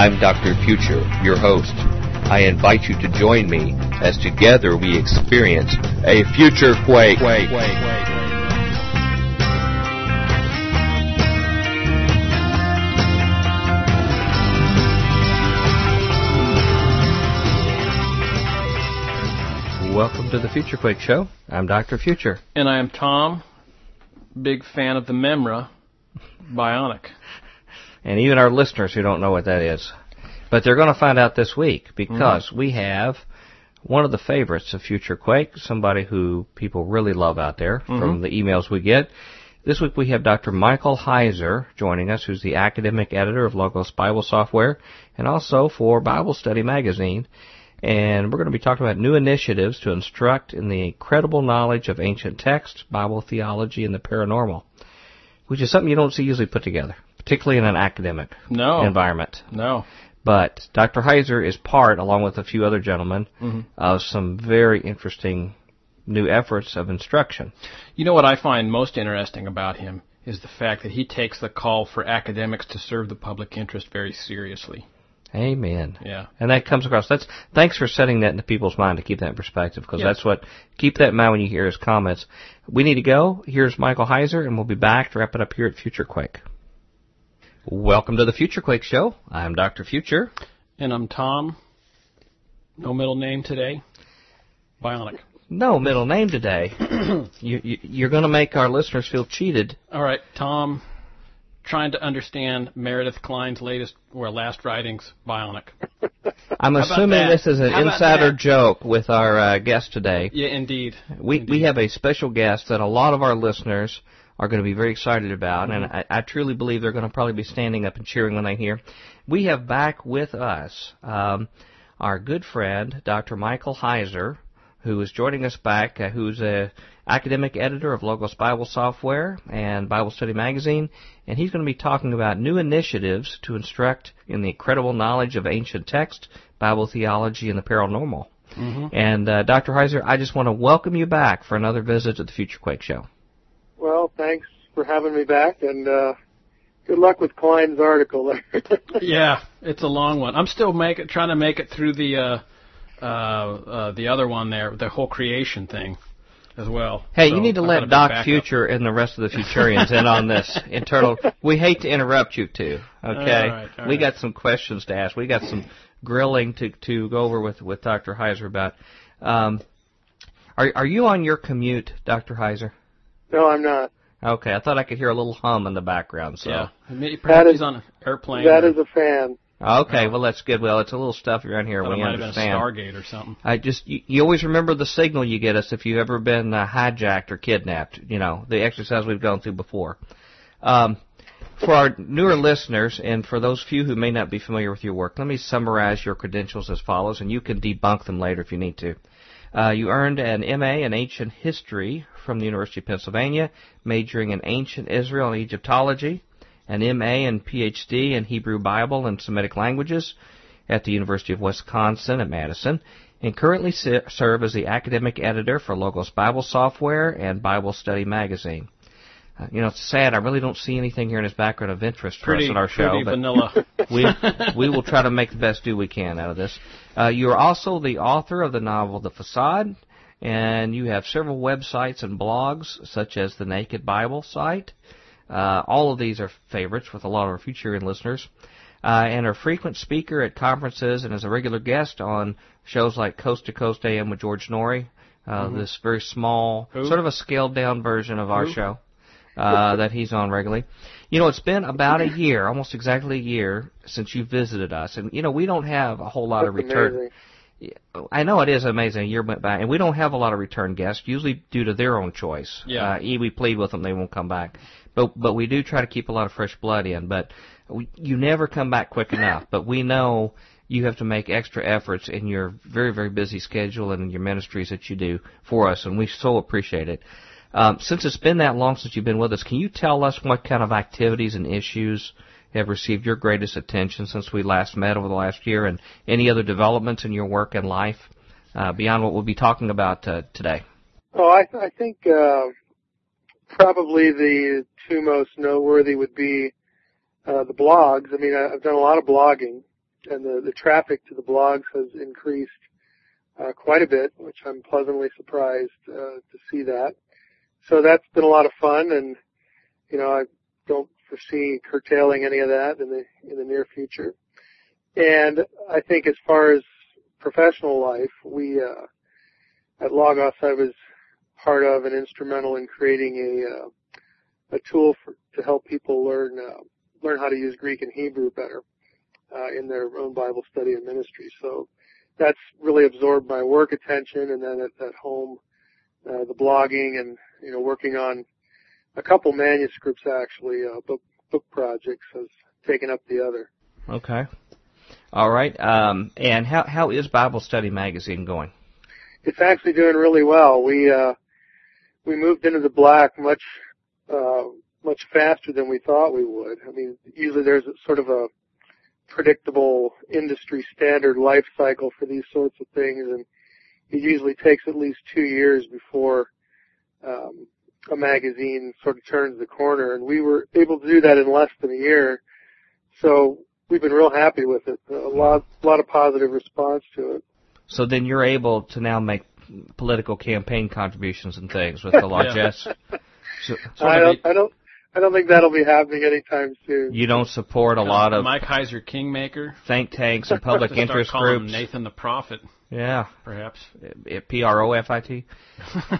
I'm Dr. Future, your host. I invite you to join me as together we experience a future quake. quake, quake, quake. Welcome to the Future Quake Show. I'm Dr. Future. And I am Tom, big fan of the Memra Bionic. And even our listeners who don't know what that is. But they're going to find out this week because mm-hmm. we have one of the favorites of Future Quake, somebody who people really love out there mm-hmm. from the emails we get. This week we have Dr. Michael Heiser joining us, who's the academic editor of Logos Bible Software and also for Bible Study Magazine and we're going to be talking about new initiatives to instruct in the incredible knowledge of ancient texts, Bible theology, and the paranormal, which is something you don't see usually put together, particularly in an academic no. environment. No. But Dr. Heiser is part, along with a few other gentlemen, mm-hmm. of some very interesting new efforts of instruction. You know what I find most interesting about him is the fact that he takes the call for academics to serve the public interest very seriously. Amen. Yeah. And that comes across. That's thanks for setting that into people's mind to keep that in perspective because yes. that's what keep that in mind when you hear his comments. We need to go. Here's Michael Heiser, and we'll be back to wrap it up here at Future Quake. Welcome to the Future Quake Show. I'm Dr. Future. And I'm Tom. No middle name today. Bionic. No middle name today. you, you, you're going to make our listeners feel cheated. All right, Tom trying to understand Meredith Kline's latest or last writings, Bionic. I'm assuming this is an insider joke with our uh, guest today. Yeah, indeed. We indeed. we have a special guest that a lot of our listeners are going to be very excited about, mm-hmm. and I, I truly believe they're going to probably be standing up and cheering when they hear. We have back with us um, our good friend Dr. Michael Heiser, who is joining us back, uh, who's a academic editor of Logos Bible Software and Bible Study Magazine, and he's going to be talking about new initiatives to instruct in the incredible knowledge of ancient text, Bible theology, and the paranormal. Mm-hmm. And uh, Dr. Heiser, I just want to welcome you back for another visit to the Future Quake Show. Well, thanks for having me back, and uh, good luck with Kline's article there. yeah, it's a long one. I'm still make it, trying to make it through the uh, uh, uh, the other one there, the whole creation thing as well. Hey, so you need to let Doc Future and the rest of the Futurians in on this internal. We hate to interrupt you too. Okay, all right, all we right. got some questions to ask. We got some grilling to to go over with with Dr. Heiser about. Um, are are you on your commute, Dr. Heiser? No, I'm not. Okay, I thought I could hear a little hum in the background. So yeah, perhaps he's on an airplane. That or, is a fan. Okay, well that's good. Well, it's a little stuffy around here when you understand. Stargate or something. I just you, you, always remember the signal you get us if you've ever been uh, hijacked or kidnapped. You know the exercise we've gone through before. Um, for our newer listeners and for those few who may not be familiar with your work, let me summarize your credentials as follows, and you can debunk them later if you need to. Uh, you earned an MA in Ancient History from the University of Pennsylvania, majoring in Ancient Israel and Egyptology an MA and PhD in Hebrew Bible and Semitic languages at the University of Wisconsin at Madison, and currently serve as the academic editor for Logos Bible Software and Bible Study Magazine. Uh, you know, it's sad. I really don't see anything here in his background of interest pretty, for us in our show. but vanilla. we we will try to make the best do we can out of this. Uh, you are also the author of the novel The Facade, and you have several websites and blogs, such as the Naked Bible site, uh, all of these are favorites with a lot of our Futurian listeners. Uh, and are a frequent speaker at conferences and is a regular guest on shows like Coast to Coast AM with George Noory. Uh, mm-hmm. This very small, Who? sort of a scaled down version of our Who? show uh, that he's on regularly. You know, it's been about a year, almost exactly a year, since you visited us, and you know we don't have a whole lot That's of return. Amazing. I know it is amazing. A year went by, and we don't have a lot of return guests, usually due to their own choice. Yeah. Uh, we plead with them; they won't come back. But but we do try to keep a lot of fresh blood in. But we, you never come back quick enough. But we know you have to make extra efforts in your very very busy schedule and in your ministries that you do for us, and we so appreciate it. Um, since it's been that long since you've been with us, can you tell us what kind of activities and issues have received your greatest attention since we last met over the last year, and any other developments in your work and life uh, beyond what we'll be talking about uh, today? Oh, I, I think uh, probably the two most noteworthy would be uh, the blogs. I mean, I've done a lot of blogging, and the, the traffic to the blogs has increased uh, quite a bit, which I'm pleasantly surprised uh, to see that. So that's been a lot of fun, and you know I don't foresee curtailing any of that in the in the near future. And I think as far as professional life, we uh, at Logos I was part of and instrumental in creating a uh, a tool for, to help people learn uh, learn how to use Greek and Hebrew better uh, in their own Bible study and ministry. So that's really absorbed my work attention, and then at, at home, uh, the blogging and you know working on a couple manuscripts actually, uh, book book projects has taken up the other. Okay. All right. Um, and how how is Bible Study Magazine going? It's actually doing really well. We uh, we moved into the black much uh, much faster than we thought we would. I mean, usually there's sort of a predictable industry standard life cycle for these sorts of things, and it usually takes at least two years before um, a magazine sort of turns the corner. And we were able to do that in less than a year. So we've been real happy with it. A lot, a lot of positive response to it. So then you're able to now make political campaign contributions and things with the largesse. So, I don't, I don't, I don't think that'll be happening anytime soon. You don't support a lot of Mike Heiser Kingmaker think tanks and public interest groups. Nathan the Prophet. Yeah, perhaps P R O F I T.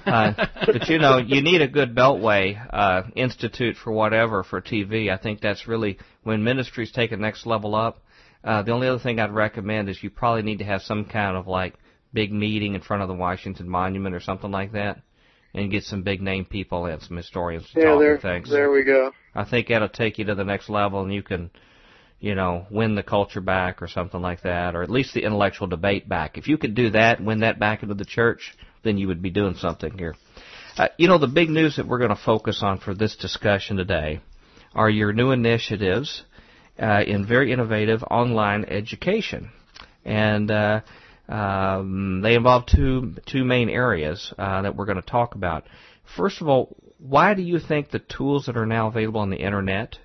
Uh, but you know, you need a good Beltway uh, institute for whatever for TV. I think that's really when ministries take a next level up. Uh, the only other thing I'd recommend is you probably need to have some kind of like big meeting in front of the Washington Monument or something like that and get some big name people and some historians to yeah, talk there, and things. There we go. I think that'll take you to the next level, and you can, you know, win the culture back or something like that, or at least the intellectual debate back. If you could do that, win that back into the church, then you would be doing something here. Uh, you know, the big news that we're going to focus on for this discussion today are your new initiatives uh, in very innovative online education, and uh, um, they involve two two main areas uh, that we're going to talk about. First of all, why do you think the tools that are now available on the internet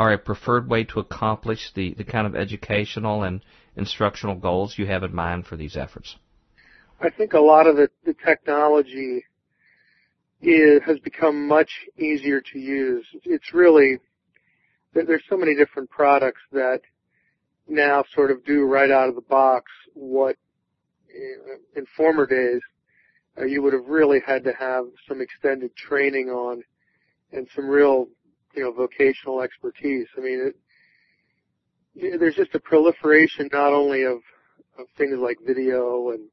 are a preferred way to accomplish the, the kind of educational and instructional goals you have in mind for these efforts? I think a lot of the, the technology is, has become much easier to use. It's really there's so many different products that now sort of do right out of the box what in former days, uh, you would have really had to have some extended training on and some real, you know, vocational expertise. I mean, it, there's just a proliferation not only of, of things like video and,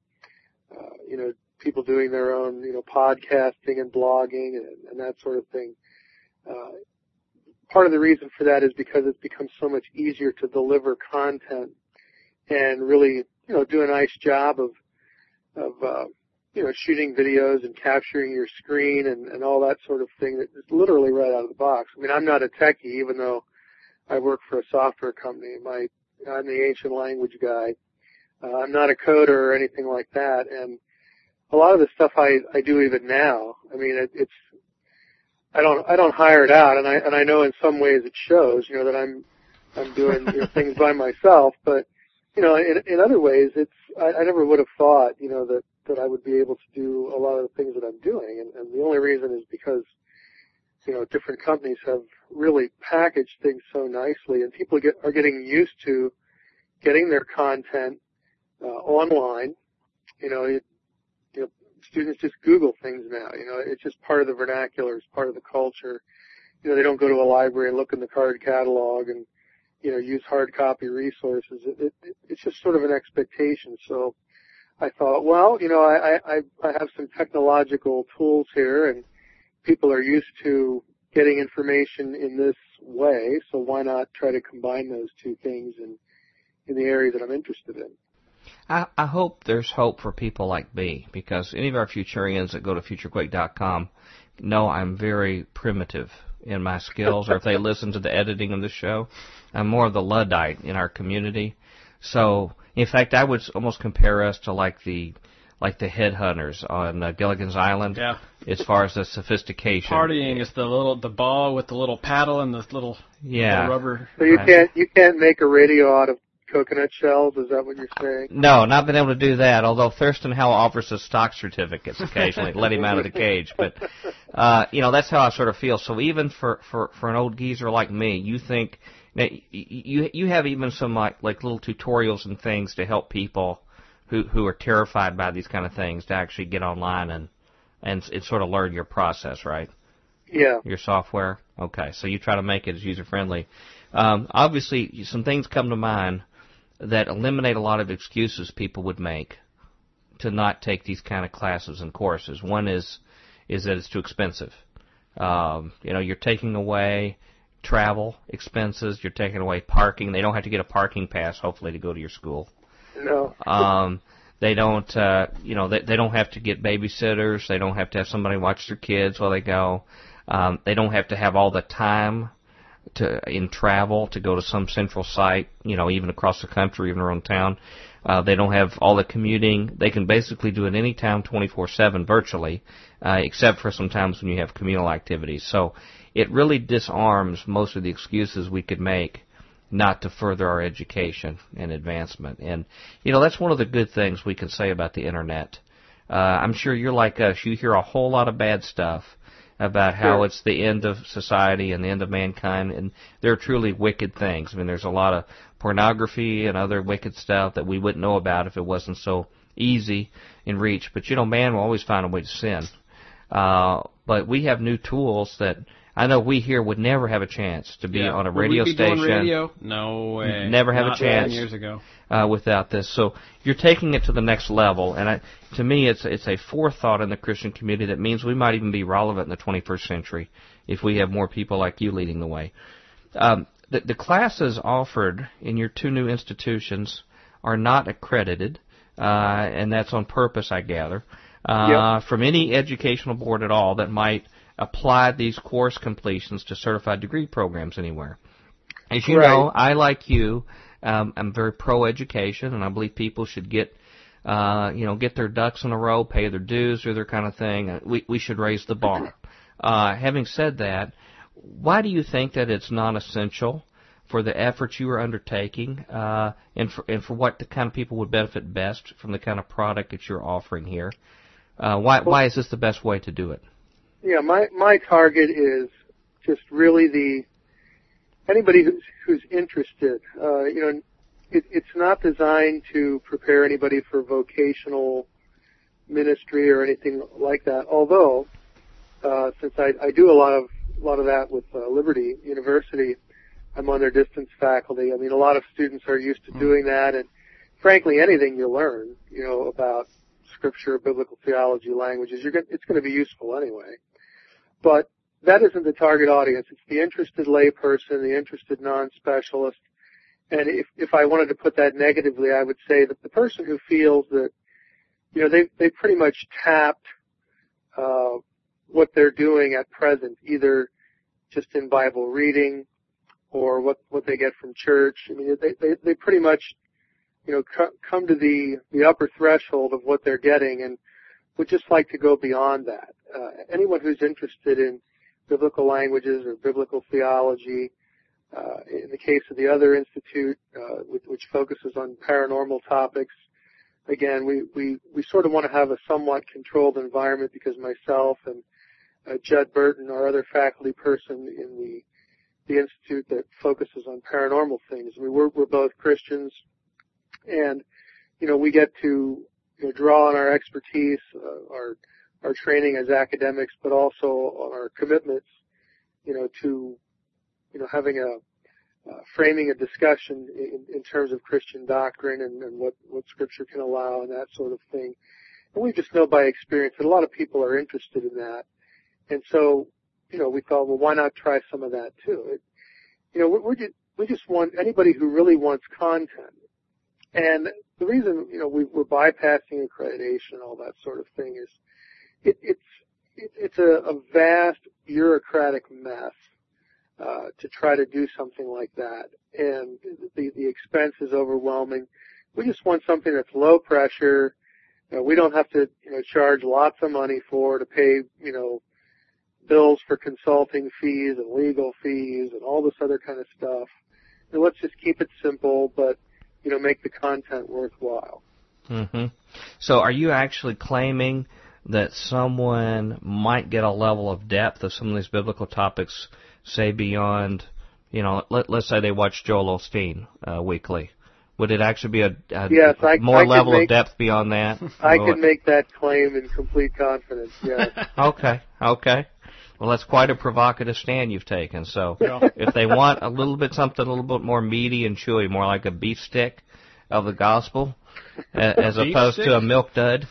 uh, you know, people doing their own, you know, podcasting and blogging and, and that sort of thing. Uh, part of the reason for that is because it's become so much easier to deliver content and really you know, do a nice job of, of, uh, you know, shooting videos and capturing your screen and, and all that sort of thing that is literally right out of the box. I mean, I'm not a techie, even though I work for a software company. My, I'm the ancient language guy. Uh, I'm not a coder or anything like that. And a lot of the stuff I, I do even now, I mean, it, it's, I don't, I don't hire it out. And I, and I know in some ways it shows, you know, that I'm, I'm doing you know, things by myself, but you know, in, in other ways, it's I, I never would have thought, you know, that that I would be able to do a lot of the things that I'm doing, and, and the only reason is because, you know, different companies have really packaged things so nicely, and people get are getting used to getting their content uh, online. You know, it, you know, students just Google things now. You know, it's just part of the vernacular, it's part of the culture. You know, they don't go to a library and look in the card catalog and you know, use hard copy resources. It, it, it's just sort of an expectation. So I thought, well, you know, I, I, I have some technological tools here and people are used to getting information in this way. So why not try to combine those two things in, in the area that I'm interested in? I, I hope there's hope for people like me because any of our Futurians that go to futurequake.com know I'm very primitive in my skills, or if they listen to the editing of the show, I'm more of the luddite in our community. So, in fact, I would almost compare us to like the like the headhunters on uh, Gilligan's Island. Yeah. As far as the sophistication. Partying is the little the ball with the little paddle and the little yeah little rubber. So you can't you can't make a radio out of coconut shells. Is that what you're saying? No, not been able to do that. Although Thurston Howell offers us stock certificates occasionally, let him out of the cage. But uh, you know, that's how I sort of feel. So even for for for an old geezer like me, you think now, you you have even some like like little tutorials and things to help people who who are terrified by these kind of things to actually get online and and, and sort of learn your process, right? Yeah. Your software. Okay, so you try to make it as user friendly. Um, obviously, some things come to mind that eliminate a lot of excuses people would make to not take these kind of classes and courses. One is is that it's too expensive. Um, you know, you're taking away travel expenses, you're taking away parking. They don't have to get a parking pass, hopefully, to go to your school. No. um, they don't, uh, you know, they, they don't have to get babysitters. They don't have to have somebody watch their kids while they go. Um, they don't have to have all the time to in travel to go to some central site, you know, even across the country, even around town. Uh, they don't have all the commuting. They can basically do it anytime, 24/7, virtually, uh, except for sometimes when you have communal activities. So it really disarms most of the excuses we could make not to further our education and advancement. And you know, that's one of the good things we can say about the internet. Uh, I'm sure you're like us. You hear a whole lot of bad stuff about how Sure. it's the end of society and the end of mankind, and they're truly wicked things. I mean, there's a lot of pornography and other wicked stuff that we wouldn't know about if it wasn't so easy in reach. But you know, man will always find a way to sin. Uh, but we have new tools that I know we here would never have a chance to be Yeah. on a Would radio we be station Doing radio? No way. Never have a chance. years ago. uh, without this. So you're taking it to the next level, and I, to me, it's it's a forethought in the Christian community that means we might even be relevant in the 21st century if we have more people like you leading the way. Um, the, the classes offered in your two new institutions are not accredited, uh, and that's on purpose, I gather, uh, from any educational board at all that might apply these course completions to certified degree programs anywhere. As you Right. know, I like you, um, I'm very pro education, and I believe people should get, uh, you know, get their ducks in a row, pay their dues, or their kind of thing. Uh, We we should raise the bar. Uh, having said that, why do you think that it's non-essential for the efforts you are undertaking, uh, and for and for what the kind of people would benefit best from the kind of product that you're offering here? Uh, why why is this the best way to do it? Yeah, my my target is just really the anybody who's who's interested. Uh, you know, it, it's not designed to prepare anybody for vocational ministry or anything like that. Although, uh, since I, I do a lot of a lot of that with uh, Liberty University, I'm on their distance faculty. I mean, a lot of students are used to doing that, and frankly, anything you learn, you know, about scripture, biblical theology, languages, you're going it's going to be useful anyway. But that isn't the target audience. It's the interested layperson, the interested non-specialist. And if, if I wanted to put that negatively, I would say that the person who feels that, you know, they, they pretty much tapped, uh, what they're doing at present, either just in Bible reading or what, what they get from church. I mean, they, they, they pretty much, you know, co- come to the, the upper threshold of what they're getting and would just like to go beyond that. Uh, anyone who's interested in biblical languages or biblical theology, uh, in the case of the other institute, uh, which, which focuses on paranormal topics, again, we, we, we sort of want to have a somewhat controlled environment because myself and uh, Judd Burton, our other faculty person in the the institute that focuses on paranormal things. I mean, we're we're both Christians, and you know we get to you know, draw on our expertise, uh, our our training as academics, but also on our commitments, you know, to you know having a uh, framing a discussion in, in terms of Christian doctrine and, and what what Scripture can allow and that sort of thing. And we just know by experience that a lot of people are interested in that, and so you know we thought, well, why not try some of that too? It, you know, we, we just we just want anybody who really wants content. And the reason, you know, we, we're bypassing accreditation and all that sort of thing is it, it's it, it's a, a vast bureaucratic mess uh, to try to do something like that, and the the expense is overwhelming. We just want something that's low pressure. You know, we don't have to, you know, charge lots of money for to pay, you know, bills for consulting fees and legal fees and all this other kind of stuff. And let's just keep it simple, but you know, make the content worthwhile. hmm So, are you actually claiming that someone might get a level of depth of some of these biblical topics, say beyond, you know, let, let's say they watch Joel Osteen uh, weekly. Would it actually be a, a yes, I, more I level make, of depth beyond that? I can make that claim in complete confidence. Yes. okay. Okay. Well, that's quite a provocative stand you've taken. So, if they want a little bit something a little bit more meaty and chewy, more like a beef stick of the gospel, as opposed stick? to a milk dud,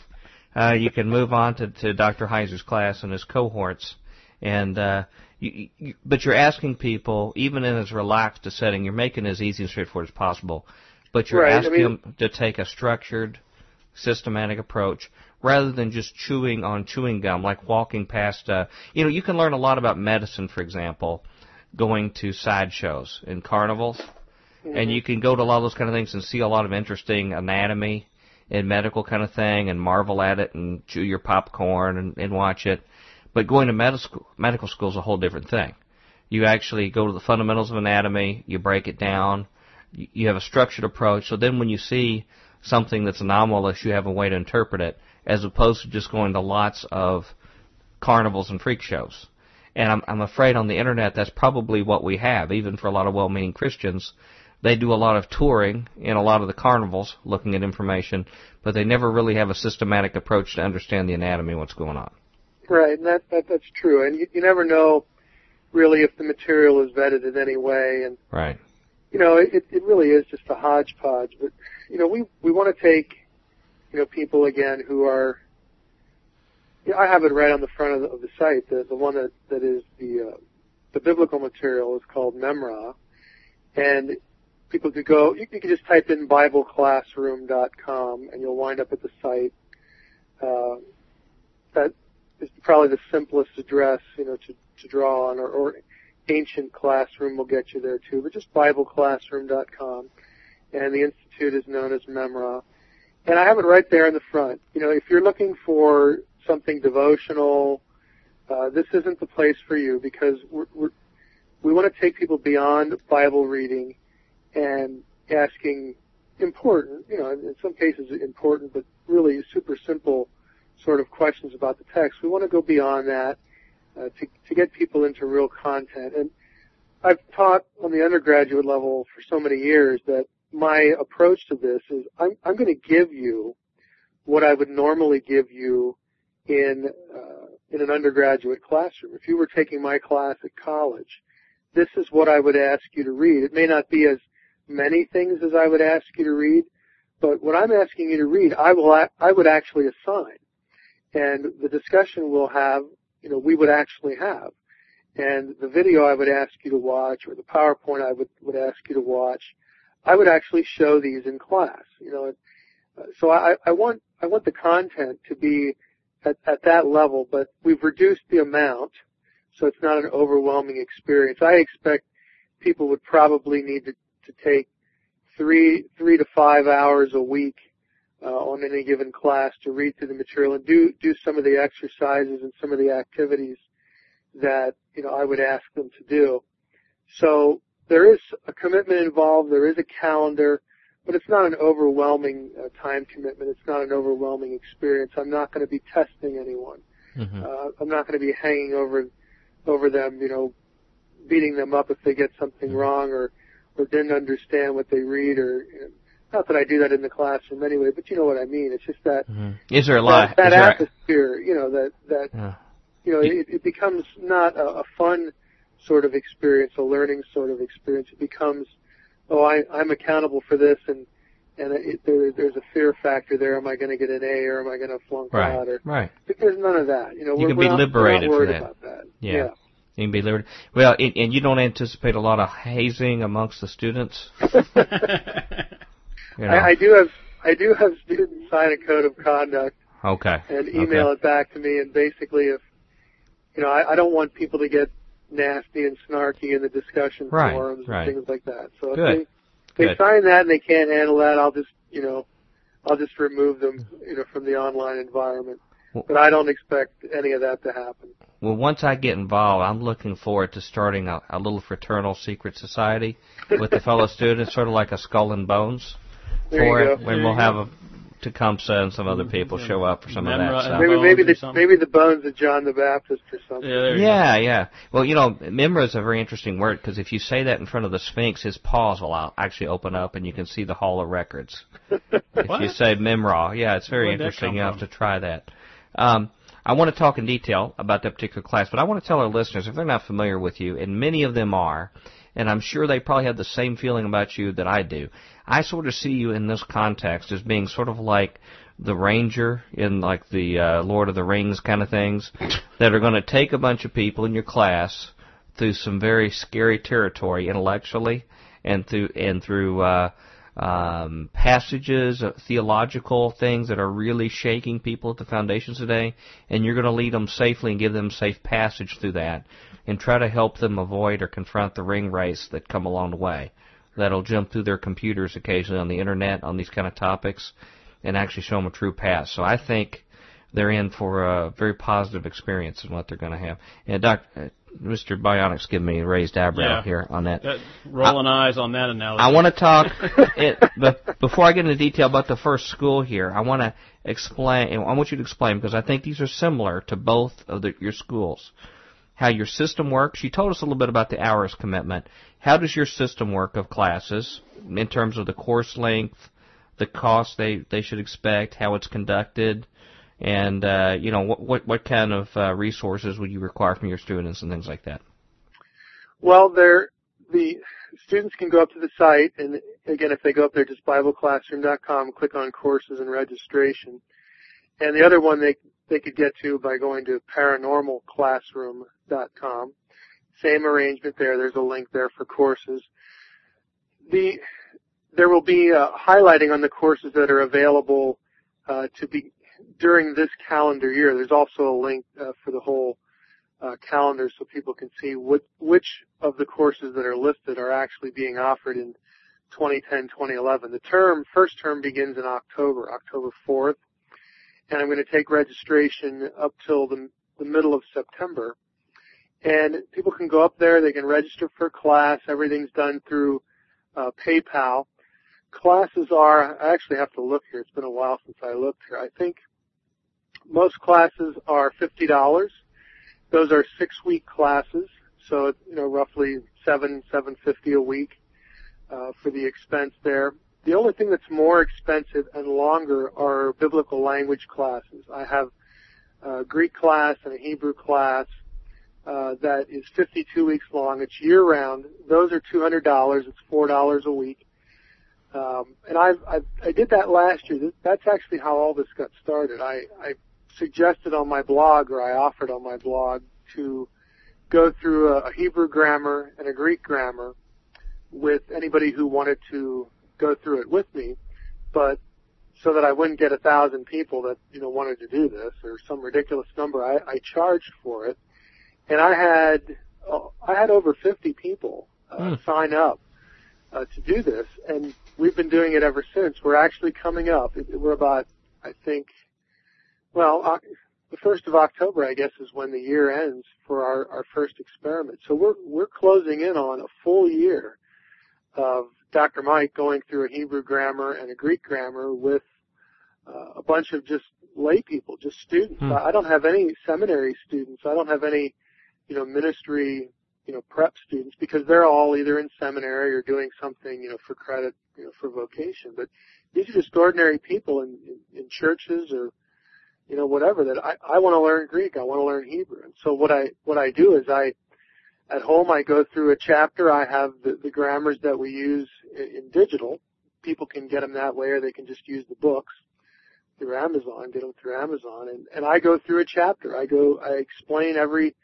uh, you can move on to, to Dr. Heiser's class and his cohorts. And uh, you, you, but you're asking people, even in as relaxed a setting, you're making it as easy and straightforward as possible. But you're Right, I asking mean- them to take a structured, systematic approach rather than just chewing on chewing gum, like walking past. Uh, you know, you can learn a lot about medicine, for example, going to sideshows and carnivals, and you can go to a lot of those kind of things and see a lot of interesting anatomy and medical kind of thing, and marvel at it and chew your popcorn and, and watch it. But going to medical medical school is a whole different thing. You actually go to the fundamentals of anatomy, you break it down, you have a structured approach. So then when you see something that's anomalous, you have a way to interpret it, as opposed to just going to lots of carnivals and freak shows. And I'm, I'm afraid on the internet that's probably what we have, even for a lot of well-meaning Christians. They do a lot of touring in a lot of the carnivals, looking at information, but they never really have a systematic approach to understand the anatomy and what's going on. Right, and that, that that's true. And you, you never know really if the material is vetted in any way. And Right. you know, it, it really is just a hodgepodge. But you know, we we want to take you know people again who are. Yeah, I have it right on the front of the, of the site. The the one that that is the uh, the biblical material is called Memra, and people could go. You, you could just type in BibleClassroom.com, and you'll wind up at the site. Uh, that is probably the simplest address, you know, to to draw on, or, or Ancient Classroom will get you there too. But just BibleClassroom.com, and the institute is known as Memra. And I have it right there in the front. You know, if you're looking for something devotional, uh, this isn't the place for you because we're, we're, we want to take people beyond Bible reading and asking important, you know, in some cases important, but really super simple sort of questions about the text. We want to go beyond that uh, to, to get people into real content. And I've taught on the undergraduate level for so many years that my approach to this is I'm, I'm going to give you what I would normally give you in uh, in an undergraduate classroom. If you were taking my class at college, this is what I would ask you to read. It may not be as many things as I would ask you to read, but what I'm asking you to read, I will I would actually assign, and the discussion we'll have, you know, we would actually have, and the video I would ask you to watch or the PowerPoint I would would ask you to watch, I would actually show these in class. You know, uh, so I, I want I want the content to be at, at that level, but we've reduced the amount, so it's not an overwhelming experience. I expect people would probably need to, to take three three to five hours a week uh, on any given class to read through the material and do do some of the exercises and some of the activities that you know I would ask them to do. So there is a commitment involved. There is a calendar, but it's not an overwhelming uh, time commitment. It's not an overwhelming experience. I'm not going to be testing anyone. hmm Uh, I'm not going to be hanging over over them, you know, beating them up if they get something wrong or or didn't understand what they read or you know, not that I do that in the classroom anyway, but you know what I mean. It's just that hmm Is there a lot? that, that is there a- atmosphere, you know, that that Yeah. you know, it, it becomes not a, a fun sort of experience, a learning sort of experience. It becomes, oh, I, I'm accountable for this, and and it, there, there's a fear factor there. Am I going to get an A or am I going to flunk right. out? Or Right. there's none of that. You know, You we're, can be not, liberated from that. that. Yeah. You can be liberated. Well, and, and you don't anticipate a lot of hazing amongst the students. You know? I, I do have I do have students sign a code of conduct okay. and email okay. it back to me. And basically, if you know, I, I don't want people to get nasty and snarky in the discussion Right, forums and right. things like that. So if Good, they, they good. sign that and they can't handle that, I'll just you know, I'll just remove them you know from the online environment. Well- But I don't expect any of that to happen. Well, once I get involved, I'm looking forward to starting a, a little fraternal secret society with the fellow students, sort of like a skull and bones. There for you it, go. when we'll have a Tecumseh and some other people show up for some of that stuff. Maybe maybe or the something. maybe the bones of John the Baptist or something. Yeah, Yeah, yeah. Well, you know, Mimra is a very interesting word because if you say that in front of the Sphinx, his paws will out, actually open up and you can see the Hall of Records. if What? you say Mimra, yeah, it's very Where'd interesting. come You have from? to try that. Um, I want to talk in detail about that particular class, but I want to tell our listeners if they're not familiar with you, and many of them are, and I'm sure they probably have the same feeling about you that I do. I sort of see you in this context as being sort of like the ranger in like the uh, Lord of the Rings kind of things that are going to take a bunch of people in your class through some very scary territory intellectually and through and through uh, um, passages, uh, theological things that are really shaking people at the foundations today, and you're going to lead them safely and give them safe passage through that, and try to help them avoid or confront the Ringwraiths that come along the way. That'll jump through their computers occasionally on the internet on these kind of topics, and actually show them a true path. So I think they're in for a very positive experience in what they're going to have. And Doc, uh, Mr. Bionic's give me a raised eyebrow Yeah. here on that. That, rolling eyes on that analogy. I want to talk, it, but before I get into detail about the first school here, I want to explain, I want you to explain, because I think these are similar to both of the, your schools. How your system works. You told us a little bit about the hours commitment. How does your system work of classes in terms of the course length, the cost they, they should expect, how it's conducted, and, uh, you know, what, what, what kind of uh, resources would you require from your students and things like that? Well, there the students can go up to the site, and again, if they go up there, just BibleClassroom.com, click on courses and registration. And the other one they they could get to by going to ParanormalClassroom.com. Same arrangement there. There's a link there for courses. The there will be uh, highlighting on the courses that are available uh, to be during this calendar year. There's also a link uh, for the whole uh, calendar so people can see what, which of the courses that are listed are actually being offered in 2010, 2011. The term, first term begins in October, October 4th, and I'm going to take registration up till the, the middle of September. And people can go up there, they can register for class, everything's done through uh, PayPal. Classes are, I actually have to look here, it's been a while since I looked here. I think most classes are $50. Those are six week classes, so you know roughly seven seven fifty a week uh, for the expense there. The only thing that's more expensive and longer are biblical language classes. I have a Greek class and a Hebrew class uh, that is 52 weeks long. It's year round. Those are $200. It's four dollars a week. Um, and I've, I've I did that last year. That's actually how all this got started. I, I suggested on my blog, or I offered on my blog, to go through a Hebrew grammar and a Greek grammar with anybody who wanted to go through it with me, but so that I wouldn't get a thousand people that you know wanted to do this or some ridiculous number. I, I charged for it, and I had uh, I had over 50 people uh, Hmm. sign up uh, to do this, and we've been doing it ever since. We're actually coming up. We're about I think well, uh, the first of October, I guess, is when the year ends for our, our first experiment. So we're we're closing in on a full year of Dr. Mike going through a Hebrew grammar and a Greek grammar with uh, a bunch of just lay people, just students. Hmm. I don't have any seminary students. I don't have any, you know, ministry, you know, prep students because they're all either in seminary or doing something, you know, for credit, you know, for vocation. But these are just ordinary people in, in, in churches or you know, whatever that I, I want to learn Greek. I want to learn Hebrew. And so what I, what I do is I, at home I go through a chapter. I have the, the grammars that we use in, in digital. People can get them that way or they can just use the books through Amazon, get them through Amazon. And, and I go through a chapter. I go, I explain every,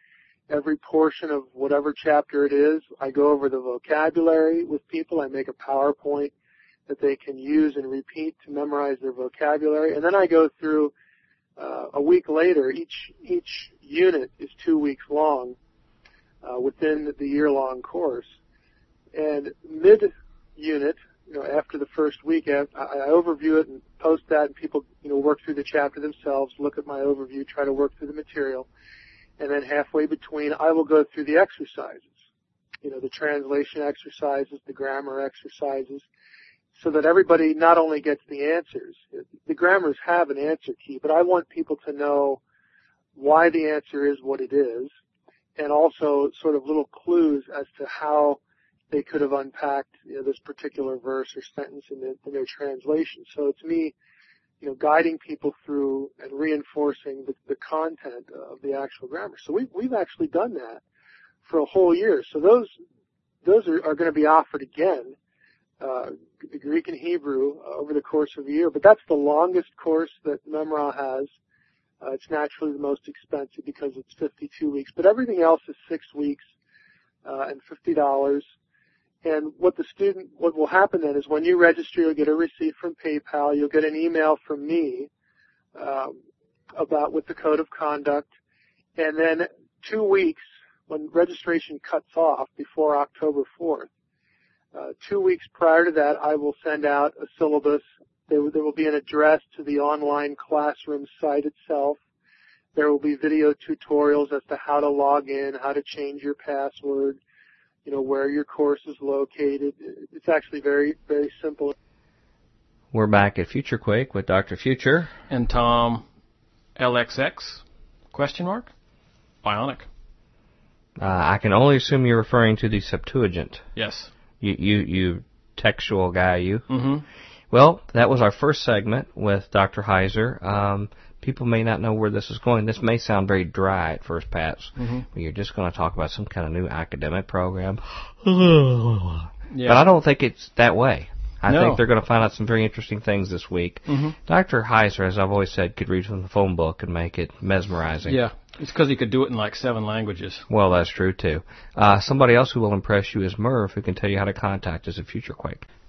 every portion of whatever chapter it is. I go over the vocabulary with people. I make a PowerPoint that they can use and repeat to memorize their vocabulary. And then I go through uh, a week later, each each unit is two weeks long uh, within the year-long course. And mid-unit, you know, after the first week, I, I overview it and post that, and people, you know, work through the chapter themselves, look at my overview, try to work through the material, and then halfway between, I will go through the exercises. You know, the translation exercises, the grammar exercises, so that everybody not only gets the answers, the grammars have an answer key, but I want people to know why the answer is what it is, and also sort of little clues as to how they could have unpacked you know, this particular verse or sentence in, the, in their translation. So it's me, you know, guiding people through and reinforcing the, the content of the actual grammar. So we, we've actually done that for a whole year. So those those are, are going to be offered again, uh, Greek and Hebrew uh, over the course of a year. But that's the longest course that Memra has. Uh, it's naturally the most expensive because it's 52 weeks, but everything else is six weeks uh, and fifty dollars. And what the student, what will happen then is when you register, you'll get a receipt from PayPal. You'll get an email from me um, about with the code of conduct, and then two weeks when registration cuts off before October 4th. Uh, two weeks prior to that, I will send out a syllabus there, there will be an address to the online classroom site itself. There will be video tutorials as to how to log in, how to change your password, you know, where your course is located. It's actually very, very simple. We're back at FutureQuake with Dr. Future. And Tom LXX? Question mark? Bionic. Uh, I can only assume you're referring to the Septuagint. Yes. You, you, you textual guy, you. Mm-hmm. Well, that was our first segment with Dr. Heiser. Um, people may not know where this is going. This may sound very dry at first pass. Mm-hmm. But you're just going to talk about some kind of new academic program. Yeah. But I don't think it's that way. I No. think they're going to find out some very interesting things this week. Mm-hmm. Dr. Heiser, as I've always said, could read from the phone book and make it mesmerizing. Yeah. It's because he could do it in like seven languages. Well, that's true too. Uh, somebody else who will impress you is Merv, who can tell you how to contact us at FutureQuake.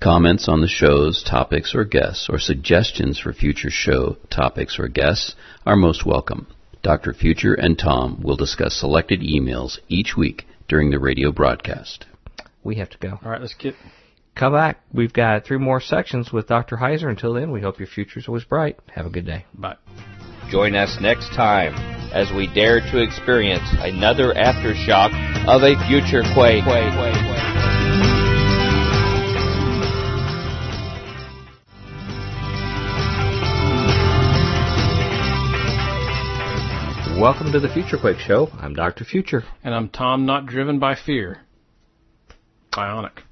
Comments on the show's topics or guests, or suggestions for future show topics or guests are most welcome. Dr. Future and Tom will discuss selected emails each week during the radio broadcast. We have to go. All right, let's get. Come back. We've got three more sections with Dr. Heiser. Until then, we hope your future's always bright. Have a good day. Bye. Join us next time as we dare to experience another aftershock of a future quake. Welcome to the Future Quake Show. I'm Dr. Future. And I'm Tom, not driven by fear. Bionic.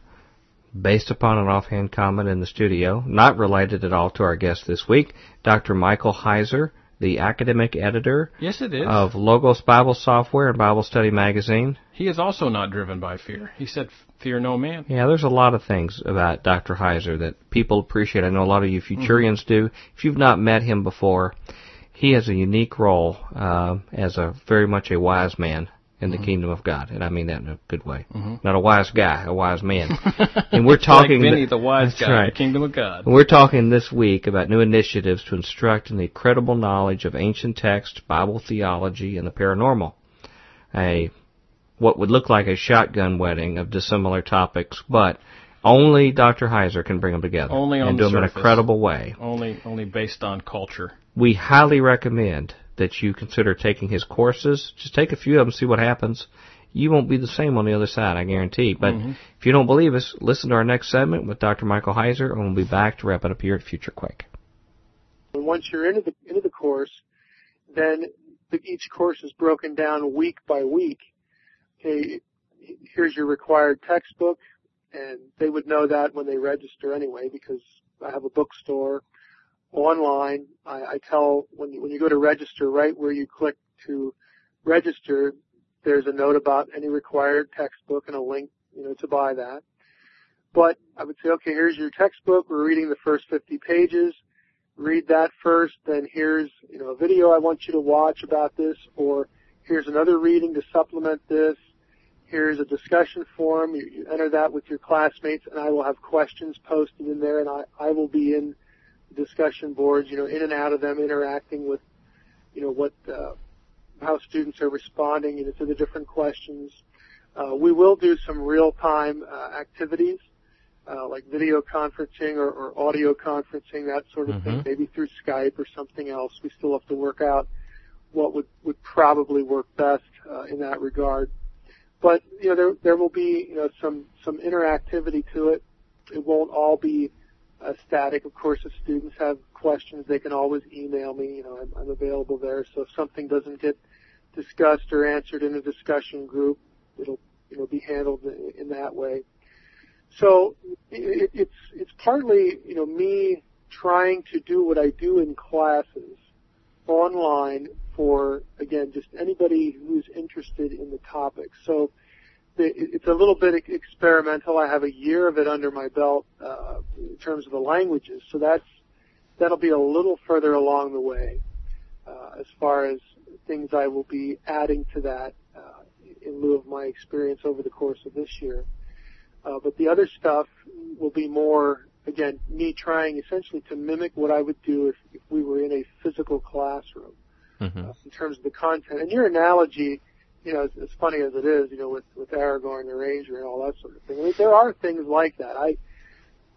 Based upon an offhand comment in the studio, not related at all to our guest this week, Dr. Michael Heiser, the academic editor Yes, it is. of Logos Bible Software and Bible Study Magazine. he is also not driven by fear. He said, "Fear no man." Yeah, there's a lot of things about Dr. Heiser that people appreciate. I know a lot of you Futurians mm-hmm. do. If you've not met him before, he has a unique role uh, as a very much a wise man in the kingdom of God, and I mean that in a good way. Not a wise guy, a wise man. and we're talking like Vinny, the wise guy, right. the kingdom of God. And We're talking this week about new initiatives to instruct in the credible knowledge of ancient text, Bible theology, and the paranormal. A what would look like a shotgun wedding of dissimilar topics, but only Dr. Heiser can bring them together Only on and the do them in a credible way. Only, only based on culture. We highly recommend that you consider taking his courses. Just take a few of them, see what happens. You won't be the same on the other side, I guarantee. But mm-hmm. if you don't believe us, listen to our next segment with Dr. Michael Heiser, and we'll be back to wrap it up here at Future Quake. And once you're into the into the course, then the, each course is broken down week by week. Okay, here's your required textbook, and they would know that when they register anyway because I have a bookstore online. I, I tell when you when you go to register, right where you click to register, there's a note about any required textbook and a link, you know, to buy that. But I would say, okay, here's your textbook. We're reading the first 50 pages read that first, then here's, you know, a video I want you to watch about this, or here's another reading to supplement this. Here's a discussion forum. You, you enter that with your classmates, and I will have questions posted in there, and I, I will be in discussion boards, you know, in and out of them, interacting with, you know, what, uh, how students are responding, you know, to the different questions. Uh, we will do some real-time uh, activities, uh, like video conferencing or, or, audio conferencing, that sort of mm-hmm. thing, maybe through Skype or something else. We still have to work out what would, would probably work best uh, in that regard. But you know, there there will be you know some some interactivity to it. It won't all be static. Of course, if students have questions, they can always email me. You know, I'm, I'm available there. So if something doesn't get discussed or answered in a discussion group, it'll you know be handled in, that way. So it, it's it's partly you know me trying to do what I do in classes online for again just anybody who's interested in the topic. So it's a little bit experimental. I have a year of it under my belt uh, in terms of the languages, so that's that'll be a little further along the way uh, as far as things I will be adding to that uh, in lieu of my experience over the course of this year. Uh, but the other stuff will be more, again, me trying essentially to mimic what I would do if, if we were in a physical classroom mm-hmm. uh, in terms of the content. And your analogy, you know, as, as funny as it is, you know, with with Aragorn the Ranger and all that sort of thing. I mean, there are things like that. I,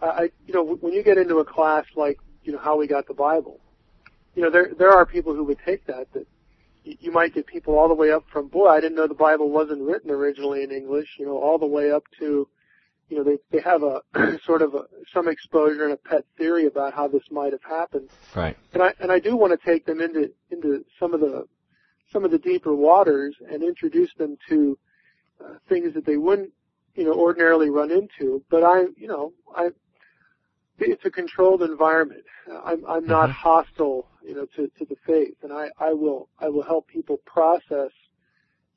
I, you know, when you get into a class like, you know, how we got the Bible, you know, there there are people who would take that that you might get people all the way up from boy I didn't know the Bible wasn't written originally in English you know all the way up to you know they they have a sort of a, some exposure and a pet theory about how this might have happened right and I and I do want to take them into into some of the some of the deeper waters and introduce them to uh, things that they wouldn't you know ordinarily run into but I you know I it's a controlled environment I'm I'm mm-hmm. not hostile you know, to, to the faith. And I, I will, I will help people process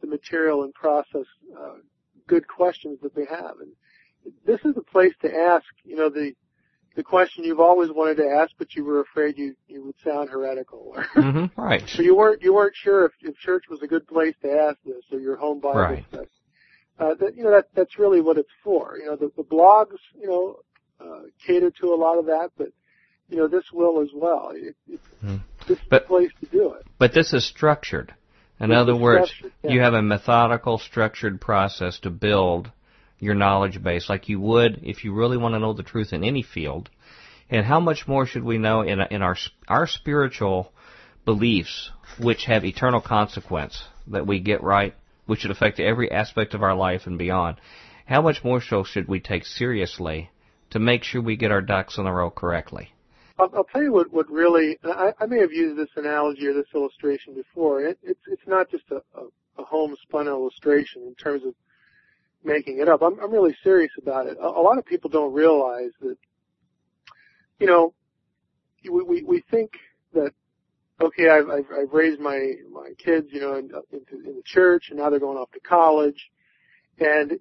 the material and process, uh, good questions that they have. And this is a place to ask, you know, the, the question you've always wanted to ask, but you were afraid you, you would sound heretical. mm-hmm, right. So you weren't, you weren't sure if, if church was a good place to ask this or your home Bible right. study. Uh, that, you know, that, that's really what it's for. You know, the, the blogs, you know, uh, cater to a lot of that, but you know, this will as well. It, it, hmm. This is but, the place to do it. But this is structured. In this other words, yeah. you have a methodical, structured process to build your knowledge base like you would if you really want to know the truth in any field. And how much more should we know in, in our, our spiritual beliefs, which have eternal consequence that we get right, which should affect every aspect of our life and beyond? How much more so should we take seriously to make sure we get our ducks in a row correctly? I'll, I'll tell you what, what really, I, I may have used this analogy or this illustration before. It, it's, it's not just a, a, a homespun illustration in terms of making it up. I'm, I'm really serious about it. A, a lot of people don't realize that, you know, we, we, we think that, okay, I've, I've, I've raised my, my kids, you know, in, into, in the church and now they're going off to college and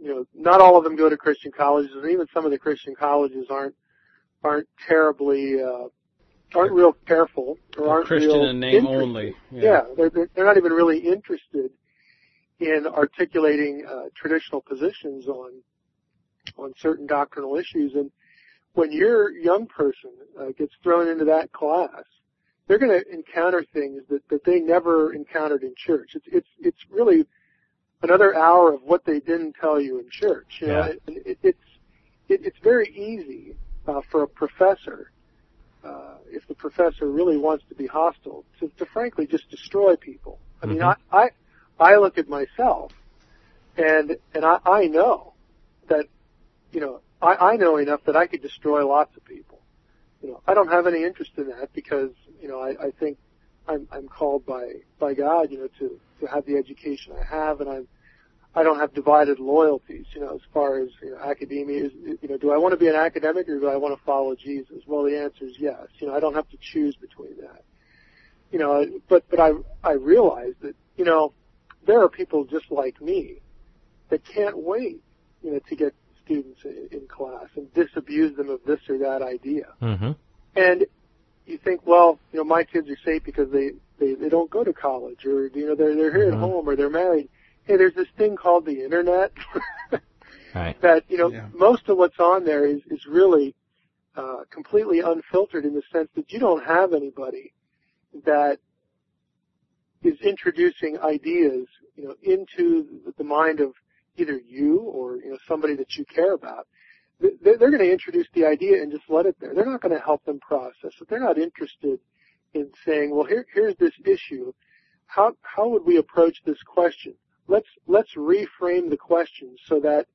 you know, not all of them go to Christian colleges, and even some of the Christian colleges aren't aren't terribly uh, aren't real careful or aren't Christian real in name interested. only. Yeah, yeah they're, they're not even really interested in articulating uh, traditional positions on on certain doctrinal issues. And when your young person uh, gets thrown into that class, they're going to encounter things that, that they never encountered in church. It's it's it's really another hour of what they didn't tell you in church. You yeah. know, it, it, it's it, it's very easy uh, for a professor, uh, if the professor really wants to be hostile, to, to frankly just destroy people. I mean, mm-hmm. I, I I look at myself, and and I, I know that, you know, I, I know enough that I could destroy lots of people. You know, I don't have any interest in that because you know I, I think I'm I'm called by by God, you know, to to have the education I have, and I'm I don't have divided loyalties, you know, as far as you know, academia is. You know, do I want to be an academic or do I want to follow Jesus? Well, the answer is yes. You know, I don't have to choose between that. You know, but but I I realize that you know there are people just like me that can't wait, you know, to get students in, in class and disabuse them of this or that idea. Mm-hmm. And you think, well, you know, my kids are safe because they they they don't go to college or you know they're they're here mm-hmm. at home or they're married hey, there's this thing called the internet right. that you know yeah. most of what's on there is is really uh, completely unfiltered in the sense that you don't have anybody that is introducing ideas, you know, into the mind of either you or you know somebody that you care about. They're going to introduce the idea and just let it there. They're not going to help them process it. They're not interested in saying, well, here, here's this issue. How how would we approach this question? Let's let's reframe the question so that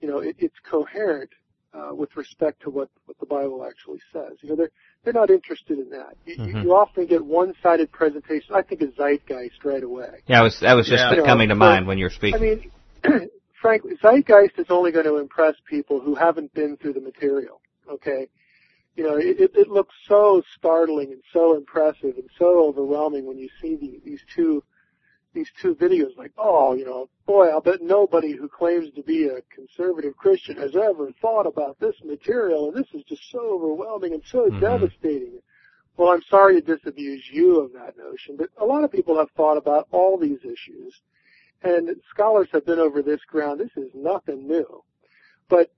you know it, it's coherent uh, with respect to what, what the Bible actually says. You know, they're they're not interested in that. You, mm-hmm. you often get one-sided presentations. I think of zeitgeist right away. Yeah, I was that was just yeah. coming know, to mind when you're speaking. I mean, frankly, zeitgeist is only going to impress people who haven't been through the material. Okay, you know, it, it looks so startling and so impressive and so overwhelming when you see the, these two these two videos like, oh, you know, boy, I'll bet nobody who claims to be a conservative Christian has ever thought about this material, and this is just so overwhelming and so mm-hmm. devastating. Well, I'm sorry to disabuse you of that notion, but a lot of people have thought about all these issues, and scholars have been over this ground. This is nothing new. But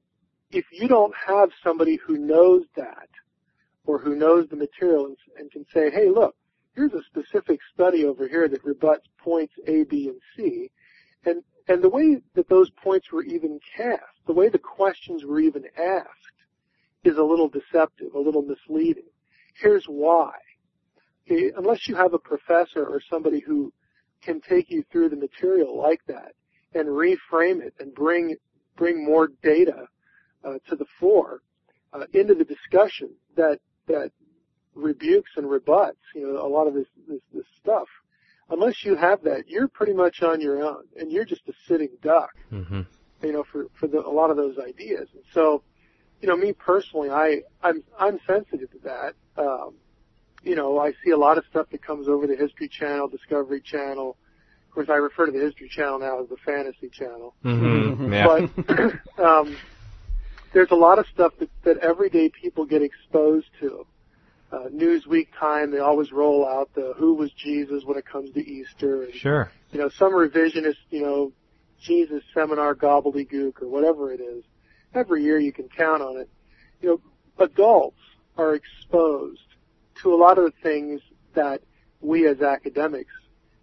if you don't have somebody who knows that, or who knows the material and, and can say, hey, look, here's a specific study over here that rebuts points A, B, and C. And, and the way that those points were even cast, the way the questions were even asked, is a little deceptive, a little misleading. Here's why. Okay, unless you have a professor or somebody who can take you through the material like that and reframe it and bring bring more data uh, to the fore uh, into the discussion that that rebukes and rebuts, you know, a lot of this, this, this stuff. Unless you have that, you're pretty much on your own, and you're just a sitting duck, mm-hmm. you know, for for the, a lot of those ideas. And so, you know, me personally, I I'm I'm sensitive to that. Um, you know, I see a lot of stuff that comes over the History Channel, Discovery Channel. Of course, I refer to the History Channel now as the Fantasy Channel. Mm-hmm. Yeah. But um, there's a lot of stuff that, that everyday people get exposed to uh, Newsweek time, they always roll out the who was Jesus when it comes to Easter. And, sure. You know, some revisionist, you know, Jesus seminar gobbledygook or whatever it is. Every year you can count on it. You know, adults are exposed to a lot of the things that we as academics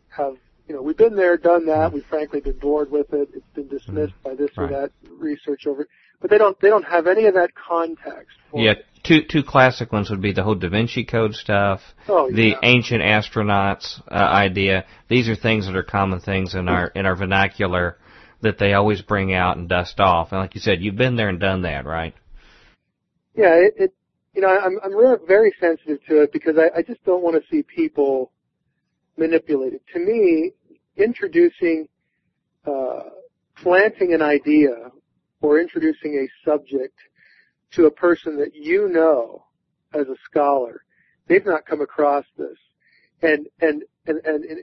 have, you know, we've been there, done that. We've frankly been bored with it. It's been dismissed mm-hmm. by this right. or that research over. But they don't, they don't have any of that context. For yeah, two two classic ones would be the whole Da Vinci Code stuff, oh, yeah. the ancient astronauts uh, idea. These are things that are common things in our in our vernacular that they always bring out and dust off. And like you said, you've been there and done that, right? Yeah, it, it you know I'm I'm very sensitive to it because I, I just don't want to see people manipulated. To me, introducing uh, planting an idea or introducing a subject to a person that you know as a scholar. They've not come across this. And, and, and, and, and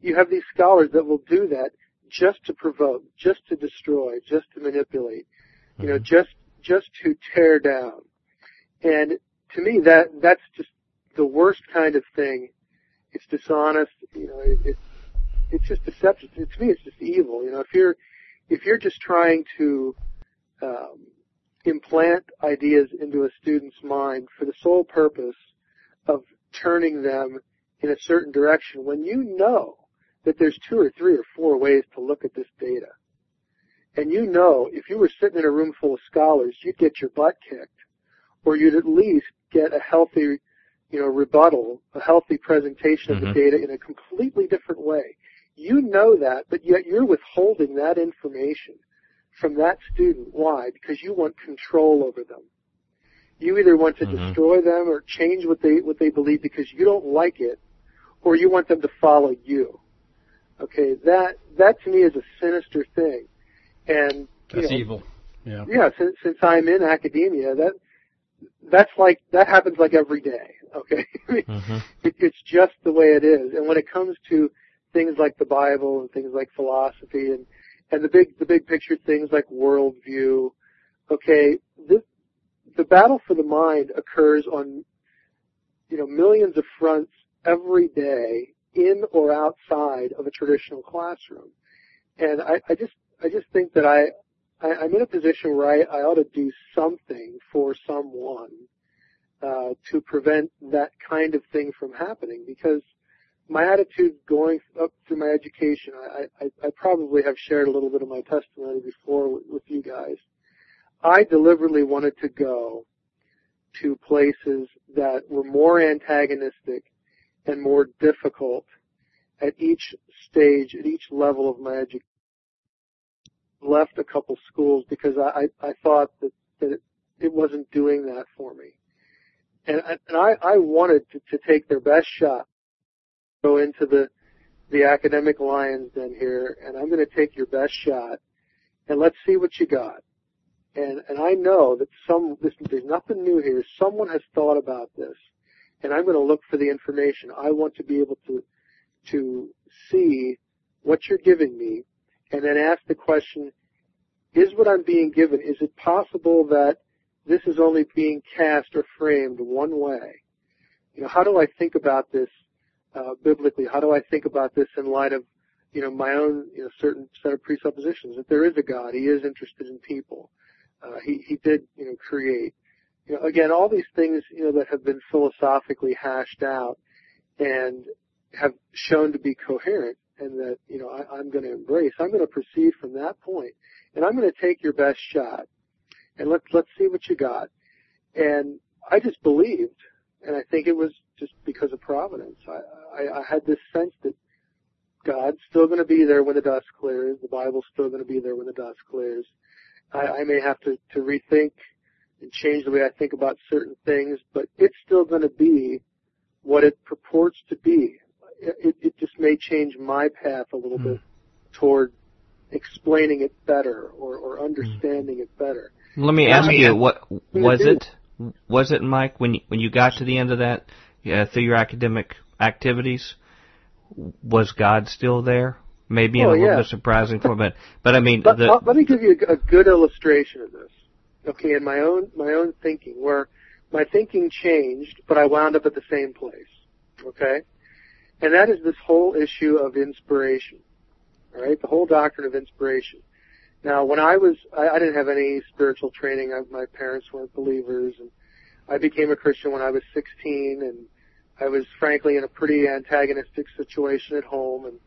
you have these scholars that will do that just to provoke, just to destroy, just to manipulate, you know, mm-hmm. just, just to tear down. And to me, that, that's just the worst kind of thing. It's dishonest, you know, it, it's, it's just deception. To me, it's just evil. You know, if you're, if you're just trying to, um, implant ideas into a student's mind for the sole purpose of turning them in a certain direction when you know that there's two or three or four ways to look at this data. And you know if you were sitting in a room full of scholars, you'd get your butt kicked or you'd at least get a healthy, you know, rebuttal, a healthy presentation mm-hmm. of the mm-hmm. data in a completely different way. You know that, but yet you're withholding that information from that student. Why? Because you want control over them. You either want to mm-hmm. destroy them or change what they what they believe because you don't like it, or you want them to follow you. Okay, that that to me is a sinister thing, and that's know, evil. Yeah. Yeah. Since, since I'm in academia, that that's like that happens like every day. Okay, mm-hmm. it, it's just the way it is. And when it comes to things like the Bible and things like philosophy and and the big the big picture things like worldview. Okay, this, the battle for the mind occurs on you know millions of fronts every day in or outside of a traditional classroom, and I, I just I just think that I, I am in a position where I, I ought to do something for someone uh, to prevent that kind of thing from happening because my attitude going up through my education, I, I, I probably have shared a little bit of my testimony before with, with you guys. I deliberately wanted to go to places that were more antagonistic and more difficult at each stage, at each level of my education. Left a couple schools because I, I, I thought that, that it, it wasn't doing that for me. And, and I, I wanted to, to take their best shot, go into the, the academic lion's den here, and I'm going to take your best shot, and let's see what you got. And, and I know that some, this, there's nothing new here. Someone has thought about this, and I'm going to look for the information. I want to be able to, to see what you're giving me, and then ask the question, is what I'm being given, is it possible that this is only being cast or framed one way. You know, how do I think about this uh, biblically? How do I think about this in light of, you know, my own you know, certain set of presuppositions that there is a God, He is interested in people, uh, He He did you know create. You know, again, all these things you know that have been philosophically hashed out and have shown to be coherent and that you know I, I'm going to embrace. I'm going to proceed from that point, and I'm going to take your best shot and let's let's see what you got. And I just believed, and I think it was just because of providence. I, I, I had this sense that God's still going to be there when the dust clears. The Bible's still going to be there when the dust clears. I, I may have to, to rethink and change the way I think about certain things, but it's still going to be what it purports to be. It, it just may change my path a little mm. bit toward explaining it better or, or understanding it better. Let me ask you, what was it? Was it, Mike, when you, when you got to the end of that yeah, through your academic activities? Was God still there? Maybe oh, a little yeah. bit surprising for a minute, but I mean, but, the, uh, let me give you a, a good illustration of this. Okay, in my own my own thinking, where my thinking changed, but I wound up at the same place. Okay, and that is this whole issue of inspiration. All right, the whole doctrine of inspiration. Now, when I was, I, I didn't have any spiritual training. I, my parents weren't believers, and I became a Christian when I was 16, and I was frankly in a pretty antagonistic situation at home, and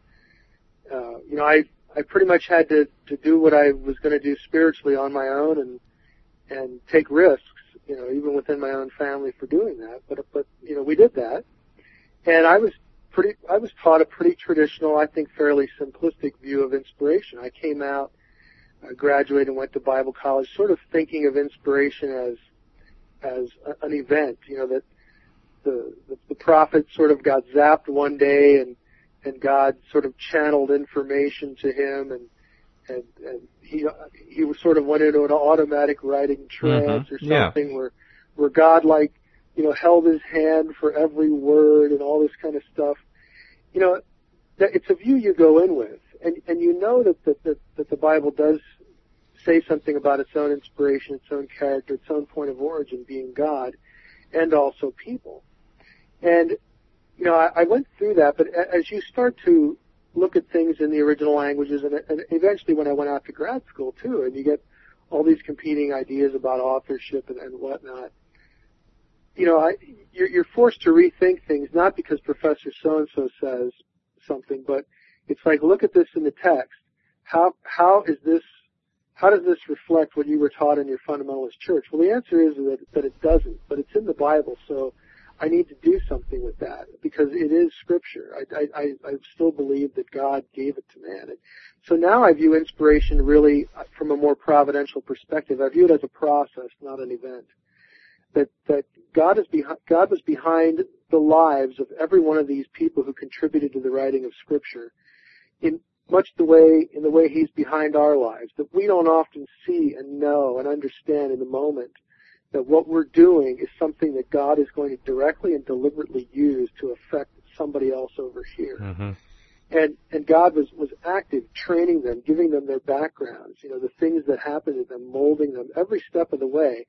uh, you know, I I pretty much had to to do what I was going to do spiritually on my own, and and take risks, you know, even within my own family for doing that. But but you know, we did that, and I was pretty, I was taught a pretty traditional, I think, fairly simplistic view of inspiration. I came out uh, graduated and went to Bible college, sort of thinking of inspiration as as an event. You know that the, the the prophet sort of got zapped one day, and and God sort of channeled information to him, and and and he he was sort of went into an automatic writing trance mm-hmm. or something yeah. where where God like you know held his hand for every word and all this kind of stuff. You know, that it's a view you go in with, and and you know that that that, that the Bible does say something about its own inspiration, its own character, its own point of origin being God, and also people. And you know, I, I went through that, but as you start to look at things in the original languages, and, and eventually when I went out to grad school too, and you get all these competing ideas about authorship and, and whatnot. You know, I, you're, you're forced to rethink things, not because Professor so and so says something, but it's like look at this in the text. How how is this how does this reflect what you were taught in your fundamentalist church? Well, the answer is that, that it doesn't, but it's in the Bible, so I need to do something with that because it is scripture. I, I, I still believe that God gave it to man. And so now I view inspiration really uh, from a more providential perspective. I view it as a process, not an event. That, that God is behind, God was behind the lives of every one of these people who contributed to the writing of scripture in, much the way in the way he's behind our lives that we don't often see and know and understand in the moment that what we're doing is something that God is going to directly and deliberately use to affect somebody else over here. Mm-hmm. And and God was was active, training them, giving them their backgrounds, you know, the things that happened to them, molding them every step of the way.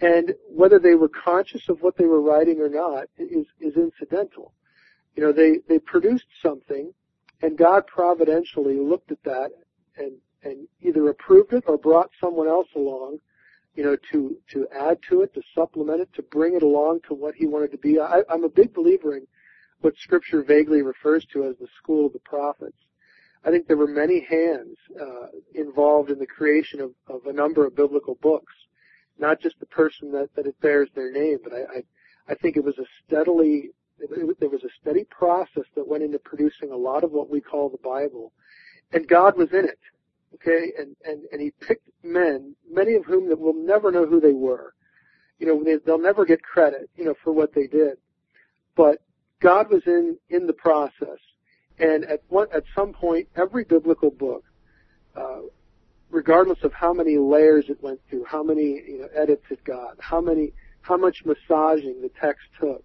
And whether they were conscious of what they were writing or not is is incidental. You know, they they produced something and God providentially looked at that and, and either approved it or brought someone else along, you know, to, to add to it, to supplement it, to bring it along to what he wanted to be. I, I'm a big believer in what scripture vaguely refers to as the school of the prophets. I think there were many hands uh, involved in the creation of, of a number of biblical books, not just the person that, that it bears their name, but I, I, I think it was a steadily, there was a steady process that went into producing a lot of what we call the Bible, and God was in it. Okay, and and and He picked men, many of whom that will never know who they were. You know, they, they'll never get credit, you know, for what they did, but God was in in the process. And at one, at some point, every biblical book, uh, regardless of how many layers it went through, how many you know, edits it got, how many, how much massaging the text took,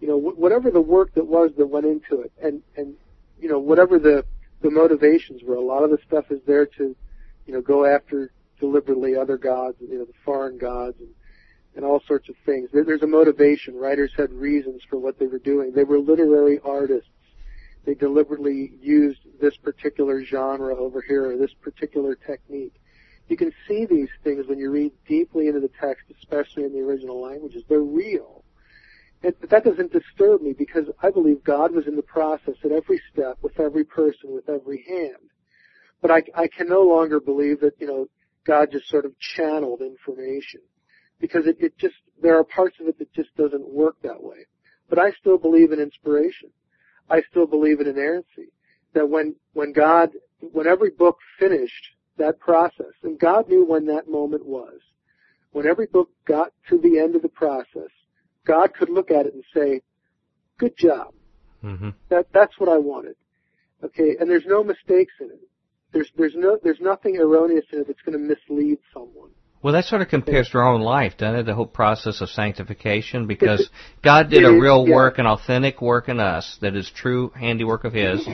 you know, wh- whatever the work that was that went into it, and and you know, whatever the the motivations were, a lot of the stuff is there to, you know, go after deliberately other gods, you know, the foreign gods and and all sorts of things. There, there's a motivation. Writers had reasons for what they were doing. They were literary artists they deliberately used this particular genre over here or this particular technique. You can see these things when you read deeply into the text, especially in the original languages. They're real. But that doesn't disturb me because I believe God was in the process at every step, with every person, with every hand. But I, I can no longer believe that, you know, God just sort of channeled information. Because it, it just, there are parts of it that just doesn't work that way. But I still believe in inspiration. I still believe in inerrancy. That when, when God, when every book finished that process, and God knew when that moment was, when every book got to the end of the process, God could look at it and say, good job. Mm-hmm. That, that's what I wanted. Okay, and there's no mistakes in it. There's, there's no, there's nothing erroneous in it that's going to mislead someone. Well, that sort of compares to our own life, doesn't it? The whole process of sanctification, because God did a real work, an authentic work in us that is true handiwork of His,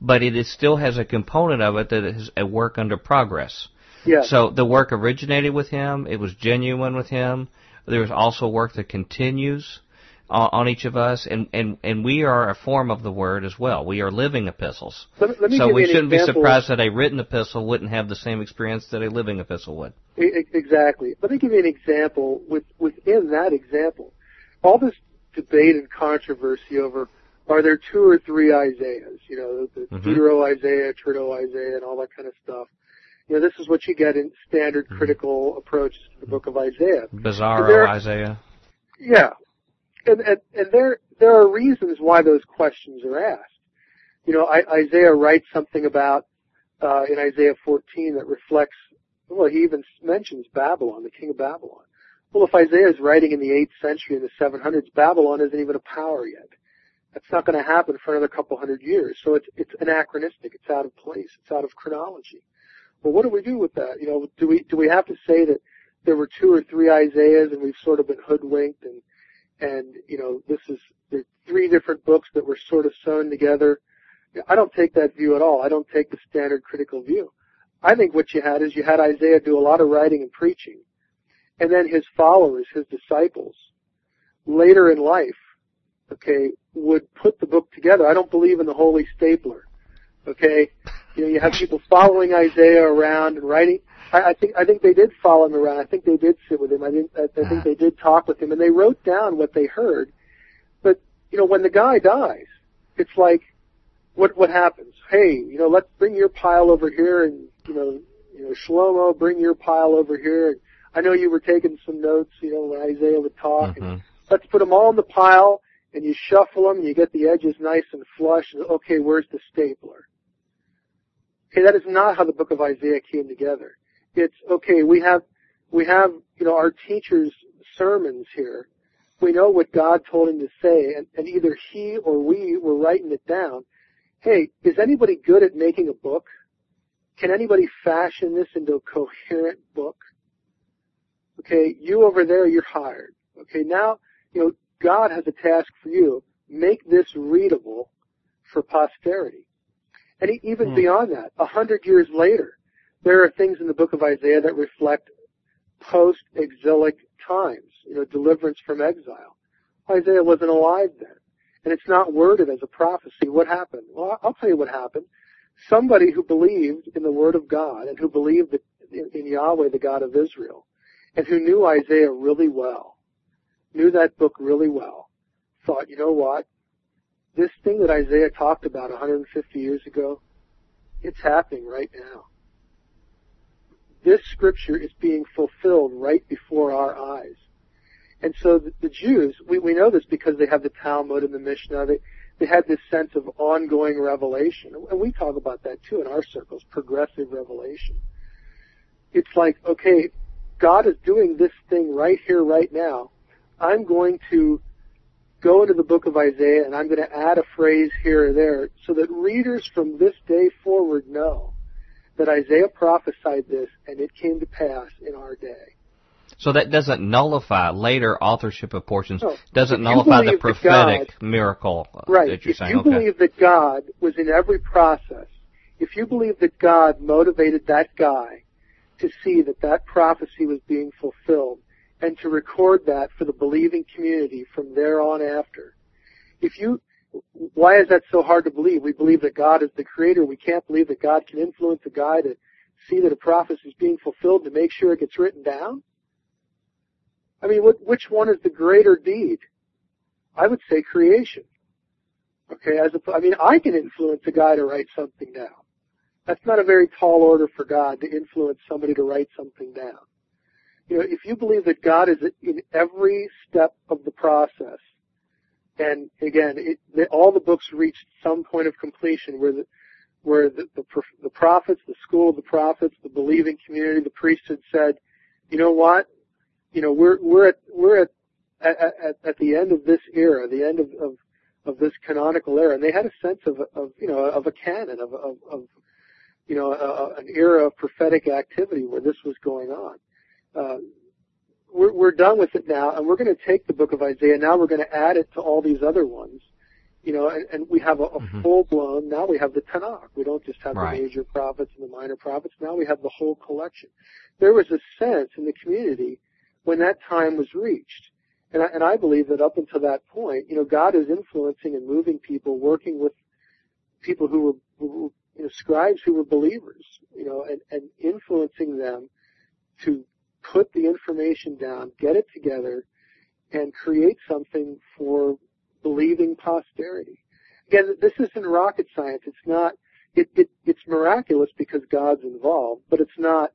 but it still has a component of it that is a work under progress. Yeah. So the work originated with Him. It was genuine with Him. There is also work that continues on each of us, and, and, and we are a form of the Word as well. We are living epistles. Let, let so we shouldn't be surprised that a written epistle wouldn't have the same experience that a living epistle would. Exactly. Let me give you an example with, within that example. All this debate and controversy over are there two or three Isaiahs, you know, the mm-hmm. Deutero Isaiah, Trito Isaiah, and all that kind of stuff. You know, this is what you get in standard mm-hmm. critical approaches to the book of Isaiah. Bizarro Isaiah. Yeah, and, and, and there, there are reasons why those questions are asked. You know, I, Isaiah writes something about, uh, in Isaiah 14 that reflects, well, he even mentions Babylon, the king of Babylon. Well, if Isaiah is writing in the 8th century in the 700s, Babylon isn't even a power yet. That's not going to happen for another couple hundred years. So it's, it's anachronistic. It's out of place. It's out of chronology. Well, what do we do with that? You know, do we, do we have to say that there were two or three Isaiahs and we've sort of been hoodwinked and and you know this is there's three different books that were sort of sewn together. I don't take that view at all. I don't take the standard critical view. I think what you had is you had Isaiah do a lot of writing and preaching, and then his followers, his disciples, later in life, okay, would put the book together. I don't believe in the holy stapler. Okay, you know, you have people following Isaiah around and writing. I, I think I think they did follow him around. I think they did sit with him. I think I, I think uh-huh. they did talk with him, and they wrote down what they heard. But you know, when the guy dies, it's like, what what happens? Hey, you know, let's bring your pile over here, and you know, you know, Shlomo, bring your pile over here. And I know you were taking some notes, you know, when Isaiah would talk. Mm-hmm. And let's put them all in the pile, and you shuffle them, and you get the edges nice and flush. And okay, where's the stapler? Okay, that is not how the book of Isaiah came together it's okay. We have we have you know our teacher's sermons here. We know what God told him to say, and, and either he or we were writing it down. Hey, is anybody good at making a book? Can anybody fashion this into a coherent book? Okay, you over there, you're hired. Okay, now, you know, God has a task for you. Make this readable for posterity. And even mm. beyond that, a hundred years later, there are things in the book of Isaiah that reflect post-exilic times, you know, deliverance from exile. Isaiah wasn't alive then. And it's not worded as a prophecy. What happened? Well, I'll tell you what happened. Somebody who believed in the Word of God and who believed in Yahweh, the God of Israel, and who knew Isaiah really well, knew that book really well, thought, you know what? This thing that Isaiah talked about 150 years ago, it's happening right now. This scripture is being fulfilled right before our eyes. And so the, the Jews, we, we know this because they have the Talmud and the Mishnah. They, they had this sense of ongoing revelation. And we talk about that too in our circles, progressive revelation. It's like, okay, God is doing this thing right here, right now. I'm going to go into the book of Isaiah and I'm going to add a phrase here or there so that readers from this day forward know that Isaiah prophesied this and it came to pass in our day. So that doesn't nullify later authorship of portions. No. Doesn't nullify the prophetic God, miracle uh, right. that you're if saying. you okay. believe that God was in every process, if you believe that God motivated that guy to see that that prophecy was being fulfilled and to record that for the believing community from there on after, if you why is that so hard to believe? We believe that God is the creator. We can't believe that God can influence a guy to see that a prophecy is being fulfilled to make sure it gets written down. I mean, what, which one is the greater deed? I would say creation. Okay, as a, I mean, I can influence a guy to write something down. That's not a very tall order for God to influence somebody to write something down. You know, if you believe that God is in every step of the process, and again, it, the, all the books reached some point of completion where the, where the, the, the prophets, the school of the prophets, the believing community, the priesthood said, you know what? you know, we're we're at we're at at, at the end of this era, the end of, of of this canonical era, and they had a sense of of you know of a canon of of, of you know a, an era of prophetic activity where this was going on. Uh, we're we're done with it now, and we're going to take the book of Isaiah. Now we're going to add it to all these other ones. You know, and, and we have a, a mm-hmm. full blown. Now we have the Tanakh. We don't just have right. the major prophets and the minor prophets. Now we have the whole collection. There was a sense in the community when that time was reached. And I, and I believe that up until that point, you know, God is influencing and moving people, working with people who were, who were you know, scribes who were believers, you know, and, and influencing them to put the information down, get it together, and create something for believing posterity. Again, this isn't rocket science. It's not, it, it, it's miraculous because God's involved, but it's not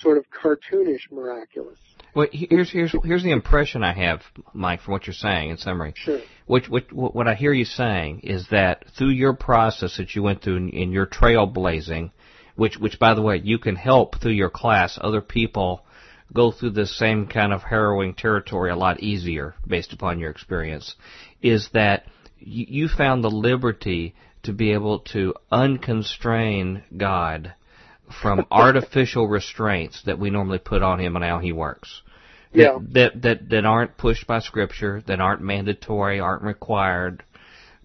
sort of cartoonish miraculous. Well, here's here's here's the impression I have, Mike, from what you're saying in summary. Sure. Which, which what I hear you saying is that through your process that you went through in, in your trailblazing, which which by the way you can help through your class other people go through the same kind of harrowing territory a lot easier based upon your experience, is that you, you found the liberty to be able to unconstrain God from artificial restraints that we normally put on him and how he works. Yeah. That, that that aren't pushed by scripture, that aren't mandatory, aren't required,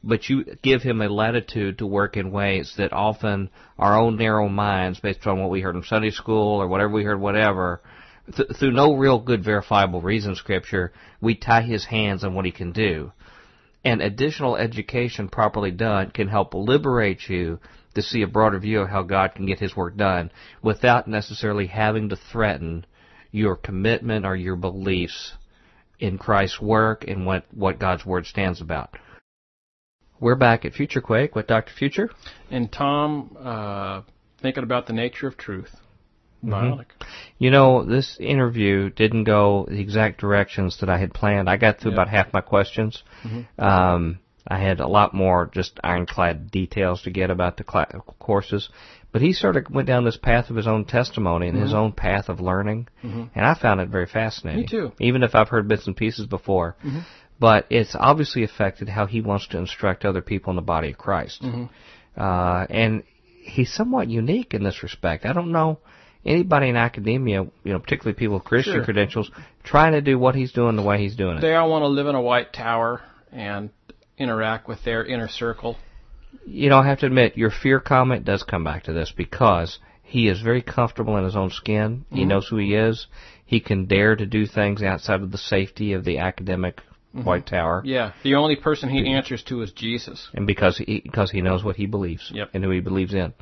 but you give him a latitude to work in ways that often our own narrow minds, based on what we heard in Sunday school or whatever we heard, whatever, th- through no real good verifiable reason, scripture, we tie his hands on what he can do. And additional education properly done can help liberate you to see a broader view of how God can get His work done without necessarily having to threaten your commitment or your beliefs in Christ's work and what, what God's Word stands about. We're back at Future Quake with Dr. Future. And Tom, uh, thinking about the nature of truth. Mm-hmm. You know, this interview didn't go the exact directions that I had planned. I got through yep. about half my questions. Mm-hmm. Um, I had a lot more just ironclad details to get about the cl- courses. But he sort of went down this path of his own testimony and mm-hmm. his own path of learning, mm-hmm. and I found it very fascinating. Me too. Even if I've heard bits and pieces before, mm-hmm. but it's obviously affected how he wants to instruct other people in the body of Christ. Uh, and he's somewhat unique in this respect. I don't know anybody in academia, you know, particularly people with Christian sure. credentials, trying to do what he's doing the way he's doing it. They all want to live in a white tower and interact with their inner circle? You know, I have to admit, your fear comment does come back to this because he is very comfortable in his own skin. Mm-hmm. He knows who he is. He can dare to do things outside of the safety of the academic mm-hmm. White Tower. Yeah, the only person he answers to is Jesus. And because he because he knows what he believes yep. and who he believes in.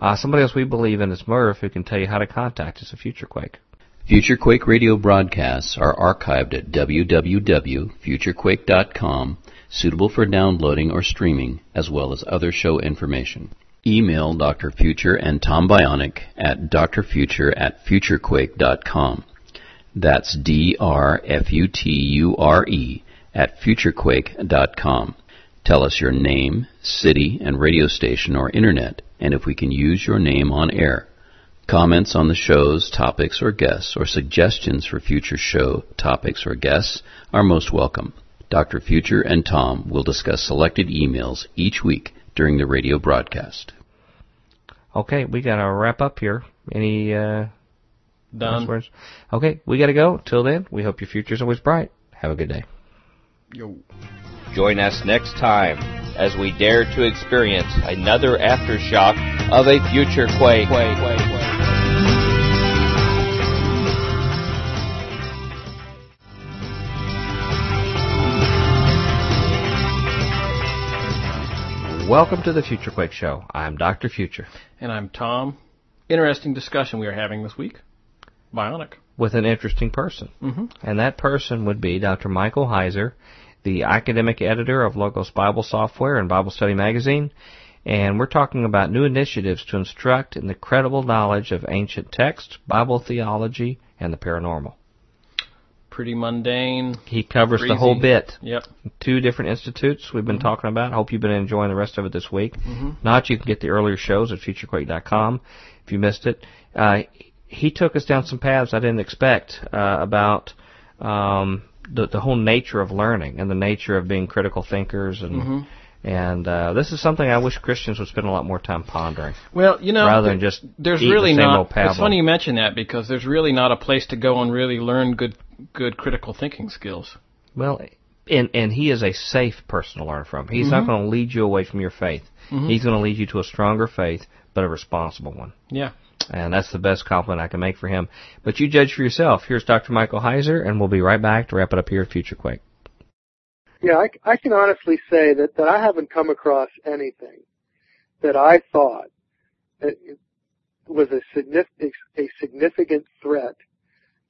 Uh, somebody else we believe in is Murph, who can tell you how to contact us at Future Quake. Future Quake radio broadcasts are archived at www.futurequake.com, suitable for downloading or streaming, as well as other show information. Email Dr. Future and Tom Bionic at drfuture at futurequake.com. That's D-R-F-U-T-U-R-E at futurequake.com. Tell us your name, city, and radio station or internet, and if we can use your name on air. Comments on the show's topics or guests, or suggestions for future show topics or guests are most welcome. Dr. Future and Tom will discuss selected emails each week during the radio broadcast. Okay, we got to wrap up here. Any uh, Done. words? Okay, we got to go. Till then, we hope your future's always bright. Have a good day. Yo. Join us next time as we dare to experience another aftershock of a future quake. Welcome to the Future Quake Show. I'm Dr. Future And I'm Tom. Interesting discussion we are having this week. Bionic. with an interesting person. Mm-hmm. And that person would be Dr. Michael Heiser, the academic editor of Logos Bible Software and Bible Study Magazine. And we're talking about new initiatives to instruct in the credible knowledge of ancient texts, Bible theology, and the paranormal. Pretty mundane. He covers the whole bit. Yep. Two different institutes we've been talking about. I hope you've been enjoying the rest of it this week. Mm-hmm. Not you can get the earlier shows at futurequake.com if you missed it. Uh, he took us down some paths I didn't expect uh, about um, the, the whole nature of learning and the nature of being critical thinkers and Mm-hmm. and uh, this is something I wish Christians would spend a lot more time pondering Well, you know, rather there- than just there's really the not. It's funny you mention that because there's really not a place to go and really learn good good critical thinking skills. Well, and and he is a safe person to learn from. He's Mm-hmm. not going to lead you away from your faith. He's going to lead you to a stronger faith, but a responsible one. Yeah. And that's the best compliment I can make for him. But you judge for yourself. Here's Dr. Michael Heiser, and we'll be right back to wrap it up here at Future Quake. Yeah, I, I can honestly say that, that I haven't come across anything that I thought that was a significant, a significant threat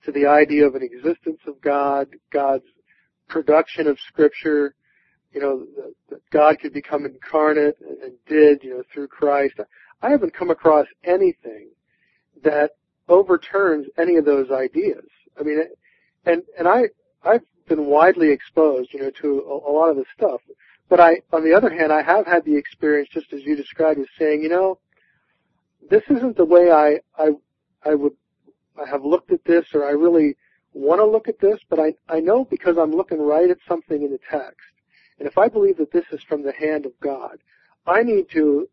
to the idea of an existence of God, God's production of Scripture, you know, that- God could become incarnate and did, you know, through Christ. I haven't come across anything that overturns any of those ideas. I mean, and and I I've been widely exposed, you know, to a, a lot of this stuff. But I, on the other hand, I have had the experience, just as you described, as saying, you know, this isn't the way I I I would I have looked at this, or I really want to look at this. But I I know because I'm looking right at something in the text, and if I believe that this is from the hand of God, I need to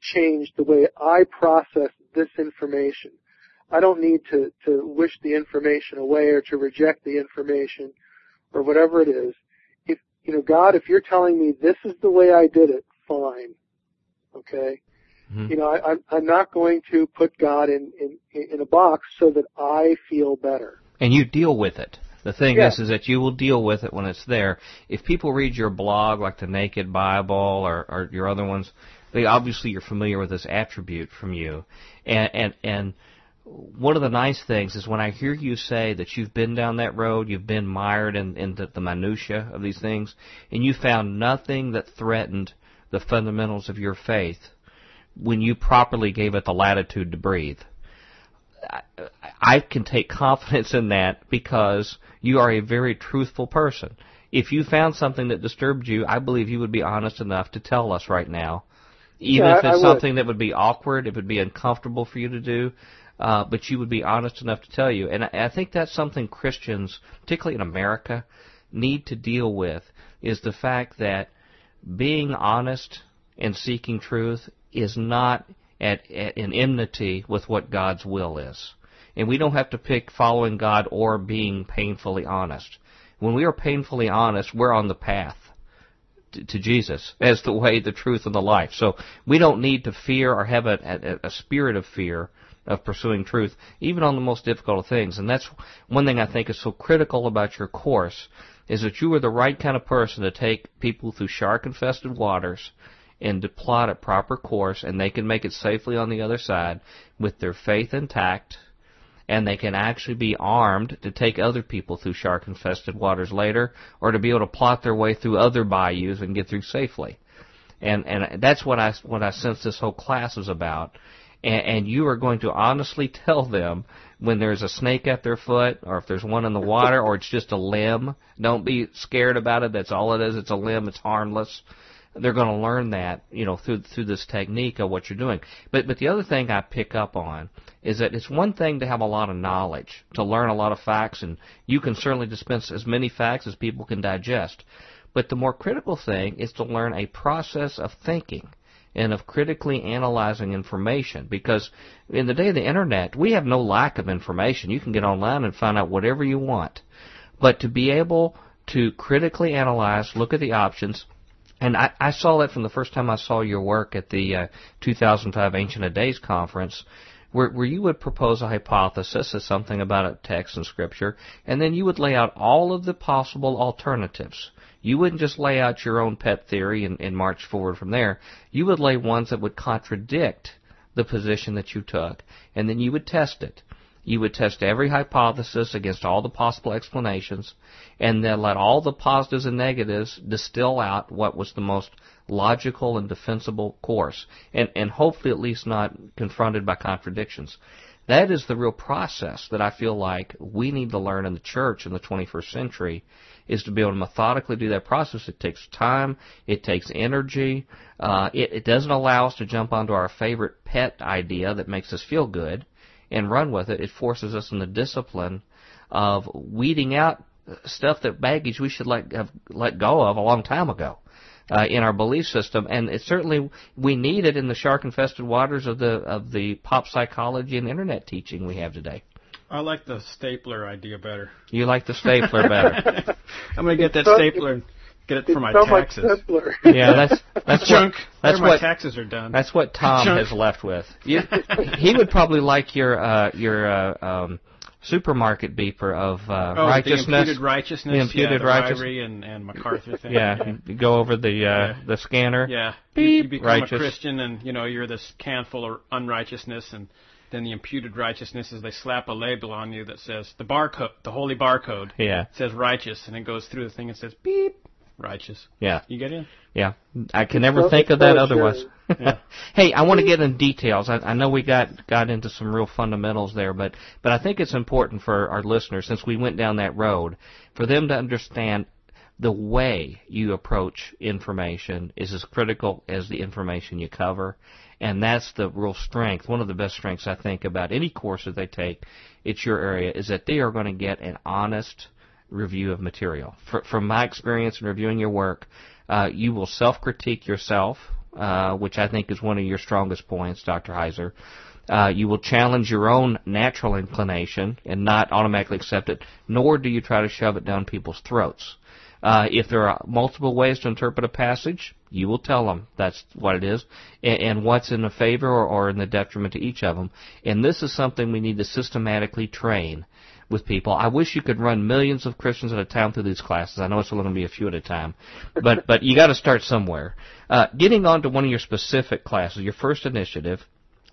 change the way I process this information. I don't need to, to wish the information away or to reject the information or whatever it is. If, you know, God, if you're telling me this is the way I did it, fine. Okay? Mhm. You know, I, I'm, I'm not going to put God in, in, in a box so that I feel better. And you deal with it. The thing Yeah. is, is that you will deal with it when it's there. If people read your blog, like the Naked Bible or, or your other ones, they obviously you're familiar with this attribute from you. And, and, and one of the nice things is when I hear you say that you've been down that road, you've been mired in, in the, the minutia of these things, and you found nothing that threatened the fundamentals of your faith when you properly gave it the latitude to breathe. I, I can take confidence in that because you are a very truthful person. If you found something that disturbed you, I believe you would be honest enough to tell us right now. Even Yeah, if it's something that would be awkward, it would be uncomfortable for you to do, uh, but you would be honest enough to tell you. And I, I think that's something Christians, particularly in America, need to deal with is the fact that being honest and seeking truth is not at, at an enmity with what God's will is. And we don't have to pick following God or being painfully honest. When we are painfully honest, we're on the path to, Jesus as the way, the truth, and the life. So we don't need to fear or have a, a, a spirit of fear of pursuing truth, even on the most difficult of things. And that's one thing I think is so critical about your course is that you are the right kind of person to take people through shark-infested waters and to plot a proper course, and they can make it safely on the other side with their faith intact and they can actually be armed to take other people through shark infested waters later or to be able to plot their way through other bayous and get through safely. And and that's what I what I sense this whole class is about. And, and you are going to honestly tell them when there's a snake at their foot, or if there's one in the water, or it's just a limb. Don't be scared about it. That's all it is. It's a limb. It's harmless. They're going to learn that, you know, through through this technique of what you're doing. But but the other thing I pick up on is that it's one thing to have a lot of knowledge, to learn a lot of facts, and you can certainly dispense as many facts as people can digest. But the more critical thing is to learn a process of thinking and of critically analyzing information because in the day of the internet we have no lack of information you can get online and find out whatever you want but to be able to critically analyze look at the options and I, I saw that from the first time I saw your work at the uh, 2005 Ancient of Days conference where, where you would propose a hypothesis as something about a text in scripture and then you would lay out all of the possible alternatives you wouldn't just lay out your own pet theory and, and march forward from there. You would lay ones that would contradict the position that you took, and then you would test it. You would test every hypothesis against all the possible explanations, and then let all the positives and negatives distill out what was the most logical and defensible course, and, and hopefully at least not confronted by contradictions. That is the real process that I feel like we need to learn in the church in the 21st century is to be able to methodically do that process. It takes time, it takes energy, uh, it, it doesn't allow us to jump onto our favorite pet idea that makes us feel good and run with it. It forces us in the discipline of weeding out stuff that baggage we should let have let go of a long time ago. Uh, in our belief system, and it certainly we need it in the shark-infested waters of the of the pop psychology and internet teaching we have today. I like the stapler idea better. You like the stapler better. I'm gonna get that stapler get it for my so taxes. Much simpler. Yeah, that's that's junk. What, that's what my taxes are done. That's what Tom Junk. has left with. You, he would probably like your uh, your uh, um, supermarket beeper of uh, oh, righteousness. The imputed righteousness. The imputed yeah, the righteous- and, and MacArthur thing. Yeah, you go over the uh, Yeah. the scanner. Yeah. You, Beep. you become Righteous. a Christian and, you know, you're this can full of unrighteousness and then the imputed righteousness is they slap a label on you that says the barcode, the holy barcode. Yeah, says righteous and it goes through the thing and says beep, righteous. yeah, You get in? yeah. I can never think of that otherwise. Yeah. hey, I want to get in details. I, I know we got got into some real fundamentals there, but but I think it's important for our listeners since we went down that road for them to understand the way you approach information is as critical as the information you cover. And that's the real strength. One of the best strengths I think about any course that they take, it's your area, is that they are going to get an honest review of material. Fr from my experience in reviewing your work, uh, you will self-critique yourself, uh, which I think is one of your strongest points, Dr. Heiser. Uh, you will challenge your own natural inclination and not automatically accept it, nor do you try to shove it down people's throats. Uh, if there are multiple ways to interpret a passage, you will tell them that's what it is, and, and what's in the favor or, or in the detriment to each of them. And this is something we need to systematically train with people. I wish you could run millions of Christians at a time through these classes. I know it's only going to be a few at a time, but but you got to start somewhere. Uh, getting on to one of your specific classes, your first initiative,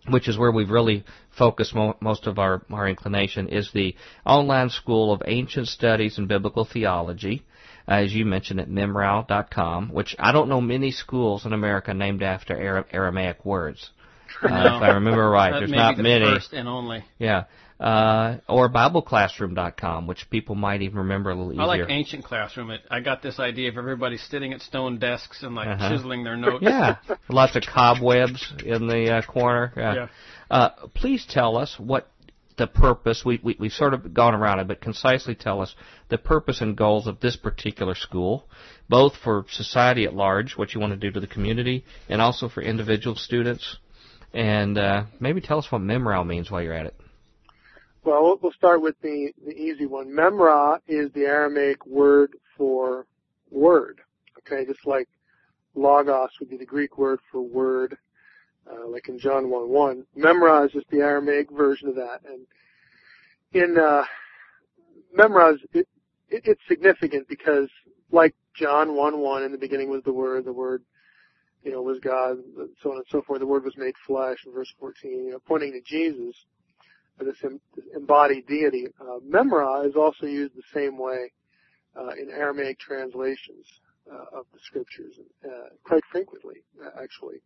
which is where we've really focused mo- most of our, our inclination, is the online school of ancient studies and biblical theology, as you mentioned at memrao.com, which I don't know many schools in America named after Ara- Aramaic words. Uh, No. if I remember right, there's not many. First and only. Yeah. Uh, or BibleClassroom.com, which people might even remember a little easier. I like ancient classroom. It, I got this idea of everybody sitting at stone desks and like Uh-huh. chiseling their notes. Yeah, lots of cobwebs in the uh, corner. Yeah. Yeah. Uh, please tell us what the purpose. We, we we've sort of gone around it, but concisely tell us the purpose and goals of this particular school, both for society at large, what you want to do to the community, and also for individual students. And uh, maybe tell us what Memrao means while you're at it. Well, we'll- start with the, the easy one. Memra is the Aramaic word for word. Okay, just like logos would be the Greek word for word, uh, like in John 1 1. Memra is just the Aramaic version of that. And in uh, Memra, it, it, it's significant because, like John 1 1, in the beginning was the Word, the Word you know, was God, so on and so forth. The Word was made flesh in verse 14, you know, pointing to Jesus. This, em, this embodied deity. Uh, Memra is also used the same way uh, in Aramaic translations uh, of the scriptures, uh, quite frequently, uh, actually.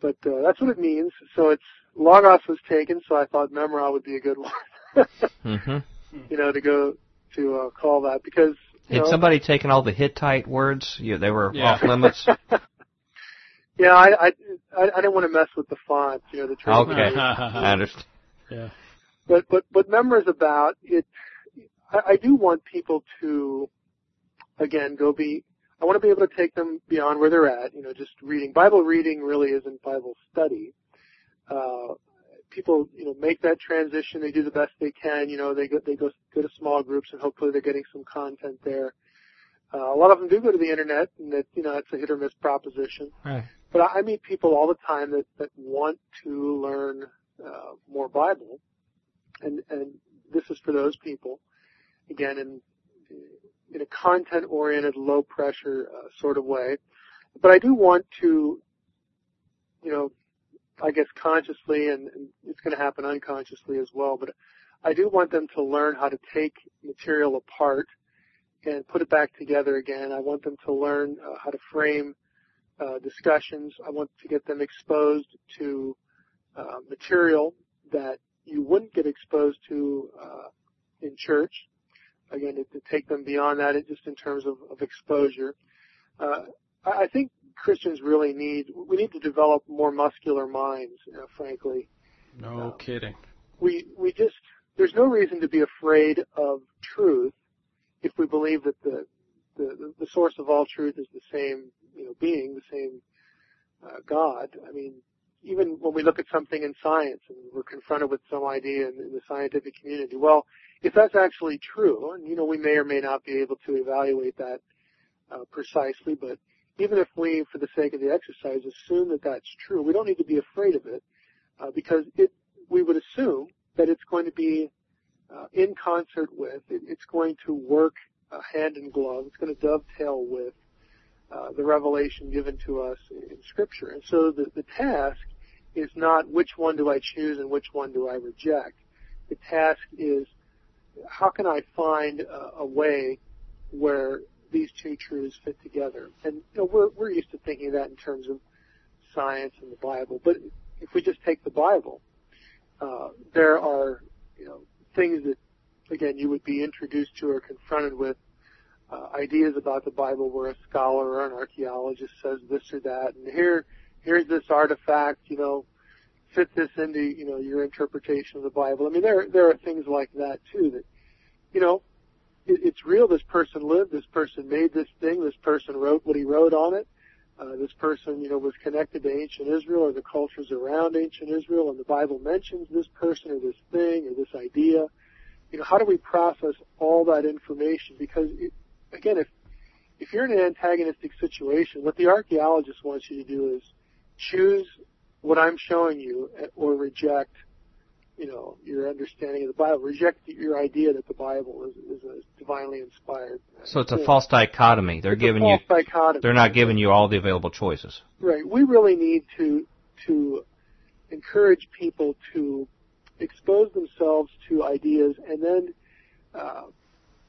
But uh, that's what it means. So it's Logos was taken, so I thought Memra would be a good one. mm-hmm. You know, to go to uh, call that because. Had know, somebody taken all the Hittite words? You, they were Yeah. off limits. yeah, I, I I I didn't want to mess with the font. You know, the translation. Okay. I understand. yeah. But but what Memra is about, it I, I do want people to again go be I want to be able to take them beyond where they're at, you know, just reading. Bible reading really isn't Bible study. Uh people, you know, make that transition, they do the best they can, you know, they go they go go to small groups and hopefully they're getting some content there. Uh, a lot of them do go to the internet and that, you know, it's a hit or miss proposition. Right. But I I meet people all the time that, that want to learn uh, more Bible, and and this is for those people. Again, in in a content-oriented, low-pressure uh, sort of way. But I do want to, you know, I guess consciously, and, and it's going to happen unconsciously as well. But I do want them to learn how to take material apart and put it back together again. I want them to learn uh, how to frame uh, discussions. I want to get them exposed to uh, material that you wouldn't get exposed to uh, in church. Again, to, to take them beyond that, it, just in terms of, of exposure. Uh, I, I think Christians really need we need to develop more muscular minds. Uh, frankly, No kidding. we we just there's no reason to be afraid of truth if we believe that the the, the source of all truth is the same you know being the same uh, God. I mean, even when we look at something in science and we're confronted with some idea in, in the scientific community, well, if that's actually true, and you know we may or may not be able to evaluate that uh, precisely, but even if we, for the sake of the exercise, assume that that's true, we don't need to be afraid of it uh, because it we would assume that it's going to be uh, in concert with, it, it's going to work uh, hand in glove, it's going to dovetail with uh, the revelation given to us in, in Scripture. And so the, the task is not which one do I choose and which one do I reject. The task is how can I find a, a way where these two truths fit together? And you know, we're we're used to thinking of that in terms of science and the Bible, but if we just take the Bible, uh, there are you know things that again you would be introduced to or confronted with uh, ideas about the Bible where a scholar or an archaeologist says this or that, and here here's this artifact, you know, fit this into you know your interpretation of the Bible. I mean, there there are things like that too that you know it, it's real. This person lived. This person made this thing. This person wrote what he wrote on it. Uh, this person, you know, was connected to ancient Israel or the cultures around ancient Israel, and the Bible mentions this person or this thing or this idea. You know, how do we process all that information? Because, it, again, if if you're in an antagonistic situation, what the archaeologist wants you to do is choose what I'm showing you or reject, you know, your understanding of the Bible. Reject your idea that the Bible is, is a divinely inspired. So it's a false dichotomy. They're It's giving you false dichotomy. they're not giving you all the available choices. Right. We really need to to encourage people to expose themselves to ideas, and then, uh,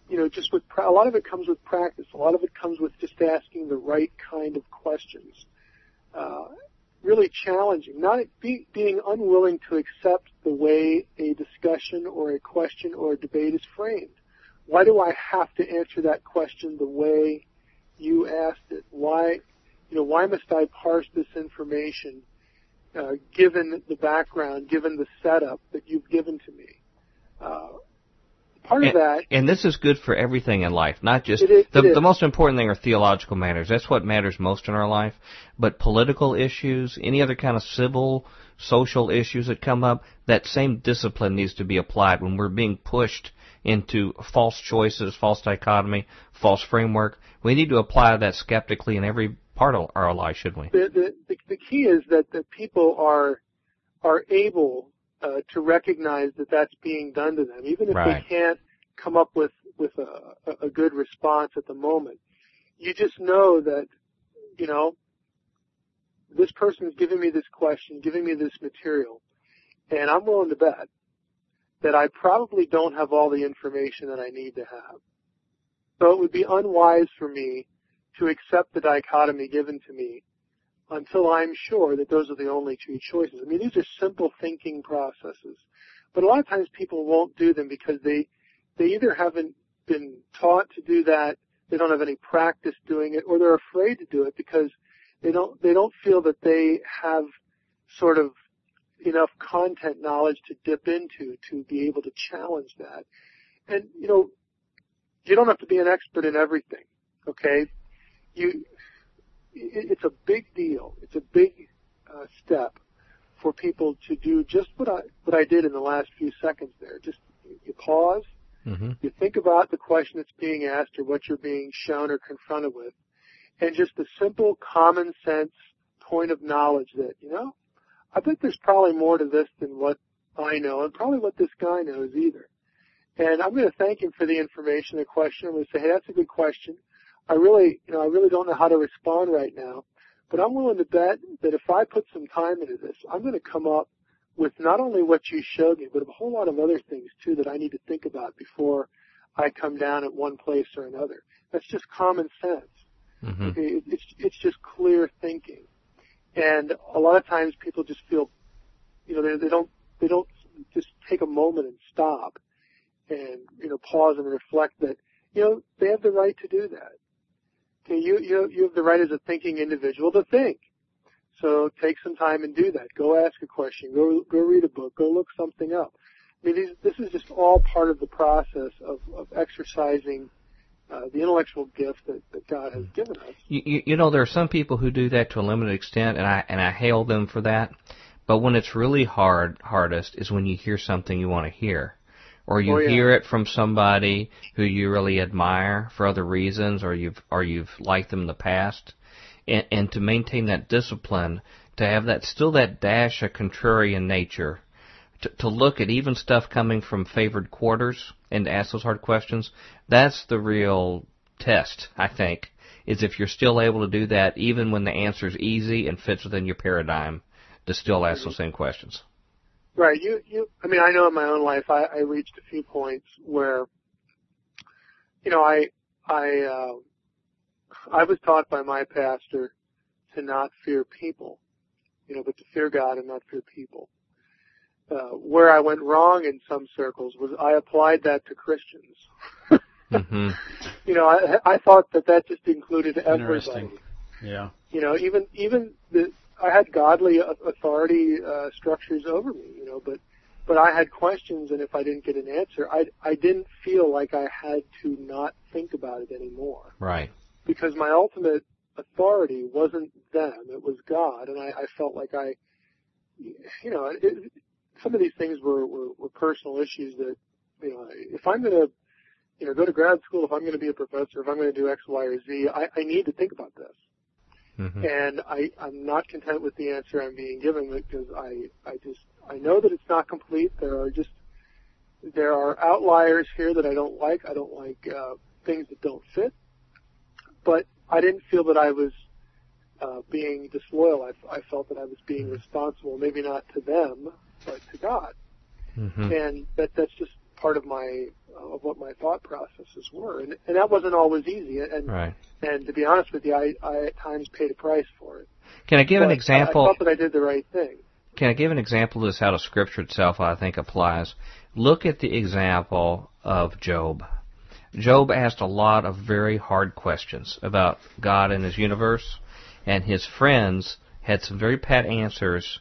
you know, just with a lot of it comes with practice. A lot of it comes with just asking the right kind of questions. Uh, really challenging, not be, being unwilling to accept the way a discussion or a question or a debate is framed. Why do I have to answer that question the way you asked it? Why, you know, why must I parse this information uh, given the background, given the setup that you've given to me? Uh, part of And, that, and this is good for everything in life, not just It is- the the most important thing are theological matters. That's what matters most in our life. But political issues, any other kind of civil, social issues that come up, that same discipline needs to be applied when we're being pushed into false choices, false dichotomy, false framework. We need to apply that skeptically in every part of our life, shouldn't we? the, the, the, the key is that the people are are able uh, to recognize that that's being done to them, even if Right. they can't come up with with a, a- a good response at the moment. You just know that you know this person is giving me this question, giving me this material, and I'm willing to bet that I probably don't have all the information that I need to have. So it would be unwise for me to accept the dichotomy given to me until I'm sure that those are the only two choices. I mean, these are simple thinking processes, but a lot of times people won't do them because they, they either haven't been taught to do that, they don't have any practice doing it, or they're afraid to do it because they don't, they don't feel that they have sort of enough content knowledge to dip into to be able to challenge that. And, you know, you don't have to be an expert in everything, okay? You, it's a big deal. It's a big uh, step for people to do just what I what I did in the last few seconds there. Just you pause, mm-hmm. you think about the question that's being asked or what you're being shown or confronted with, and just the simple common sense point of knowledge that you know, I bet there's probably more to this than what I know, and probably what this guy knows either. And I'm going to thank him for the information, the question. I'm going to say, hey, that's a good question. I really, you know, I really don't know how to respond right now, but I'm willing to bet that if I put some time into this, I'm going to come up with not only what you showed me, but a whole lot of other things too that I need to think about before I come down at one place or another. That's just common sense. Mm-hmm. Okay, it's it's just clear thinking, and a lot of times people just feel, you know, they they don't they don't just take a moment and stop, and you know pause and reflect that you know they have the right to do that you, you, you have the right as a thinking individual to think. So take some time and do that. Go ask a question. Go, go read a book. Go look something up. I mean, these, this is just all part of the process of, of exercising uh, the intellectual gift that, that God has given us. You, you, you know, there are some people who do that to a limited extent, and I and I hail them for that. But when it's really hard, hardest is when you hear something you want to hear or you oh, yeah. hear it from somebody who you really admire for other reasons, or you've or you've liked them in the past, and, and to maintain that discipline, to have that still that dash of contrarian nature, to, to look at even stuff coming from favored quarters and to ask those hard questions. That's the real test, I think, is if you're still able to do that even when the answer is easy and fits within your paradigm, to still ask those same questions. Right. You, you, I mean, I know in my own life, I, I reached a few points where, you know, I, I, uh, I was taught by my pastor to not fear people, you know, but to fear God and not fear people. Uh, where I went wrong in some circles was I applied that to Christians. mm-hmm. You know, I, I thought that that just included everybody. Yeah. You know, even even the I had godly authority uh, structures over me, you know, but but I had questions, and if I didn't get an answer, I I didn't feel like I had to not think about it anymore. Right. Because my ultimate authority wasn't them; it was God, and I, I felt like I, you know, it, some of these things were, were were personal issues that, you know, if I'm going to, you know, go to grad school, if I'm going to be a professor, if I'm going to do X, Y, or Z, I, I need to think about this. Mm-hmm. And I, I'm not content with the answer I'm being given because I, I just, I know that it's not complete. There are just, there are outliers here that I don't like. I don't like uh, things that don't fit. But I didn't feel that I was uh, being disloyal. I, I felt that I was being mm-hmm. responsible, maybe not to them, but to God. Mm-hmm. And that that's just part of my uh, of what my thought processes were, and and that wasn't always easy. And right. and to be honest with you, I I at times paid a price for it. Can I give but an example? I, I thought that I did the right thing. Can I give an example of this how the Scripture itself I think applies? Look at the example of Job. Job asked a lot of very hard questions about God and His universe, and his friends had some very pat answers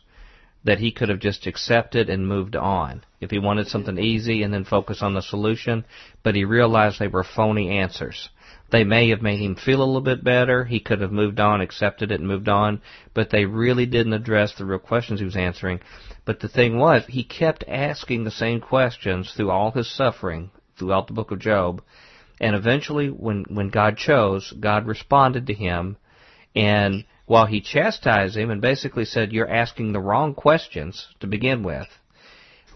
that he could have just accepted and moved on if he wanted something easy and then focus on the solution, but he realized they were phony answers. They may have made him feel a little bit better. He could have moved on, accepted it, and moved on, but they really didn't address the real questions he was answering. But the thing was, he kept asking the same questions through all his suffering, throughout the book of Job, and eventually, when, when God chose, God responded to him, and while he chastised him and basically said, You're asking the wrong questions to begin with,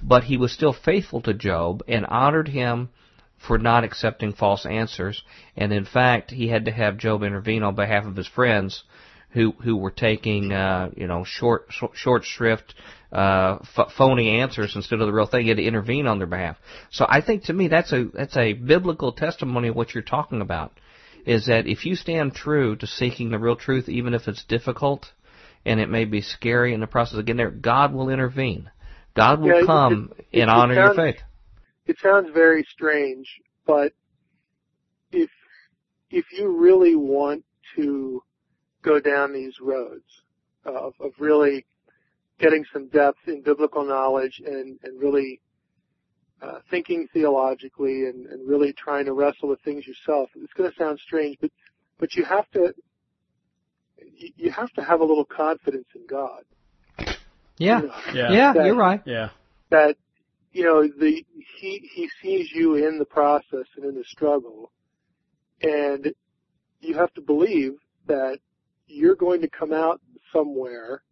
but he was still faithful to Job and honored him for not accepting false answers. And in fact, he had to have Job intervene on behalf of his friends who who were taking uh, you know short short shrift uh, f- phony answers instead of the real thing. He had to intervene on their behalf. So I think to me that's a that's a biblical testimony of what you're talking about. Is that if you stand true to seeking the real truth, even if it's difficult and it may be scary in the process of getting there, God will intervene. God will Yeah, come it- and it honor your faith. it sounds very strange, but if if you really want to go down these roads of, of really getting some depth in biblical knowledge and, and really uh, thinking theologically and, and really trying to wrestle with things yourself, it's going to sound strange, but but you have to you you have to have a little confidence in God. Yeah, You know, Yeah. yeah, That- you're right. Yeah. that you know the he he sees you in the process and in the struggle and you have to believe that you're going to come out somewhere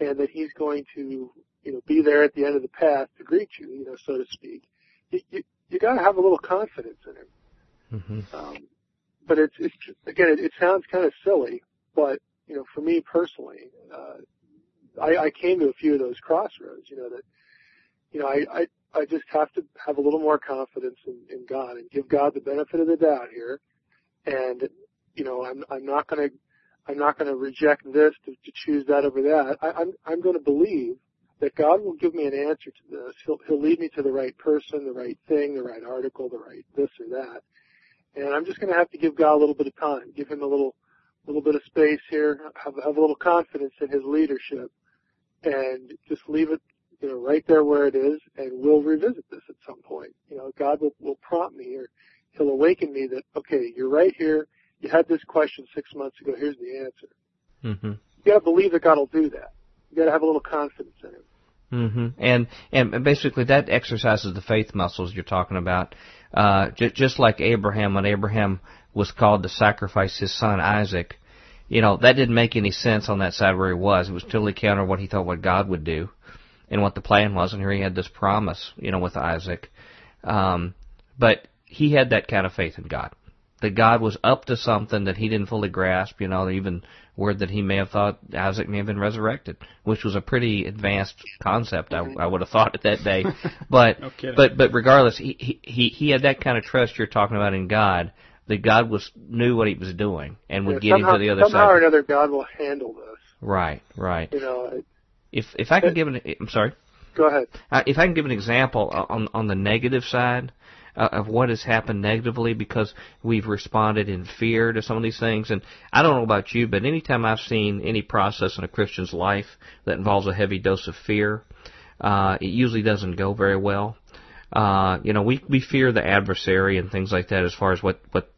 and that he's going to you know be there at the end of the path to greet you you know so to speak you you, you got to have a little confidence in him hmm um, but it's it's again it, it sounds kind of silly but you know for me personally uh I, I came to a few of those crossroads you know that you know, I, I, I just have to have a little more confidence in, in God and give God the benefit of the doubt here. And, you know, I'm, I'm not going to, I'm not going to reject this to, to choose that over that. I, I'm, I'm going to believe that God will give me an answer to this. He'll, he'll lead me to the right person, the right thing, the right article, the right this or that. And I'm just going to have to give God a little bit of time, give him a little, little bit of space here, have, have a little confidence in his leadership and just leave it you know, right there where it is, and we'll revisit this at some point. You know, God will, will prompt me or He'll awaken me that, okay, you're right here. You had this question six months ago. Here's the answer. hmm You gotta believe that God will do that. You gotta have a little confidence in Him. hmm And and basically that exercises the faith muscles you're talking about. Uh, j- just like Abraham, when Abraham was called to sacrifice his son Isaac, you know that didn't make any sense on that side where he was. It was totally counter what he thought what God would do, and what the plan was. And here he had this promise, you know, with Isaac. Um, but he had that kind of faith in God. That God was up to something that he didn't fully grasp, you know, even word that he may have thought Isaac may have been resurrected, which was a pretty advanced concept, I, I would have thought at that day. But, No but, but regardless, he, he, he he had that kind of trust you're talking about in God, that God was, knew what he was doing and would You get somehow, him to the other somehow or side. another, God will handle this. Right, right. You know, If, if I can give an, I'm sorry. go ahead. Uh, if I can give an example on on the negative side uh, of what has happened negatively because we've responded in fear to some of these things, and I don't know about you, but anytime I've seen any process in a Christian's life that involves a heavy dose of fear, uh, it usually doesn't go very well. Uh, you know, we we fear the adversary and things like that as far as what what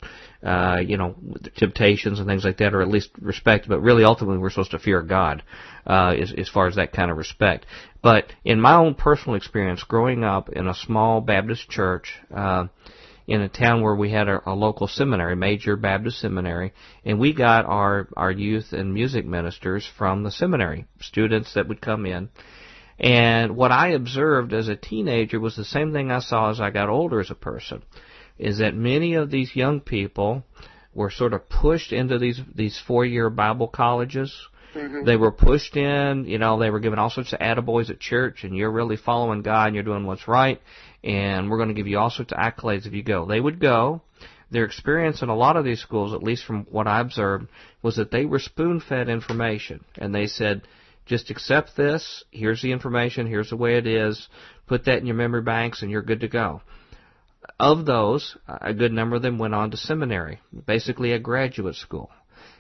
uh, you know temptations and things like that, or at least respect. But really, ultimately, we're supposed to fear God uh, as as far as that kind of respect. But in my own personal experience, growing up in a small Baptist church. Uh, in a town where we had a, a local seminary, major Baptist seminary, and we got our our youth and music ministers from the seminary, students that would come in. And what I observed as a teenager was the same thing I saw as I got older as a person, is that many of these young people were sort of pushed into these these four year Bible colleges. Mm-hmm. They were pushed in, you know, they were given all sorts of attaboys at church, and you're really following God and you're doing what's right, and we're going to give you all sorts of accolades if you go. They would go. Their experience in a lot of these schools, at least from what I observed, was that they were spoon fed information, and they said, just accept this, here's the information, here's the way it is, put that in your memory banks, and you're good to go. Of those, a good number of them went on to seminary, basically a graduate school.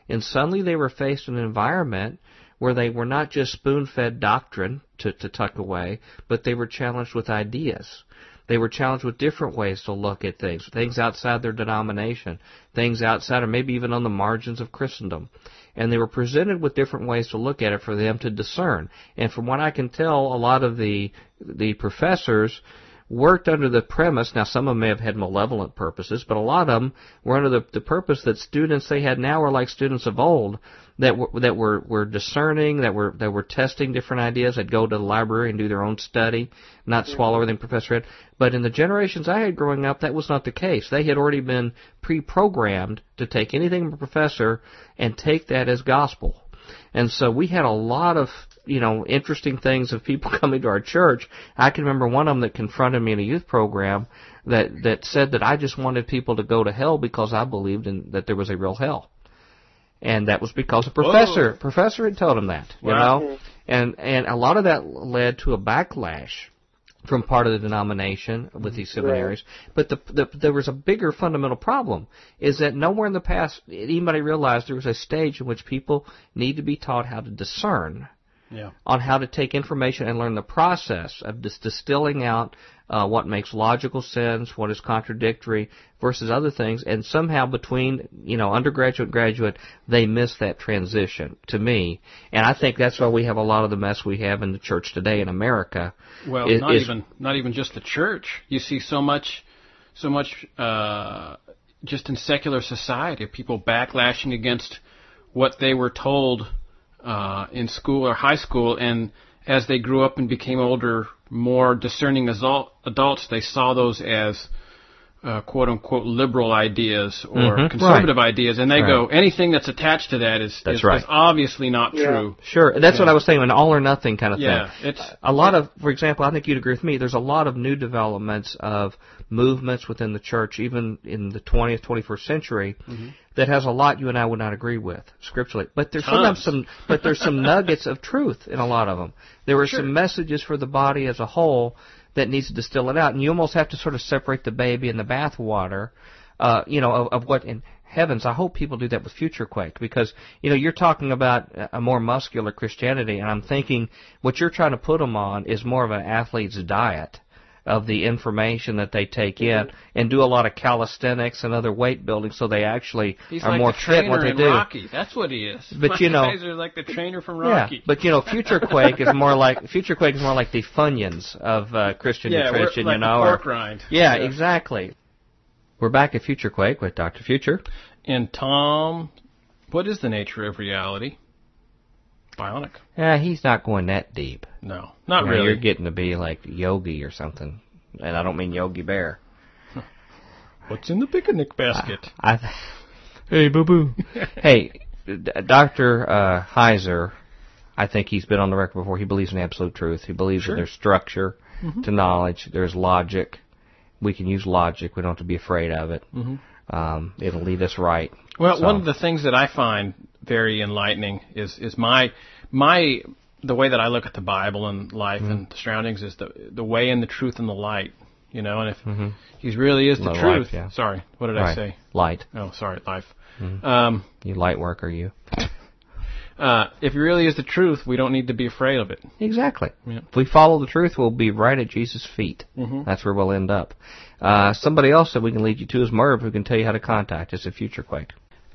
And suddenly they were faced in an environment where they were not just spoon fed doctrine to, to tuck away, but they were challenged with ideas. They were challenged with different ways to look at things, things outside their denomination, things outside or maybe even on the margins of Christendom. And they were presented with different ways to look at it for them to discern. And from what I can tell, a lot of the the professors worked under the premise, now some of them may have had malevolent purposes, but a lot of them were under the, the purpose that students they had now were like students of old, that were, that were, were discerning, that were, that were testing different ideas, that go to the library and do their own study, not mm-hmm. swallow everything professor had. But in the generations I had growing up, that was not the case. They had already been pre-programmed to take anything from a professor and take that as gospel. And so we had a lot of, you know, interesting things of people coming to our church. I can remember one of them that confronted me in a youth program that, that said that I just wanted people to go to hell because I believed in, that there was a real hell. And that was because a professor, Whoa. professor had told him that, you Wow. know? And, and a lot of that led to a backlash from part of the denomination with these seminaries. But the, the there was a bigger fundamental problem is that nowhere in the past anybody realized there was a stage in which people need to be taught how to discern Yeah. on how to take information and learn the process of dis- distilling out uh, what makes logical sense, what is contradictory versus other things, and somehow between you know undergraduate and graduate they miss that transition to me, and I think that's why we have a lot of the mess we have in the church today in America. Well, is- not is- even not even just the church. You see so much, so much uh, just in secular society of people backlashing against what they were told uh, in school or high school, and as they grew up and became older, more discerning adult, adults, they saw those as uh, quote unquote liberal ideas or Mhm, conservative ideas, and they Right. go anything that's attached to that is, That's is, right. is obviously not Yeah. true. Sure, that's what I was saying, an all or nothing kind of Yeah, thing. it's a lot of, for example, I think you'd agree with me. There's a lot of new developments of movements within the church, even in the 20th, 21st century, Mm-hmm. that has a lot you and I would not agree with scripturally. But there's sometimes some, but there's some nuggets of truth in a lot of them. There are Sure. some messages for the body as a whole that needs to distill it out, and you almost have to sort of separate the baby and the bathwater, uh, you know, of, of what in heavens. I hope people do that with Future Quake because you know you're talking about a more muscular Christianity, and I'm thinking what you're trying to put them on is more of an athlete's diet of the information that they take in and do a lot of calisthenics and other weight building so they actually He's are like more fit in what they in do. Rocky. That's what he is. But, you know- Mike Kaiser like the trainer from Rocky. Yeah, but you know, Future Quake is more like Future Quake is more like the Funyuns of uh, Christian yeah, nutrition, like you know. or- pork rind. yeah, exactly. We're back at Future Quake with Dr. Future. And Tom, what is the nature of reality? Bionic? Yeah, he's not going that deep. No, not You know, really. You're getting to be like Yogi or something, and I don't mean Yogi Bear. What's in the picnic basket? I. hey, boo boo. hey, Dr. Uh, Heiser, I think he's been on the record before. He believes in absolute truth. He believes Sure. that there's structure to knowledge. There's logic. We can use logic. We don't have to be afraid of it. Um, it'll lead us right. Well, So- one of the things that I find very enlightening is is my my the way that I look at the Bible and life Mm-hmm. and the surroundings is the the way and the truth and the light. You know, and if he really is the The truth. life, yeah. Sorry, what did I say? Light. Oh, sorry, life. Mm-hmm. Um, You light worker, you. uh, if he really is the truth, we don't need to be afraid of it. Exactly. Yeah. If we follow the truth, we'll be right at Jesus' feet. Mhm. That's where we'll end up. Uh, somebody else that we can lead you to is Merv, who can tell you how to contact us at Future Quake.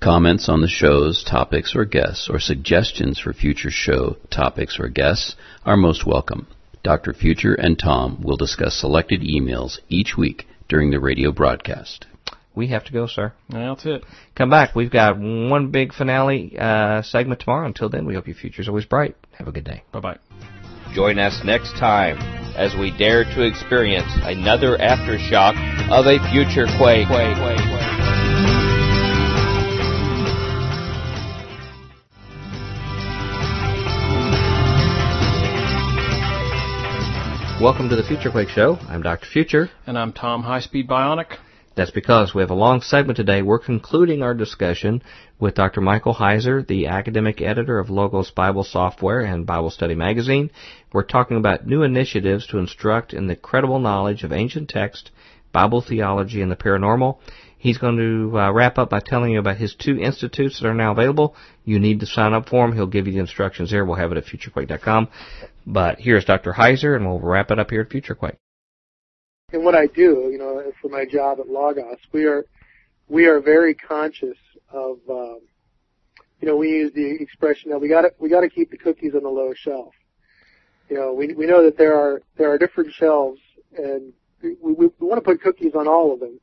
Comments on the shows, topics, or guests, or suggestions for future show topics or guests are most welcome. Dr. Future and Tom will discuss selected emails each week during the radio broadcast. We have to go, sir. That's it. Come back. We've got one big finale uh, segment tomorrow. Until then, we hope your future's always bright. Have a good day. Bye bye. Join us next time as we dare to experience another aftershock of a future quake. Welcome to the Future Quake Show. I'm Dr. Future. And I'm Tom High Speed Bionic. That's because we have a long segment today. We're concluding our discussion with Dr. Michael Heiser, the academic editor of Logos Bible Software and Bible Study Magazine. We're talking about new initiatives to instruct in the credible knowledge of ancient text, Bible theology, and the paranormal. He's going to uh, wrap up by telling you about his two institutes that are now available. You need to sign up for them. He'll give you the instructions there. We'll have it at futurequake.com. But here's Dr. Heiser, and we'll wrap it up here at FutureQuake. and what I do, you know, for my job at Logos, we are we are very conscious of, um, you know, we use the expression that we got to we got to keep the cookies on the low shelf. You know, we we know that there are there are different shelves, and we we, we want to put cookies on all of them,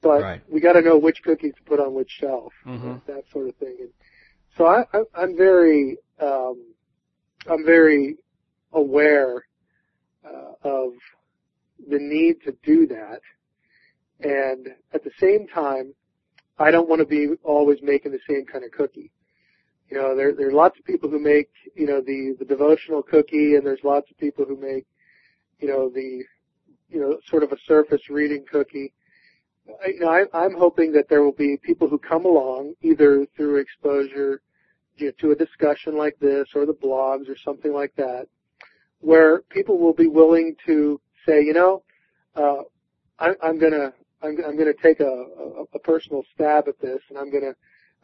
but Right. we got to know which cookies to put on which shelf, Mhm. that sort of thing. And so I, I I'm very um, I'm very aware uh, of the need to do that, and at the same time, I don't want to be always making the same kind of cookie. You know, there there are lots of people who make you know the the devotional cookie, and there's lots of people who make you know the you know sort of a surface reading cookie. You know, I, I'm hoping that there will be people who come along either through exposure you know, to a discussion like this or the blogs or something like that, where people will be willing to say, you know, uh, I, I'm gonna I'm, I'm gonna take a, a, a personal stab at this, and I'm gonna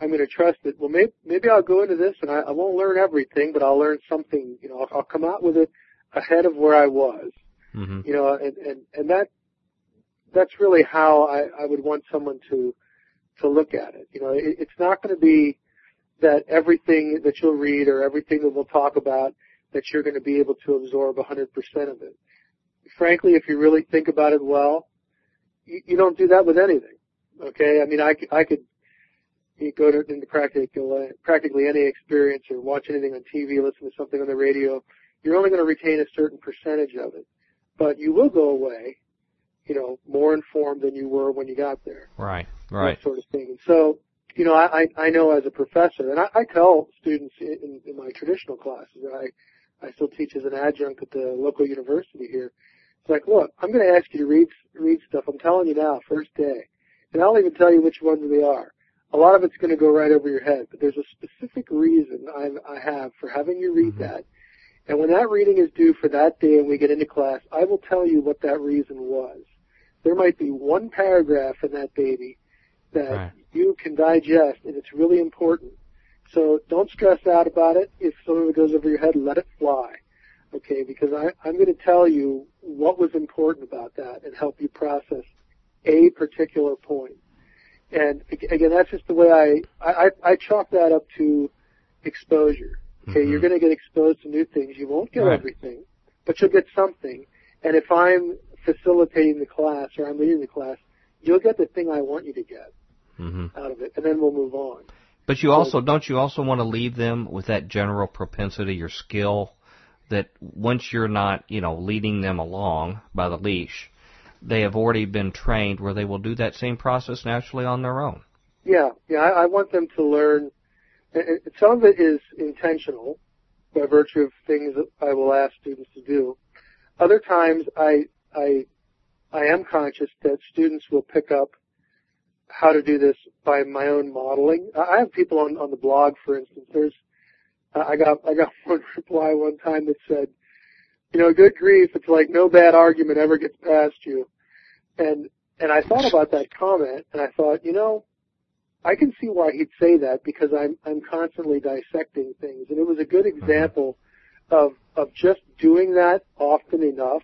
I'm gonna trust it. Well, maybe maybe I'll go into this and I, I won't learn everything, but I'll learn something. You know, I'll, I'll come out with it ahead of where I was. hmm You know, and and and that that's really how I, I would want someone to to look at it. You know, it, it's not going to be that everything that you'll read or everything that we'll talk about that you're going to be able to absorb 100% of it. Frankly, if you really think about it well, you, you don't do that with anything. Okay, I mean, I, could- I could you go to into practical, practically any experience or watch anything on TV, listen to something on the radio. You're only going to retain a certain percentage of it, but you will go away, you know, more informed than you were when you got there Right. Right. that sort of thing. And so, you know, I, I know as a professor, and I, I tell students in, in my traditional classes, I, I still teach as an adjunct at the local university here. It's like, look, I'm going to ask you to read read stuff. I'm telling you now, first day, and I'll even tell you which ones they are. A lot of it's going to go right over your head, but there's a specific reason I, I have for having you read Mhm. that. And when that reading is due for that day and we get into class, I will tell you what that reason was. There might be one paragraph in that baby that Right. you can digest and it's really important. So don't stress out about it. If some of it goes over your head, let it fly. Okay, because I, I'm going to tell you what was important about that and help you process a particular point. And again, that's just the way I, I, I chalk that up to exposure. Okay, Mhm. you're going to get exposed to new things. You won't get Right. everything, but you'll get something. And if I'm facilitating the class or I'm leading the class, you'll get the thing I want you to get hmm out of it, and then we'll move on. But you also don't you also want to leave them with that general propensity or skill that once you're not you know leading them along by the leash, they have already been trained where they will do that same process naturally on their own. Yeah, yeah. I, I want them to learn. and- Some of it is intentional by virtue of things that I will ask students to do. Other times, I I I am conscious that students will pick up how to do this by my own modeling. I have people on on the blog, for instance. There's uh, I got I got one reply one time that said, you know, good grief, it's like no bad argument ever gets past you. And and I thought about that comment, and I thought, you know, I can see why he'd say that because I'm I'm constantly dissecting things, and it was a good mm-hmm. example of of just doing that often enough,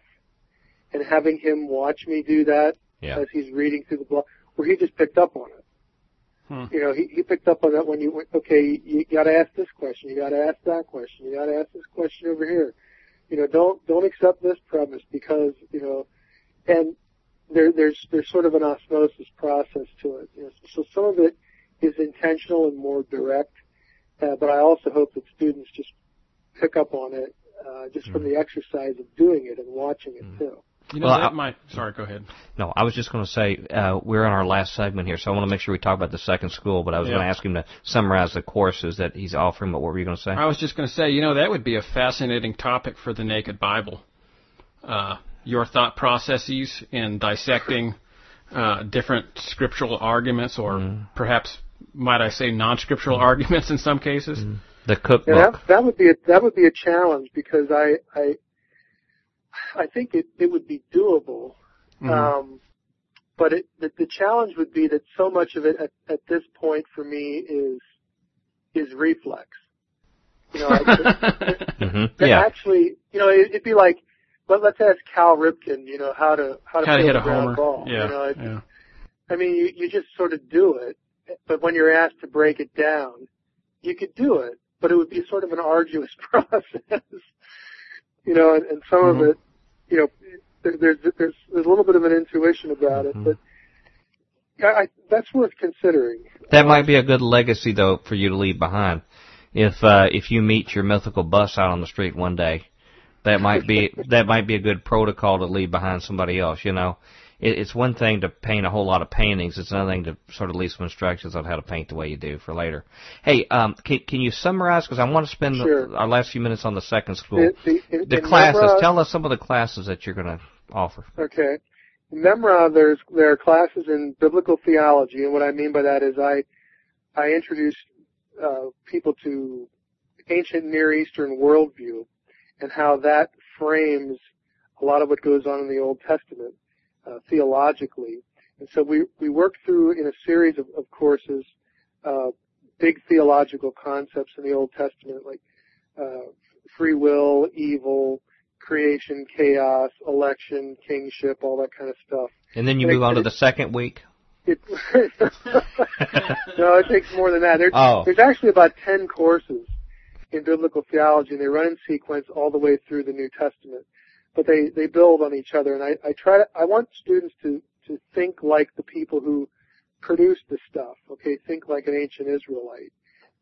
and having him watch me do that Yeah. as he's reading through the blog, where he just picked up on it. Hmm. You know, he he picked up on that when you went, okay, you, you got to ask this question, you got to ask that question, you got to ask this question over here. You know, don't don't accept this premise because you know, and there there's there's sort of an osmosis process to it. You know, so some of it is intentional and more direct, uh, but I also hope that students just pick up on it uh, just from the exercise of doing it and watching it too. You know, Well, that I- might. Sorry, go ahead. No, I was just going to say uh, we're in our last segment here, so I want to make sure we talk about the second school. But I was Yeah. going to ask him to summarize the courses that he's offering. But what were you going to say? I was just going to say, you know, that would be a fascinating topic for the Naked Bible. Uh, your thought processes in dissecting uh, different scriptural arguments, or Mm. perhaps, might I say, non-scriptural arguments in some cases. The Yeah, cookbook. that that would be a, that would be a challenge because I I I think it it would be doable. Mhm. Um, but it, the, the challenge would be that so much of it at, at this point for me is is reflex. You know, I, hmm that Yeah. actually, you know, it, it'd be like, let, let's ask Cal Ripken, you know, how to how to, How to hit a ground homer? ball. Yeah, You know, it, yeah. I mean, you, you just sort of do it, but when you're asked to break it down, you could do it, but it would be sort of an arduous process. You know, and, and some mm-hmm. of it, you know, there, there's there's there's a little bit of an intuition about mm-hmm. it, but I, that's worth considering. That might be a good legacy though for you to leave behind. If uh, if you meet your mythical bus out on the street one day, that might be that might be a good protocol to leave behind somebody else. You know, it, it's one thing to paint a whole lot of paintings. It's another thing to sort of leave some instructions on how to paint the way you do for later. Hey, um, can, can you summarize? Because I want to spend sure. the, our last few minutes on the second school. The, the, the classes. Memra, tell us some of the classes that you're going to offer. Okay. In Memra, there's there are classes in biblical theology, and what I mean by that is I I introduce uh, people to ancient Near Eastern worldview and how that frames a lot of what goes on in the Old Testament uh, theologically. And so we, we worked through in a series of, of courses uh, big theological concepts in the Old Testament like uh, free will, evil, creation, chaos, election, kingship, all that kind of stuff. And then you and move it, on to the second week. It, no, it takes more than that. There's, oh. there's actually about ten courses in biblical theology, and they run in sequence all the way through the New Testament. But they they build on each other, and I I try to I want students to to think like the people who produced the stuff. Okay, think like an ancient Israelite.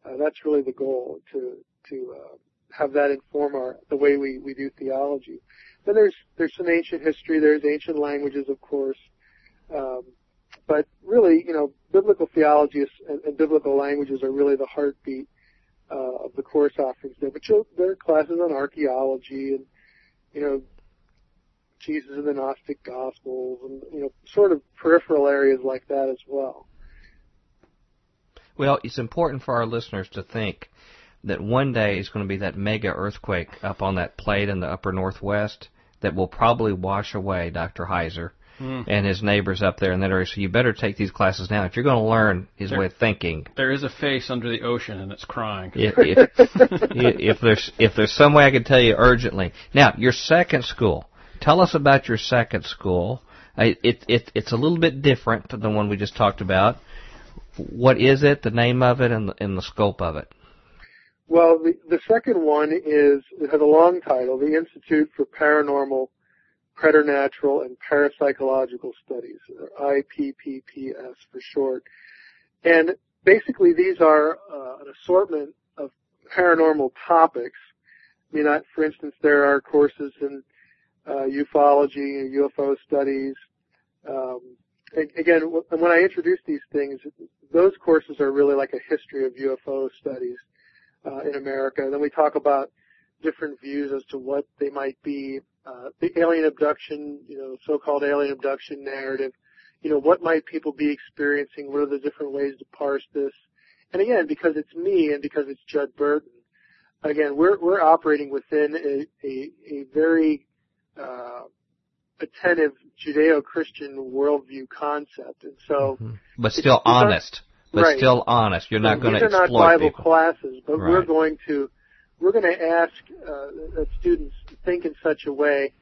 Uh, that's really the goal to to uh, have that inform our the way we we do theology. Then there's there's some ancient history. There's ancient languages, of course. Um, but really, you know, biblical theology is, and, and biblical languages are really the heartbeat uh, of the course offerings there. But there are classes on archaeology and, you know, Jesus and the Gnostic Gospels and, you know, sort of peripheral areas like that as well. Well, it's important for our listeners to think that one day is going to be that mega earthquake up on that plate in the upper northwest that will probably wash away Dr. Heiser mm. and his neighbors up there in that area. So you better take these classes now if you're going to learn his there, way of thinking. There is a face under the ocean, and it's crying. If, if, if there's if there's some way I can tell you urgently. Now, your second school. Tell us about your second school. It, it, it it's a little bit different than the one we just talked about. What is it? The name of it and the, and the scope of it. Well, the, the second one is it has a long title, the Institute for Paranormal Preternatural and Parapsychological Studies, or IPPPS for short. And basically these are uh, an assortment of paranormal topics. I mean, I, for instance, there are courses in ufology and UFO studies. Um, again, when I introduce these things, those courses are really like a history of UFO studies uh, in America. And then we talk about different views as to what they might be, uh, the alien abduction, you know, so-called alien abduction narrative. You know, what might people be experiencing? What are the different ways to parse this? And again, because it's me and because it's Judd Burton, again, we're we're operating within a a, a very uh, attentive Judeo-Christian worldview concept, and so. Mm-hmm. But still honest. But right. still honest. You're not going to exploit These are not Bible people. classes, but right. we're going to we're going to ask uh, that students think in such a way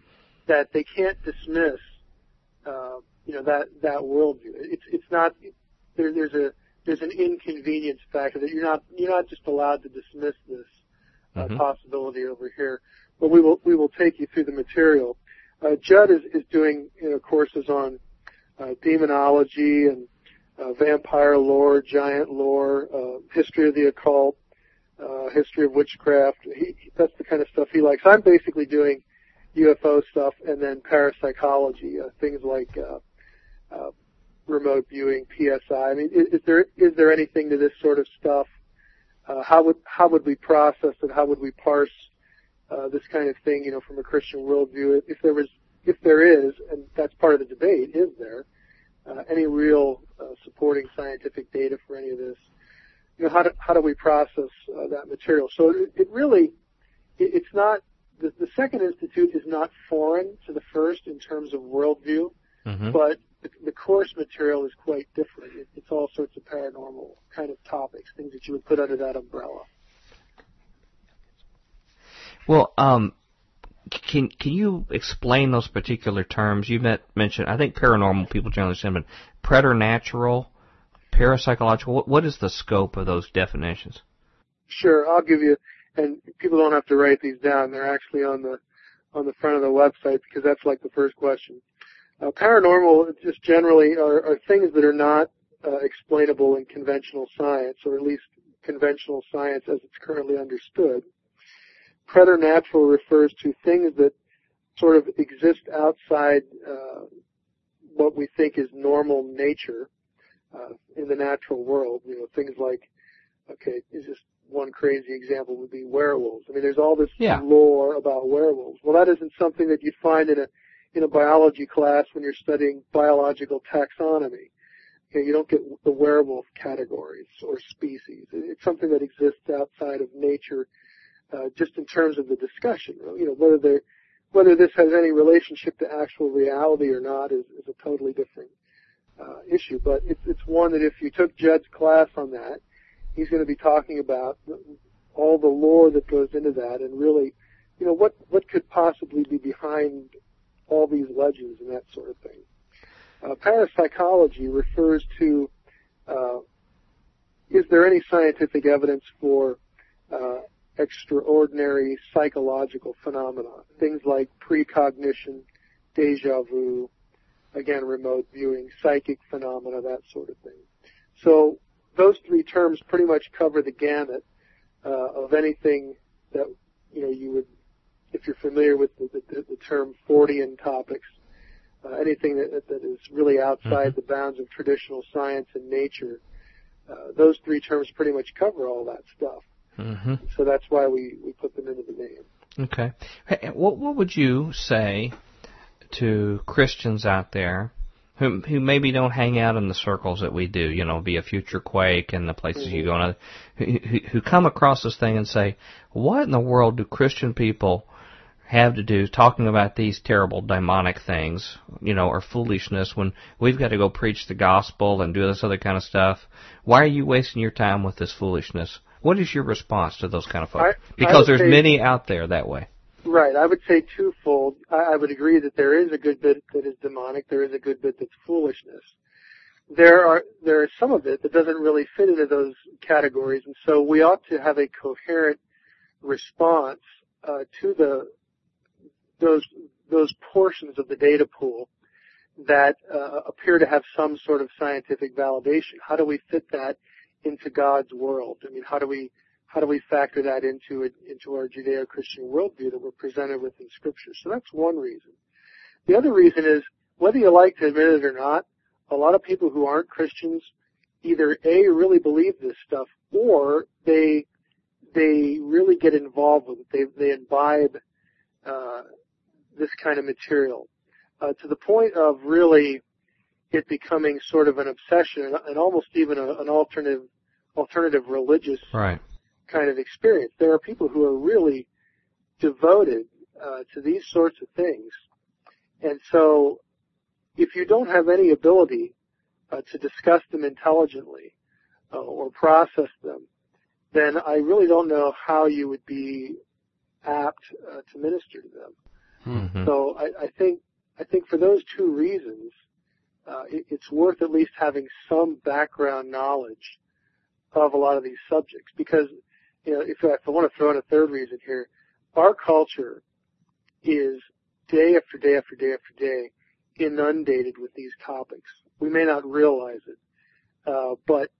that they can't dismiss, uh, you know, that that worldview. It's it's not there, there's a there's an inconvenience factor that you're not you're not just allowed to dismiss this uh, mm-hmm. possibility over here. But we will we will take you through the material. Uh, Judd is is doing you know courses on uh, demonology and uh, vampire lore, giant lore, uh, history of the occult, uh, history of witchcraft. He, that's the kind of stuff he likes. I'm basically doing UFO stuff and then parapsychology, uh, things like uh, uh, remote viewing, PSI. I mean, is, is there is there anything to this sort of stuff? Uh, how would how would we process it? How would we parse uh, this kind of thing? You know, from a Christian worldview, if there was, if there is, and that's part of the debate, is there uh, any real uh, supporting scientific data for any of this? you know, how do, how do we process uh, that material? So it, it really, it, it's not, the, the second institute is not foreign to the first in terms of worldview, mm-hmm. but the, the, course material is quite different. It, it's all sorts of paranormal kind of topics, things that you would put under that umbrella. Well, um, can can you explain those particular terms you met, mentioned? I think paranormal people generally understand, but preternatural parapsychological? What, what is the scope of those definitions? Sure, I'll give you, and people don't have to write these down. They're actually on the on the front of the website because that's like the first question. Uh, paranormal just generally are, are, things that are not uh, explainable in conventional science, or at least conventional science as it's currently understood. Preternatural refers to things that sort of exist outside uh, what we think is normal nature uh, in the natural world. You know, things like, okay, is just one crazy example would be werewolves. I mean, there's all this yeah. lore about werewolves. Well, that isn't something that you'd find in a in a biology class when you're studying biological taxonomy. Okay, you don't get the werewolf categories or species. It's something that exists outside of nature, uh, just in terms of the discussion. You know, whether they whether this has any relationship to actual reality or not is, is a totally different uh, issue. But it's it's one that if you took Judd's class on that, he's going to be talking about all the lore that goes into that, and really, you know, what what could possibly be behind all these legends and that sort of thing. Uh, parapsychology refers to uh, is there any scientific evidence for uh, extraordinary psychological phenomena, things like precognition, deja vu, again remote viewing, psychic phenomena, that sort of thing. So those three terms pretty much cover the gamut uh, of anything that you know you would, if you're familiar with the, the, the term Fortean topics, uh, anything that, that is really outside mm-hmm. the bounds of traditional science and nature. Uh, those three terms pretty much cover all that stuff. Mm-hmm. So that's why we, we put them into the name. Okay. Hey, what what would you say to Christians out there who who maybe don't hang out in the circles that we do, you know, be a future quake and the places mm-hmm. you go on, who, who come across this thing and say, "What in the world do Christian people have to do talking about these terrible demonic things, you know, or foolishness when we've got to go preach the gospel and do this other kind of stuff? Why are you wasting your time with this foolishness?" What is your response to those kind of folks? I, because I there's say, many out there that way. Right. I would say twofold. I, I would agree that there is a good bit that is demonic. There is a good bit that's foolishness. There are there is some of it that doesn't really fit into those categories, and so we ought to have a coherent response uh, to the those those portions of the data pool that uh, appear to have some sort of scientific validation. How do we fit that into God's world? I mean, how do we how do we factor that into it, into our Judeo-Christian worldview that we're presented with in Scripture? So that's one reason. The other reason is whether you like to admit it or not, a lot of people who aren't Christians either a really believe this stuff or they they really get involved with it. They they imbibe uh, this kind of material uh, to the point of really it becoming sort of an obsession and almost even a, an alternative alternative religious right. kind of experience. There are people who are really devoted uh, to these sorts of things, and so if you don't have any ability uh, to discuss them intelligently uh, or process them, then I really don't know how you would be apt uh, to minister to them. Mm-hmm. So I, I think I think for those two reasons, uh, it, it's worth at least having some background knowledge of a lot of these subjects because, you know, if, if I want to throw in a third reason here, our culture is day after day after day after day inundated with these topics. We may not realize it, uh, but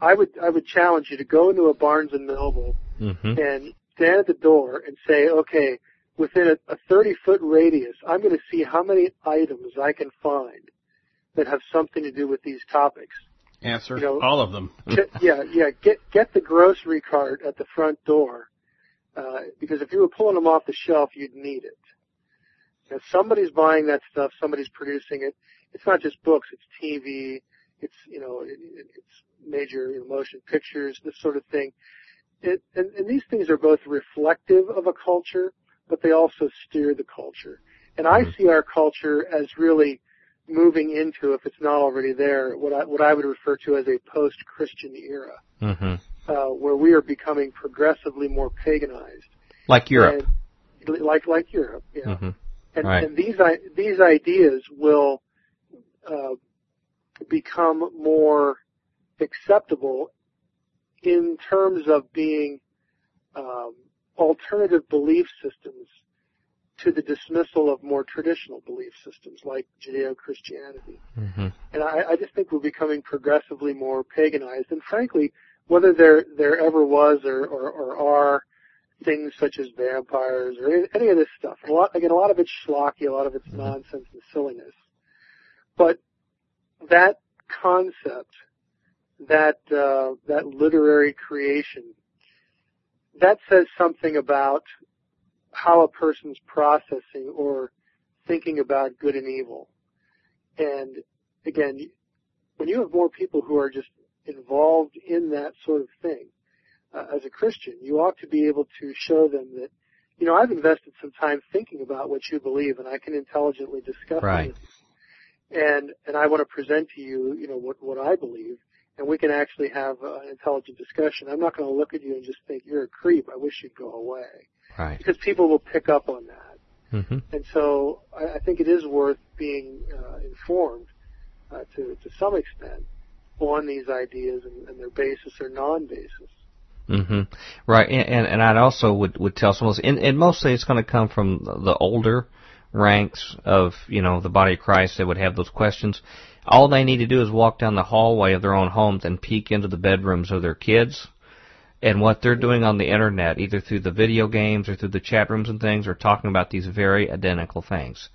I would I would challenge you to go into a Barnes and Noble mm-hmm. and stand at the door and say, okay, within a, a 30 foot radius, I'm going to see how many items I can find that have something to do with these topics. Answer you know, all of them. yeah, yeah. Get get the grocery cart at the front door, uh, because if you were pulling them off the shelf, you'd need it. If somebody's buying that stuff, somebody's producing it. It's not just books; it's TV, it's you know, it, it, it's major you know, motion pictures, this sort of thing. It, and, and these things are both reflective of a culture, but they also steer the culture. And I mm-hmm. see our culture as really moving into, if it's not already there, what I, what I would refer to as a post-Christian era, mm-hmm. uh, where we are becoming progressively more paganized. Like Europe. And, like like Europe, yeah. Mm-hmm. And, right. and these these ideas will uh, become more acceptable in terms of being um, alternative belief systems to the dismissal of more traditional belief systems like Judeo-Christianity. Mm-hmm. And I, I just think we're becoming progressively more paganized. And frankly, whether there there ever was or, or, or are things such as vampires or any of this stuff, a lot again, a lot of it's schlocky, a lot of it's Mhm. nonsense and silliness. But that concept, that uh, that literary creation, that says something about how a person's processing or thinking about good and evil. And again, when you have more people who are just involved in that sort of thing, uh, as a Christian, you ought to be able to show them that, you know, I've invested some time thinking about what you believe and I can intelligently discuss Right. it. And, and I want to present to you, you know, what, what I believe and we can actually have uh, an intelligent discussion. I'm not going to look at you and just think you're a creep. I wish you'd go away Right. because people will pick up on that. Mm-hmm. And so I, I think it is worth being uh, informed uh, to to some extent on these ideas and, and their basis or non-basis. hmm Right, and, and and I'd also would would tell someone, else- and, and mostly it's going to come from the the older ranks of you know the body of Christ that would have those questions. All they need to do is walk down the hallway of their own homes and peek into the bedrooms of their kids, and what they're doing on the internet, either through the video games or through the chat rooms and things, are talking about these very identical things.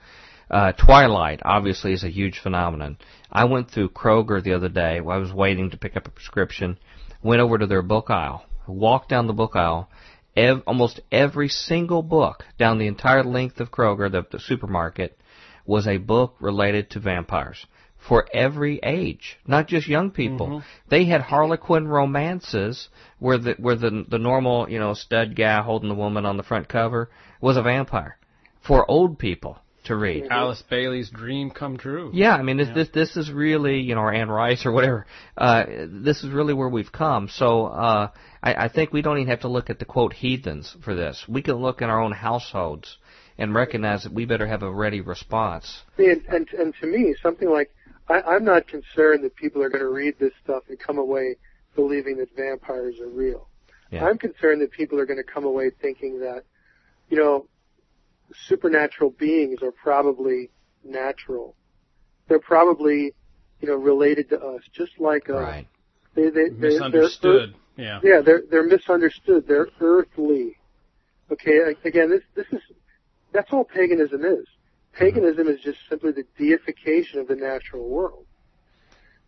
Uh, Twilight obviously is a huge phenomenon. I went through Kroger the other day. I was waiting to pick up a prescription. Went over to their book aisle. Walked down the book aisle. Ev- almost every single book down the entire length of Kroger, the, the supermarket, was a book related to vampires for every age, not just young people. They had Harlequin romances where the where the the normal you know stud guy holding the woman on the front cover was a vampire for old people to read. Alice Bailey's dream come true. Yeah, I mean this this this is really you know or Anne Rice or whatever. Uh, this is really where we've come. So uh, I, I think we don't even have to look at the quote heathens for this. We can look in our own households and recognize that we better have a ready response. And and, and to me, something like I, I'm not concerned that people are going to read this stuff and come away believing that vampires are real. Yeah. I'm concerned that people are going to come away thinking that, you know, supernatural beings are probably natural. They're probably, you know, related to us, just like us. Right. They, they, they, they're- Misunderstood. Yeah. yeah, they're they're misunderstood. They're earthly. Okay, again, this this is that's all paganism is. Paganism is just simply the deification of the natural world.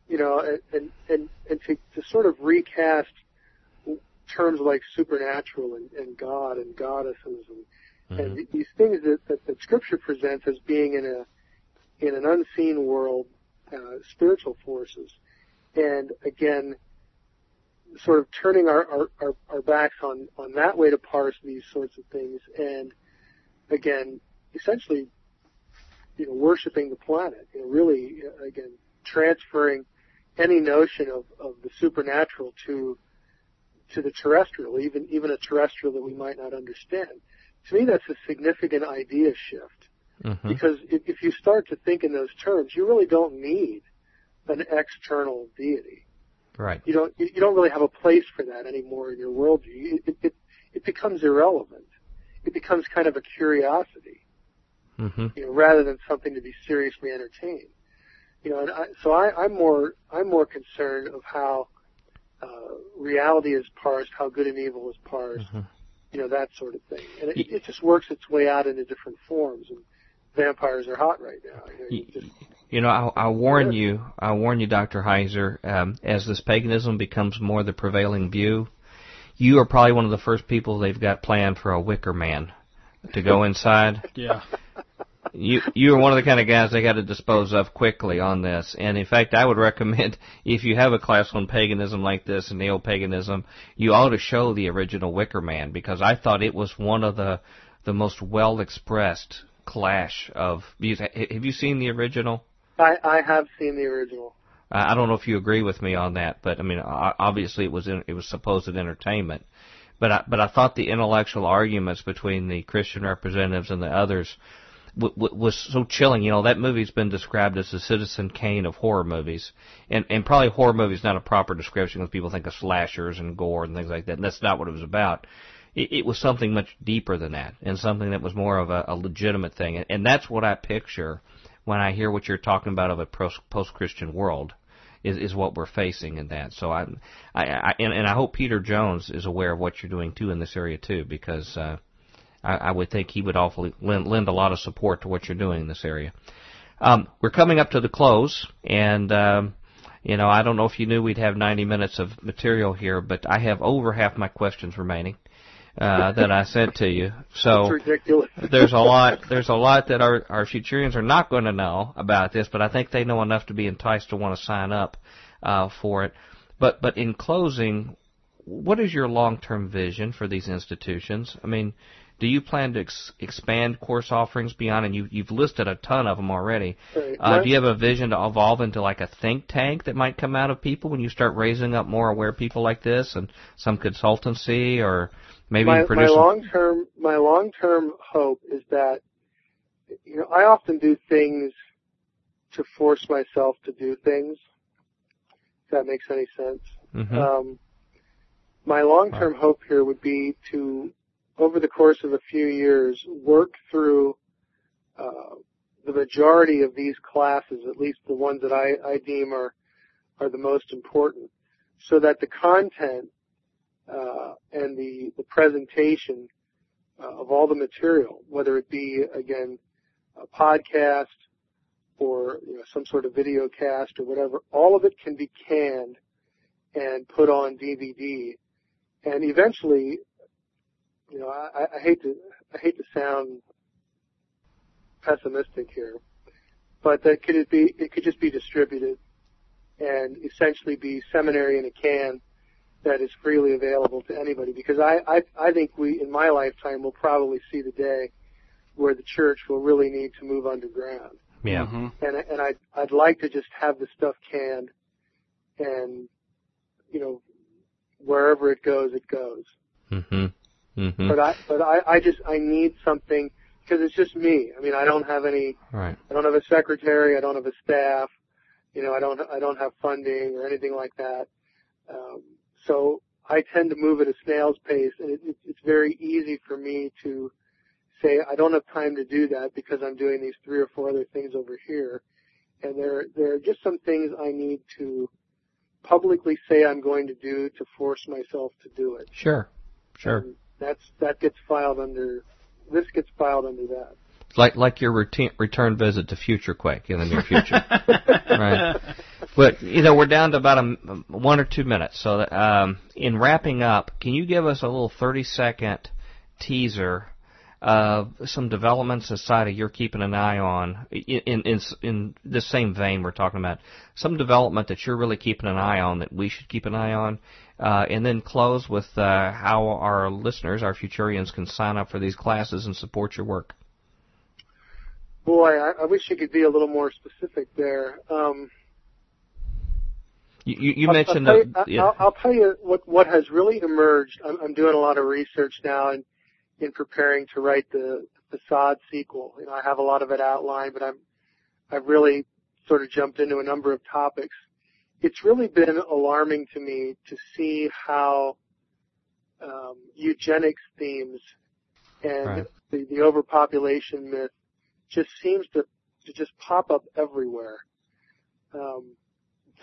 You know, and and and, and to to sort of recast terms like supernatural and, and God and goddesses and and these things that, that that Scripture presents as being in a in an unseen world, uh, spiritual forces, and again, sort of turning our, our, our, our backs on, on that way to parse these sorts of things. And again, essentially, you know, worshiping the planet, you know, really, uh, again, transferring any notion of, of the supernatural to, to the terrestrial, even, even a terrestrial that we might not understand. To me, that's a significant idea shift hmm because if, if you start to think in those terms, you really don't need an external deity Right. you don't you you don't really have a place for that anymore in your worldview. It, it it becomes irrelevant. It becomes kind of a curiosity, hmm you know, rather than something to be seriously entertained. You know, and I, so I, I'm more I'm more concerned of how uh, reality is parsed, how good and evil is parsed, Mhm. you know, that sort of thing. And it, it just works its way out into different forms. And vampires are hot right now. You know, just, You know, I, I warn you, I warn you, Dr. Heiser, um, as this paganism becomes more the prevailing view, you are probably one of the first people they've got planned for a Wicker Man to go inside. Yeah. you you are one of the kind of guys they got to dispose of quickly on this. And in fact, I would recommend if you have a class on paganism like this and neo paganism, you ought to show the original Wicker Man because I thought it was one of the the most well expressed clash of views. Have you seen the original? I I have seen the original. I I don't know if you agree with me on that, but I mean, obviously it was in, it was supposed entertainment. But I, but I thought the intellectual arguments between the Christian representatives and the others w- w- was so chilling. You know, that movie's been described as the Citizen Kane of horror movies, and and probably horror movies not a proper description because people think of slashers and gore and things like that. And that's not what it was about. it, it was something much deeper than that, and something that was more of a, a legitimate thing. And, and that's what I picture when I hear what you're talking about of a post-Christian world. Is, is what we're facing in that. So I, I, I and, and I hope Peter Jones is aware of what you're doing too in this area too, because uh, I, I would think he would awfully lend, lend a lot of support to what you're doing in this area. Um, we're coming up to the close, and um, you know, I don't know if you knew we'd have 90 minutes of material here, but I have over half my questions remaining. Uh, that I sent to you. So there's a lot. There's a lot that our our Futurians are not going to know about this, but I think they know enough to be enticed to want to sign up uh, for it. But but in closing, what is your long-term vision for these institutions? I mean, do you plan to ex- expand course offerings beyond? And you, you've listed a ton of them already. Right. Uh, do you have a vision to evolve into like a think tank that might come out of people when you start raising up more aware people like this, and some consultancy, or maybe my. My long term, my long term hope is that you know I often do things to force myself to do things. If that makes any sense. Mm-hmm. Um, my long term hope here would be to over the course of a few years, work through uh, the majority of these classes, at least the ones that I, I deem are are the most important, so that the content uh, and the the presentation uh, of all the material, whether it be again a podcast or you know, some sort of video cast or whatever, all of it can be canned and put on DVD, and eventually you know, I, I hate to I hate to sound pessimistic here, but that could it be it could just be distributed and essentially be seminary in a can that is freely available to anybody because I, I I think we in my lifetime will probably see the day where the church will really need to move underground. Yeah. Mm-hmm. And and I I'd like to just have the stuff canned and you know wherever it goes it goes. Mm-hmm. Mm-hmm. But I, but I, I just, I need something because it's just me. I mean, I don't have any, Right. I don't have a secretary, I don't have a staff, you know, I don't, I don't have funding or anything like that. Um, so I tend to move at a snail's pace, and it, it, it's very easy for me to say I don't have time to do that because I'm doing these three or four other things over here, and there, there are just some things I need to publicly say I'm going to do to force myself to do it. Sure. Sure. And that's that gets filed under this gets filed under that. Like like your routine, return visit to Future Quake in the near future, right? But you know we're down to about a, one or two minutes. So that, um, in wrapping up, can you give us a little thirty second teaser of some developments aside you're keeping an eye on in in in the same vein we're talking about some development that you're really keeping an eye on that we should keep an eye on uh, and then close with uh, how our listeners, our Futurians, can sign up for these classes and support your work. Boy, I, I wish you could be a little more specific there. Um, you, you, you I'll, mentioned. I'll tell, you, yeah. I'll, I'll tell you what what has really emerged. I'm, I'm doing a lot of research now in, in preparing to write the, the facade sequel. You know, I have a lot of it outlined, but I'm I've really sort of jumped into a number of topics it's really been alarming to me to see how um, eugenics themes and Right. the, the overpopulation myth just seems to, to just pop up everywhere. Um,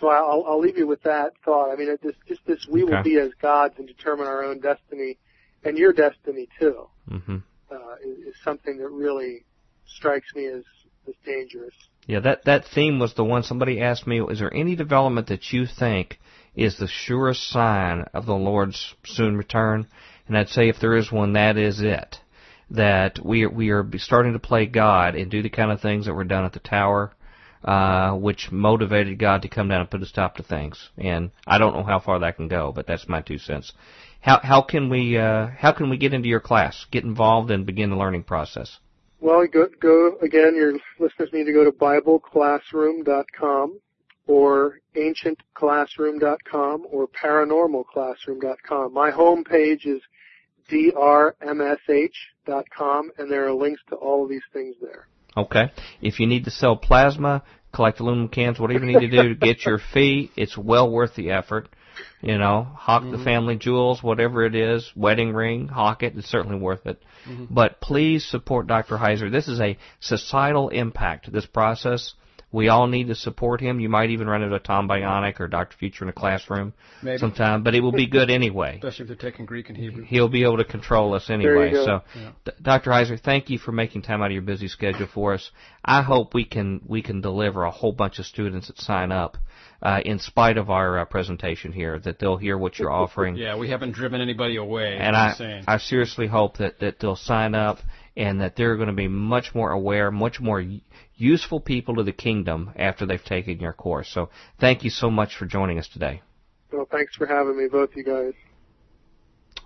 so I'll, I'll leave you with that thought. I mean, it just, just this we will Okay. be as gods and determine our own destiny, and your destiny too, hmm uh, is, is something that really strikes me as, as dangerous. Yeah, that that theme was the one somebody asked me. Is there any development that you think is the surest sign of the Lord's soon return? And I'd say if there is one, that is it. That we we are starting to play God and do the kind of things that were done at the tower, uh, which motivated God to come down and put a stop to things. And I don't know how far that can go, but that's my two cents. How how can we uh, how can we get into your class, get involved, and begin the learning process? Well, go, go again. Your listeners need to go to BibleClassroom.com or AncientClassroom.com or ParanormalClassroom.com. My home page is drmsh.com, and there are links to all of these things there. Okay. If you need to sell plasma, collect aluminum cans, whatever you need to do to get your fee, it's well worth the effort. You know, hawk the mm-hmm. family jewels, whatever it is, wedding ring, hawk it. It's certainly worth it. Mm-hmm. But please support Dr. Heiser. This is a societal impact. This process. We all need to support him. You might even run into Tom Bionic or Dr. Future in a classroom Maybe. sometime, but it will be good anyway. Especially if they're taking Greek and Hebrew. He'll be able to control us anyway. go. So, D- Dr. Heiser, thank you for making time out of your busy schedule for us. I hope we can we can deliver a whole bunch of students that sign up, uh, in spite of our uh, presentation here, that they'll hear what you're offering. Yeah, we haven't driven anybody away. And I'm I, seriously hope that, that they'll sign up and that they're going to be much more aware, much more u- useful people to the kingdom after they've taken your course. So thank you so much for joining us today. Well, thanks for having me, both you guys.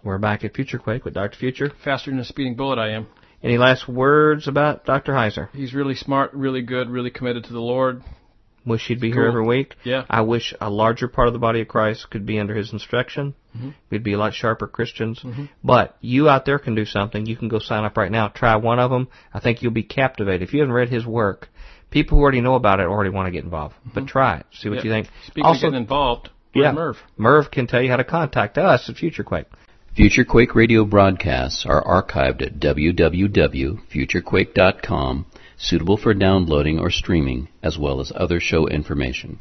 We're back at Future Quake with Dr. Future. Faster than a speeding bullet, I am. Any last words about Dr. Heiser? He's really smart, really good, really committed to the Lord. Wish he'd be here every week. Yeah. I wish a larger part of the body of Christ could be under his instruction. Mm-hmm. We'd be a lot sharper Christians. But you out there can do something. You can go sign up right now. Try one of them. I think you'll be captivated. If you haven't read his work, people who already know about it already want to get involved. But try it. See what Mm-hmm. You think. Speaking also, of getting involved, yeah, Merv? Merv can tell you how to contact us at FutureQuake. Future Quake radio broadcasts are archived at www.futurequake.com, suitable for downloading or streaming, as well as other show information.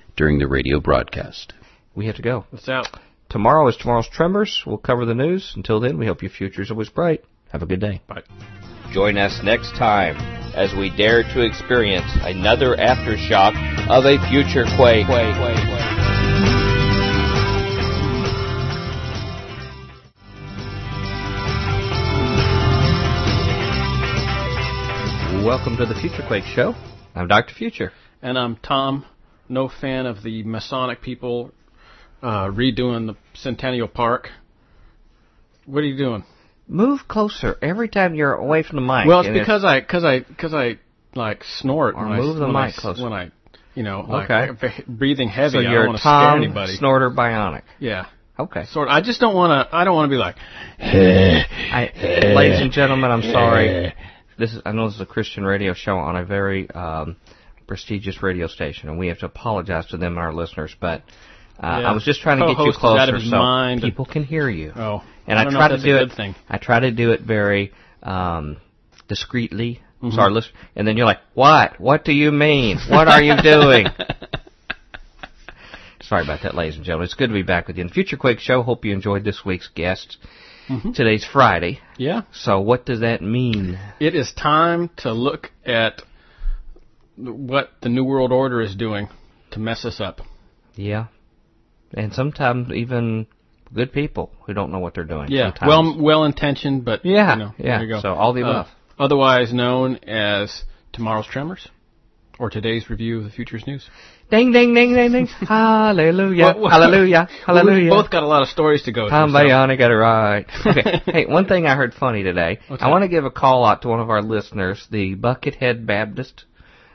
during the radio broadcast. We have to go. What's out? Tomorrow is tomorrow's Tremors. We'll cover the news. Until then, we hope your future is always bright. Have a good day. Bye. Join us next time as we dare to experience another aftershock of a future quake. Welcome to the Future Quake Show. I'm Dr. Future. And I'm Tom, no fan of the Masonic people uh, redoing the Centennial Park. What are you doing? Move closer every time you're away from the mic. Well, it's because I, cause I, cause I like snort Or when move I, the when I, mic closer. when I, you know, like Okay. breathing heavy. so I don't you're want to scare Tom anybody. Snorter Bionic. yeah, Okay. sort. Of. I just don't want to. I don't want to be like. I, ladies and gentlemen, I'm sorry. This is I know this is a Christian radio show on a very um, prestigious radio station, and we have to apologize to them and our listeners. But uh, Yeah. I was just trying to get you Co-host closer so mind. people can hear you. Oh, and I I, try to do it. thing. I try to do it very um, discreetly. Mm-hmm. So our list, and then you're like, "What? What do you mean? What are you doing?" Sorry about that, ladies and gentlemen. It's good to be back with you in the Future Quake Show. Hope you enjoyed this week's guest. Mm-hmm. Today's Friday. Yeah, So what does that mean? it is time to look at what the New World Order is doing to mess us up. Yeah. And sometimes even good people who don't know what they're doing. Yeah, Sometimes. well, well intentioned, but Yeah, you know, yeah. There you go. So all the Uh, above. otherwise known as tomorrow's tremors, or today's review of the futures news. ding, ding, ding, ding, ding. hallelujah. Well, well, hallelujah. Well, Hallelujah. We've both got a lot of stories to go Tom Bayani got it right. Okay. hey, one thing I heard funny today. What's I want to give a call out to one of our listeners, the Buckethead Baptist,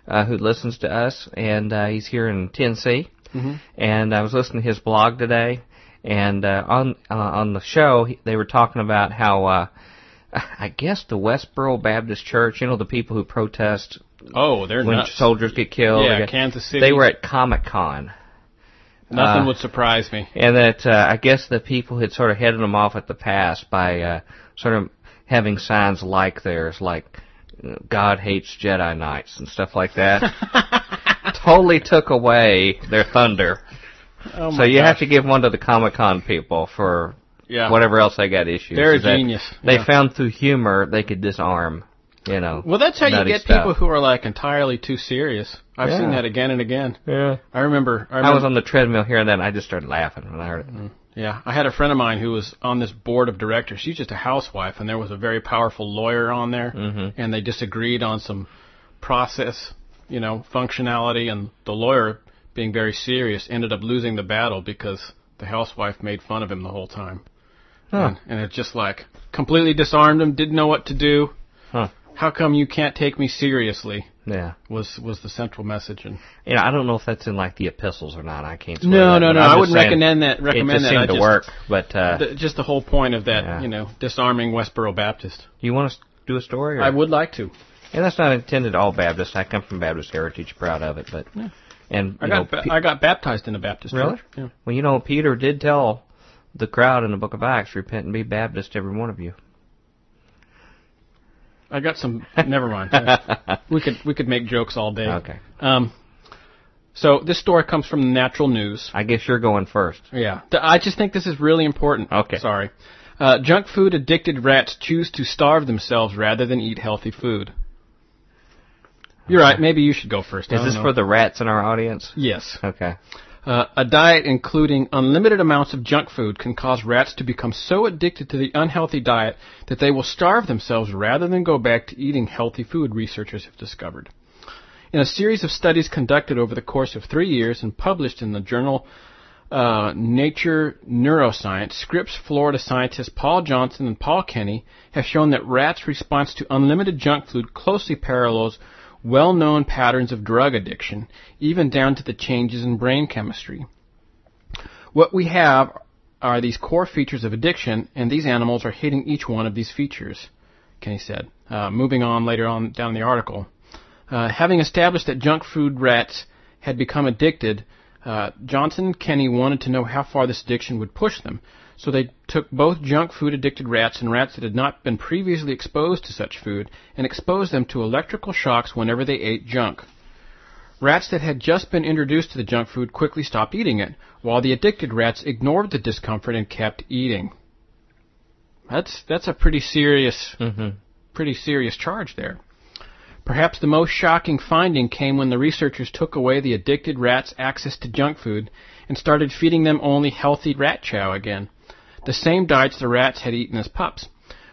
uh, who listens to us, and uh, he's here in Tennessee. Mhm. And I was listening to his blog today, and uh, on uh, on the show he, they were talking about how uh, I guess the Westboro Baptist Church, you know, the people who protest Oh, they're when nuts. soldiers get killed. Yeah, get- Kansas City. They were at Comic Con. Nothing uh, would surprise me. And that uh, I guess the people had sort of headed them off at the pass by uh, sort of having signs like theirs, like God hates Jedi Knights and stuff like that. totally took away their thunder. Oh so my you have to give one to the Comic Con people for yeah. whatever else they got issues. They're a genius. They Yeah. found through humor they could disarm. You know. Well, that's how you get stuff. people who are like entirely too serious. I've Yeah. seen that again and again. Yeah. I remember. I, I was on the treadmill here and then I just started laughing when I heard it. Mm. Yeah, I had a friend of mine who was on this board of directors. She's just a housewife, and there was a very powerful lawyer on there, Mhm. and they disagreed on some process, you know, functionality, and the lawyer, being very serious, ended up losing the battle because the housewife made fun of him the whole time, Huh. and, and it just like completely disarmed him. Didn't know what to do. Huh. How come you can't take me seriously? Yeah. Was was the central message? And You know, I don't know if that's in like the epistles or not. I can't. no, that, no, no. I'm I wouldn't recommend that. It just that. seemed I to just, work, but uh, the, just the whole point of that, Yeah. you know, disarming Westboro Baptist. you want to do a story? Or? I would like to. And that's not intended to all Baptists. I come from Baptist heritage, proud of it. But Yeah. and I got know, ba- I got baptized in a Baptist Really? church. Yeah. well, you know, Peter did tell the crowd in the Book of Acts, "Repent and be Baptist, every one of you." I got some. never mind. We could we could make jokes all day. Okay, Um, so this story comes from the Natural News. I guess you're going first. Yeah, I just think this is really important. Okay. Sorry. Uh, junk food addicted rats choose to starve themselves rather than eat healthy food. You're right. Maybe you should go first. Is this for the rats in our audience? Yes. Okay. Uh, a diet including unlimited amounts of junk food can cause rats to become so addicted to the unhealthy diet that they will starve themselves rather than go back to eating healthy food, researchers have discovered. In a series of studies conducted over the course of three years and published in the journal uh, Nature Neuroscience, Scripps Florida scientists Paul Johnson and Paul Kenny have shown that rats' response to unlimited junk food closely parallels well known patterns of drug addiction, even down to the changes in brain chemistry. What we have are these core features of addiction, and these animals are hitting each one of these features, Kenny said. Uh, moving on later on down the article. Uh, having established that junk food rats had become addicted, uh, Johnson and Kenny wanted to know how far this addiction would push them. So they took both junk food addicted rats and rats that had not been previously exposed to such food and exposed them to electrical shocks whenever they ate junk. Rats that had just been introduced to the junk food quickly stopped eating it, while the addicted rats ignored the discomfort and kept eating. That's that's a pretty serious hmm pretty serious charge there. Perhaps the most shocking finding came when the researchers took away the addicted rats' access to junk food and started feeding them only healthy rat chow again, the same diets the rats had eaten as pups.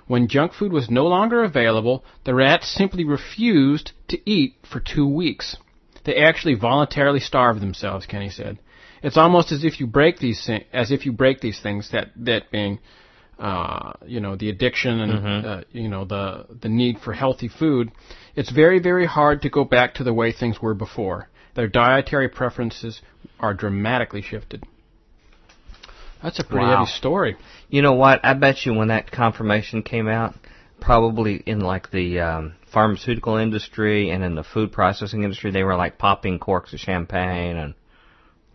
When junk food was no longer available, the rats simply refused to eat for two weeks. They actually voluntarily starved themselves, Kenny said. It's almost as if you break these thi- as if you break these things that that being uh, you know the addiction and uh, you know the the need for healthy food, it's very very hard to go back to the way things were before. Their dietary preferences are dramatically shifted. That's a pretty Wow. heavy story. You know what? I bet you when that confirmation came out, probably in like the um, pharmaceutical industry and in the food processing industry, they were like popping corks of champagne and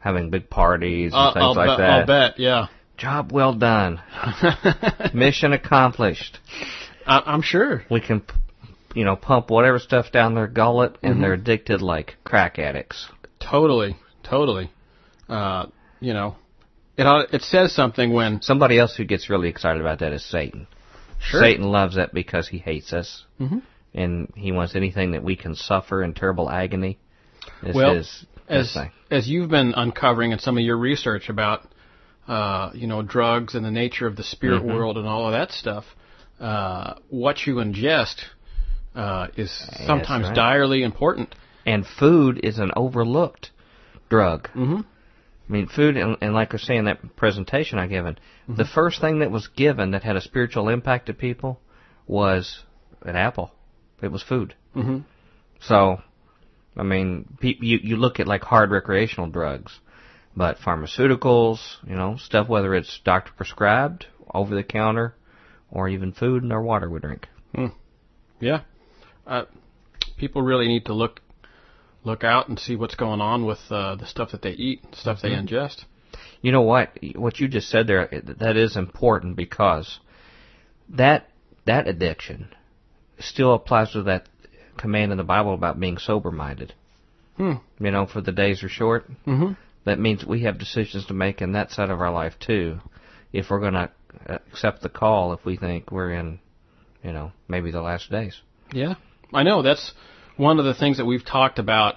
having big parties and I'll, things I'll like bet, that. I'll bet, yeah. Job well done. Mission accomplished. I, I'm sure. We can, you know, pump whatever stuff down their gullet, and Mm-hmm. they're addicted like crack addicts. Totally, totally. Uh, you know, it it says something when Somebody else who gets really excited about that is Satan. Sure. Satan loves that because he hates us, Mhm. and he wants anything that we can suffer in terrible agony. Is Well, his as thing. as you've been uncovering in some of your research about uh, you know drugs and the nature of the spirit Mhm. world and all of that stuff, uh, what you ingest uh, is sometimes right. direly important. And food is an overlooked drug. Mm-hmm. I mean, food, and, and like I was saying that presentation I given, the first thing that was given that had a spiritual impact to people was an apple. It was food. Mm-hmm. So, I mean, pe- you you look at like hard recreational drugs, but pharmaceuticals, you know, stuff whether it's doctor prescribed, over the counter, or even food and our water we drink. Yeah, uh, people really need to look look out and see what's going on with uh, the stuff that they eat, stuff they ingest. You know what? What you just said there, that is important because that that addiction still applies to that command in the Bible about being sober minded. Hmm. You know, for the days are short. Mm-hmm. That means we have decisions to make in that side of our life too. If we're going to accept the call, if we think we're in, you know, maybe the last days. Yeah, I know. That's one of the things that we've talked about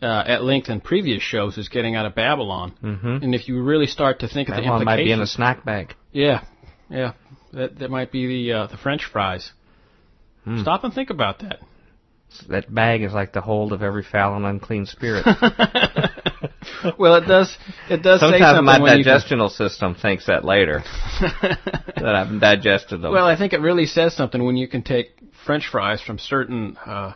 uh, at length in previous shows is getting out of Babylon. Mm-hmm. And if you really start to think of That the one might be in a snack bag. yeah, yeah, that that might be the uh, the French fries. Hmm. Stop and think about that. That bag is like the hold of every foul and unclean spirit. well, it does. It does say Sometimes something my you can- digestional system thinks that later that I've digested them. Well, I think it really says something when you can take French fries from certain uh,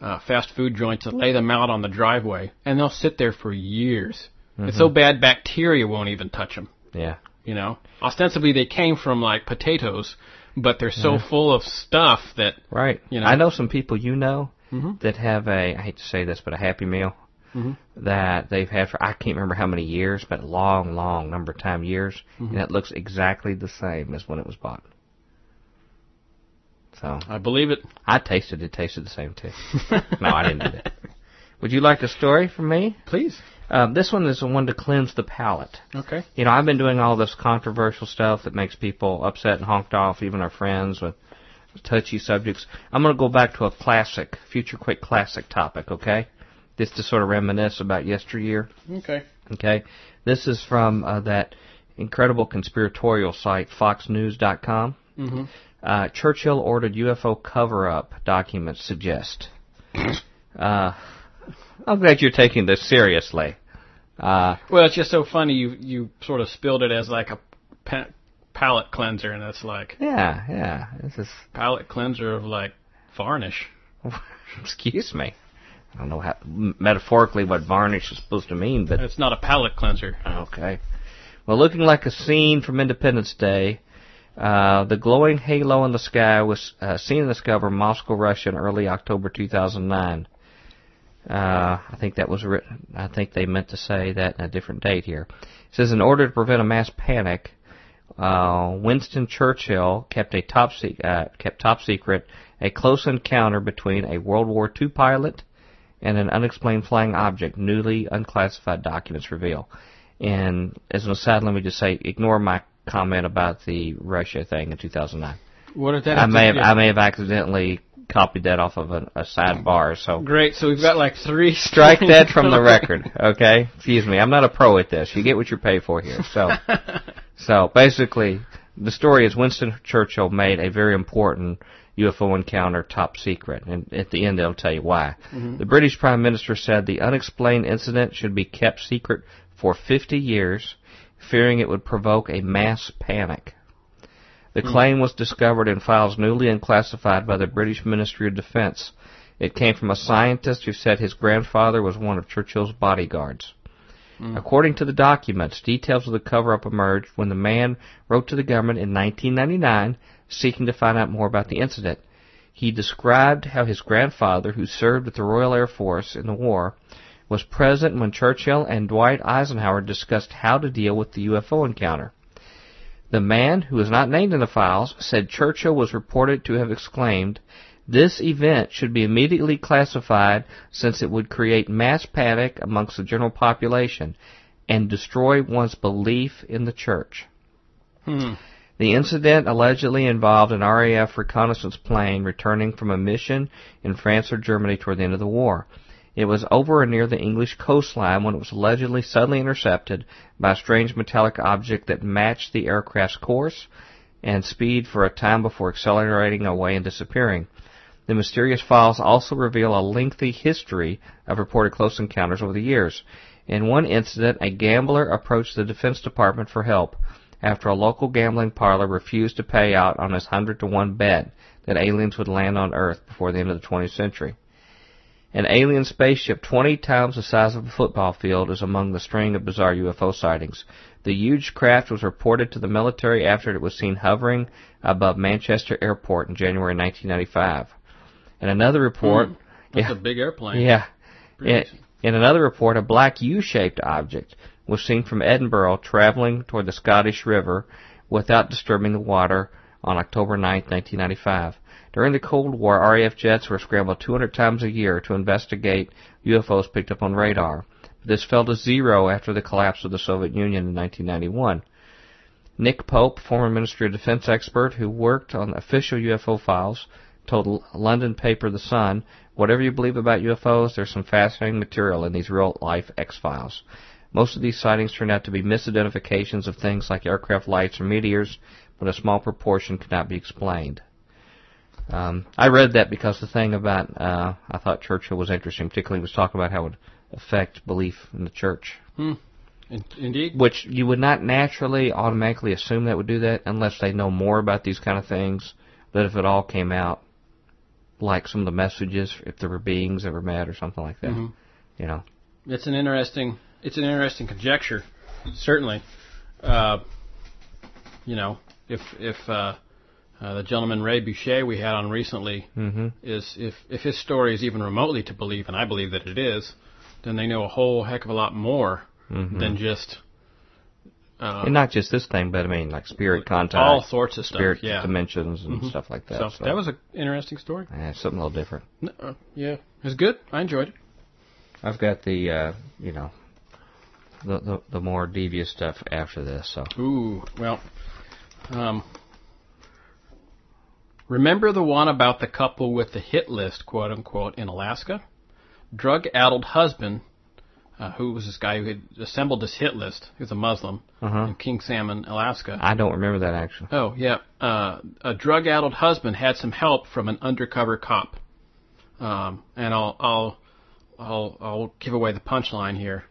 uh, fast food joints and lay them out on the driveway, and they'll sit there for years. It's so bad bacteria won't even touch them. yeah. You know, ostensibly they came from like potatoes, but they're so full of stuff that Right. You know? I know some people you know Mhm. that have a I hate to say this, but a Happy Meal Mhm. that they've had for I can't remember how many years, but long, long number of time years, Mm-hmm. and it looks exactly the same as when it was bought. So I believe it. I tasted it, tasted the same too. no, I didn't do that. Would you like a story from me? Please. Um, this one is the one to cleanse the palate. Okay. You know, I've been doing all this controversial stuff that makes people upset and honked off, even our friends with touchy subjects. I'm going to go back to a classic, Future Quake classic topic, okay? Just to sort of reminisce about yesteryear, Okay. okay? This is from uh, that incredible conspiratorial site, FoxNews.com. Mm-hmm. Uh, Churchill ordered UFO cover-up documents suggest. Uh, I'm glad you're taking this seriously. Uh, Well, it's just so funny. You you sort of spilled it as like a pa- palate cleanser, and it's like yeah, yeah. This is palate cleanser of like varnish. Excuse me. I don't know how metaphorically what varnish is supposed to mean, but It's not a palate cleanser. okay. Well, looking like a scene from Independence Day, uh, the glowing halo in the sky was uh, seen in the sky over Moscow, Russia, in early October 2009. Uh, I think that was written. I think they meant to say that in a different date here. It says in order to prevent a mass panic, uh, Winston Churchill kept a top se- uh, kept top secret a close encounter between a World War II pilot and an unexplained flying object. Newly unclassified documents reveal. And as an aside, let me just say, ignore my comment about the Russia thing in 2009. What did that? I may have. I may have accidentally copied that off of a, a sidebar, so Great. So we've got like three. strike that from the record, okay? Excuse me, I'm not a pro at this. You get what you pay for here. So, so basically, the story is Winston Churchill made a very important UFO encounter top secret, and at the end they'll tell you why. Mm-hmm. The British Prime Minister said the unexplained incident should be kept secret for 50 years, fearing it would provoke a mass panic. The hmm. claim was discovered in files newly unclassified by the British Ministry of Defense. It came from a scientist who said his grandfather was one of Churchill's bodyguards. Hmm. According to the documents, details of the cover-up emerged when the man wrote to the government in 1999 seeking to find out more about the incident. He described how his grandfather, who served with the Royal Air Force in the war, was present when Churchill and Dwight Eisenhower discussed how to deal with the UFO encounter. The man, who is not named in the files, said Churchill was reported to have exclaimed, This event should be immediately classified since it would create mass panic amongst the general population and destroy one's belief in the church. Hmm. The incident allegedly involved an RAF reconnaissance plane returning from a mission in France or Germany toward the end of the war. It was over or near the English coastline when it was allegedly suddenly intercepted by a strange metallic object that matched the aircraft's course and speed for a time before accelerating away and disappearing. The mysterious files also reveal a lengthy history of reported close encounters over the years. In one incident, a gambler approached the Defense Department for help after a local gambling parlor refused to pay out on his 100 to 1 bet that aliens would land on Earth before the end of the 20th century. An alien spaceship 20 times the size of a football field is among the string of bizarre UFO sightings. The huge craft was reported to the military after it was seen hovering above Manchester Airport in January 1995. In another report, Hmm. That's yeah, a big airplane. yeah, amazing. in another report, a black U-shaped object was seen from Edinburgh traveling toward the Scottish River without disturbing the water on October 9, 1995. During the Cold War, RAF jets were scrambled 200 times a year to investigate UFOs picked up on radar. This fell to zero after the collapse of the Soviet Union in 1991. Nick Pope, former Ministry of Defense expert who worked on official UFO files, told London paper The Sun, whatever you believe about UFOs, there's some fascinating material in these real-life X-Files. Most of these sightings turned out to be misidentifications of things like aircraft lights or meteors, but a small proportion could not be explained. Um, I read that because the thing about uh, I thought Churchill was interesting, particularly was talking about how it would affect belief in the church. Hmm. In- indeed. which you would not naturally automatically assume that would do that unless they know more about these kind of things. That if it all came out, like some of the messages, if there were beings that were mad or something like that, Mhm. you know. It's an interesting. It's an interesting conjecture, certainly. Uh, you know, if if uh, uh, the gentleman Ray Boeche we had on recently hmm is if if his story is even remotely to believe, and I believe that it is, then they know a whole heck of a lot more hmm than just uh, and not just this thing, but I mean like spirit contact, all sorts of stuff. spirit yeah. dimensions and Mhm. stuff like that. So, So, that was an interesting story. eh, something a little different. Uh, yeah, it was good. I enjoyed it. I've got the uh, you know the, the the more devious stuff after this. So Ooh, well, um, remember the one about the couple with the hit list, quote unquote, in Alaska? Drug-addled husband, uh, who was this guy who had assembled this hit list. He was a Muslim uh-huh. in King Salmon, Alaska. I don't remember that actually. Oh yeah, uh, a drug-addled husband had some help from an undercover cop, um, and I'll I'll I'll I'll give away the punchline here.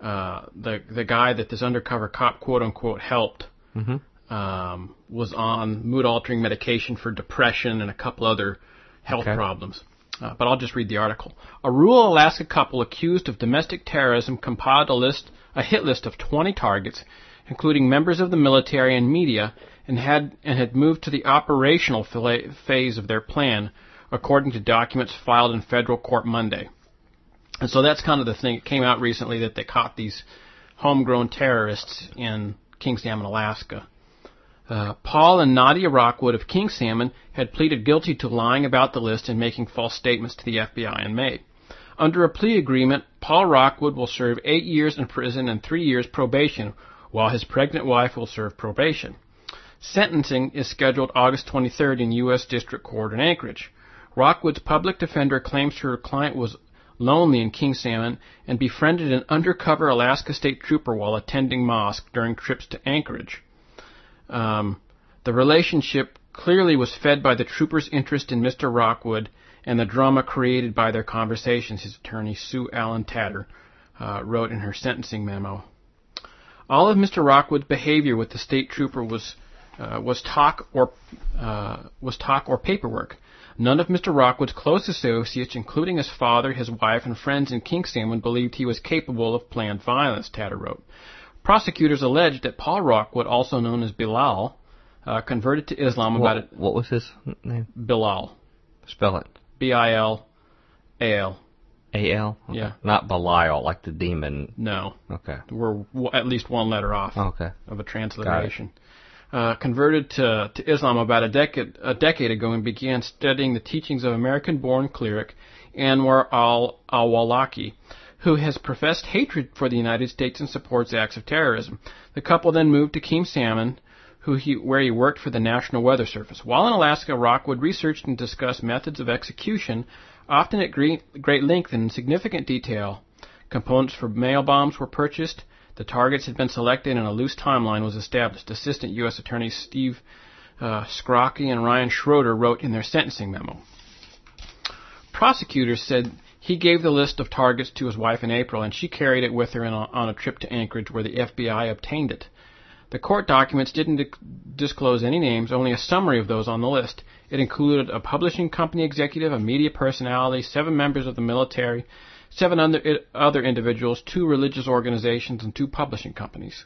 Uh, the the guy that this undercover cop quote unquote helped hmm um, was on mood-altering medication for depression and a couple other health Okay. problems. Uh, but I'll just read the article. A rural Alaska couple accused of domestic terrorism compiled a list, a hit list of 20 targets, including members of the military and media, and had and had moved to the operational phase of their plan, according to documents filed in federal court Monday. And so that's kind of the thing. It came out recently that they caught these homegrown terrorists in King Salmon, Alaska. Uh, Paul and Nadia Rockwood of King Salmon had pleaded guilty to lying about the list and making false statements to the FBI in May. Under a plea agreement, Paul Rockwood will serve eight years in prison and three years probation, while his pregnant wife will serve probation. Sentencing is scheduled August 23rd in U.S. District Court in Anchorage. Rockwood's public defender claims her client was lonely in King Salmon and befriended an undercover Alaska State Trooper while attending mosque during trips to Anchorage. Um, the relationship clearly was fed by the trooper's interest in Mr. Rockwood and the drama created by their conversations, his attorney Sue Ellen Tatter uh, wrote in her sentencing memo. All of Mr. Rockwood's behavior with the state trooper was uh, was talk or uh, was talk or paperwork. None of Mr. Rockwood's close associates, including his father, his wife, and friends in King Salmon, believed he was capable of planned violence, Tatter wrote. Prosecutors alleged that Paul Rockwood, also known as Bilal, uh, converted to Islam about What, what was his name? Bilal, Spell it. B-I-L-A-L. A L. Okay. Yeah. Not Belial, like the demon. No, Okay. we're w- at least one letter off Okay. of a transliteration. Uh, converted to, to Islam about a decade a decade ago and began studying the teachings of American-born cleric Anwar al Awlaki, who has professed hatred for the United States and supports acts of terrorism. The couple then moved to King Salmon, he, where he worked for the National Weather Service. While in Alaska, Rockwood researched and discussed methods of execution, often at great, great length and in significant detail. Components for mail bombs were purchased. The targets had been selected, and a loose timeline was established. Assistant U.S. Attorney Steve uh, Skrocki and Ryan Schroeder wrote in their sentencing memo. Prosecutors said he gave the list of targets to his wife in April, and she carried it with her a, on a trip to Anchorage, where the FBI obtained it. The court documents didn't disclose any names, only a summary of those on the list. It included a publishing company executive, a media personality, seven members of the military, seven other, other individuals, two religious organizations, and two publishing companies.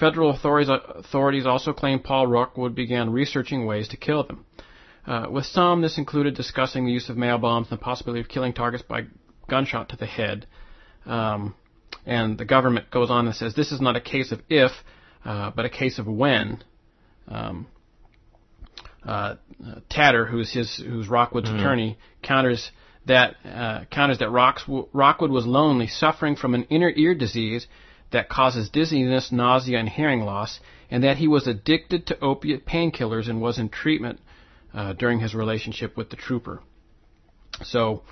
Federal authorities, authorities also claim Paul Rockwood began researching ways to kill them. Uh, with some, this included discussing the use of mail bombs and the possibility of killing targets by gunshot to the head. Um, and the government goes on and says this is not a case of if, uh, but a case of when. Um, uh, Tatter, who's his, who's Rockwood's Mhm. attorney, counters that uh, counters that Rocks, Rockwood was lonely, suffering from an inner ear disease that causes dizziness, nausea, and hearing loss, and that he was addicted to opiate painkillers and was in treatment uh, during his relationship with the trooper. So,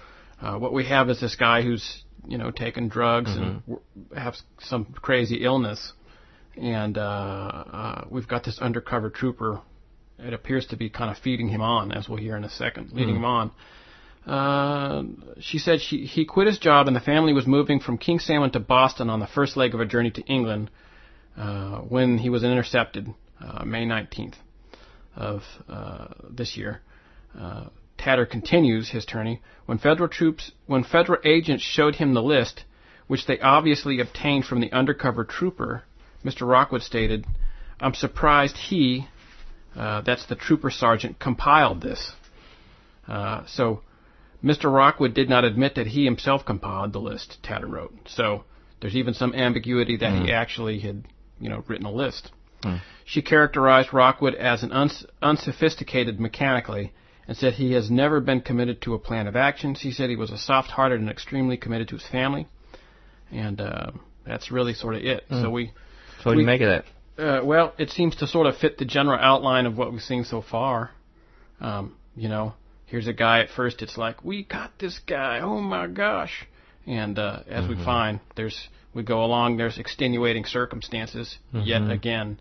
uh, what we have is this guy who's you know taking drugs and w- has some crazy illness, and uh, uh, we've got this undercover trooper. It appears to be kind of feeding him on, as we'll hear in a second, leading Mhm. him on. Uh, she said she, he quit his job and the family was moving from King Salmon to Boston on the first leg of a journey to England uh, when he was intercepted uh, May 19th of uh, this year. Uh, Tatter continues his tourney. When federal troops, when federal agents showed him the list, which they obviously obtained from the undercover trooper, Mr. Rockwood stated, "I'm surprised he, uh, that's the trooper sergeant, compiled this." Uh, so, Mr. Rockwood did not admit that he himself compiled the list. Tatter wrote. So there's even some ambiguity that mm. he actually had, you know, written a list. Mm. She characterized Rockwood as an uns- unsophisticated mechanically and said he has never been committed to a plan of action. She said he was a soft-hearted and extremely committed to his family, and uh, that's really sort of it. Mm. So we. So what do you make of that? Uh, well, it seems to sort of fit the general outline of what we've seen so far. Um, you know, here's a guy at first. It's like we got this guy. Oh my gosh! And uh, as mm-hmm. we find, there's we go along. There's extenuating circumstances mm-hmm. yet again.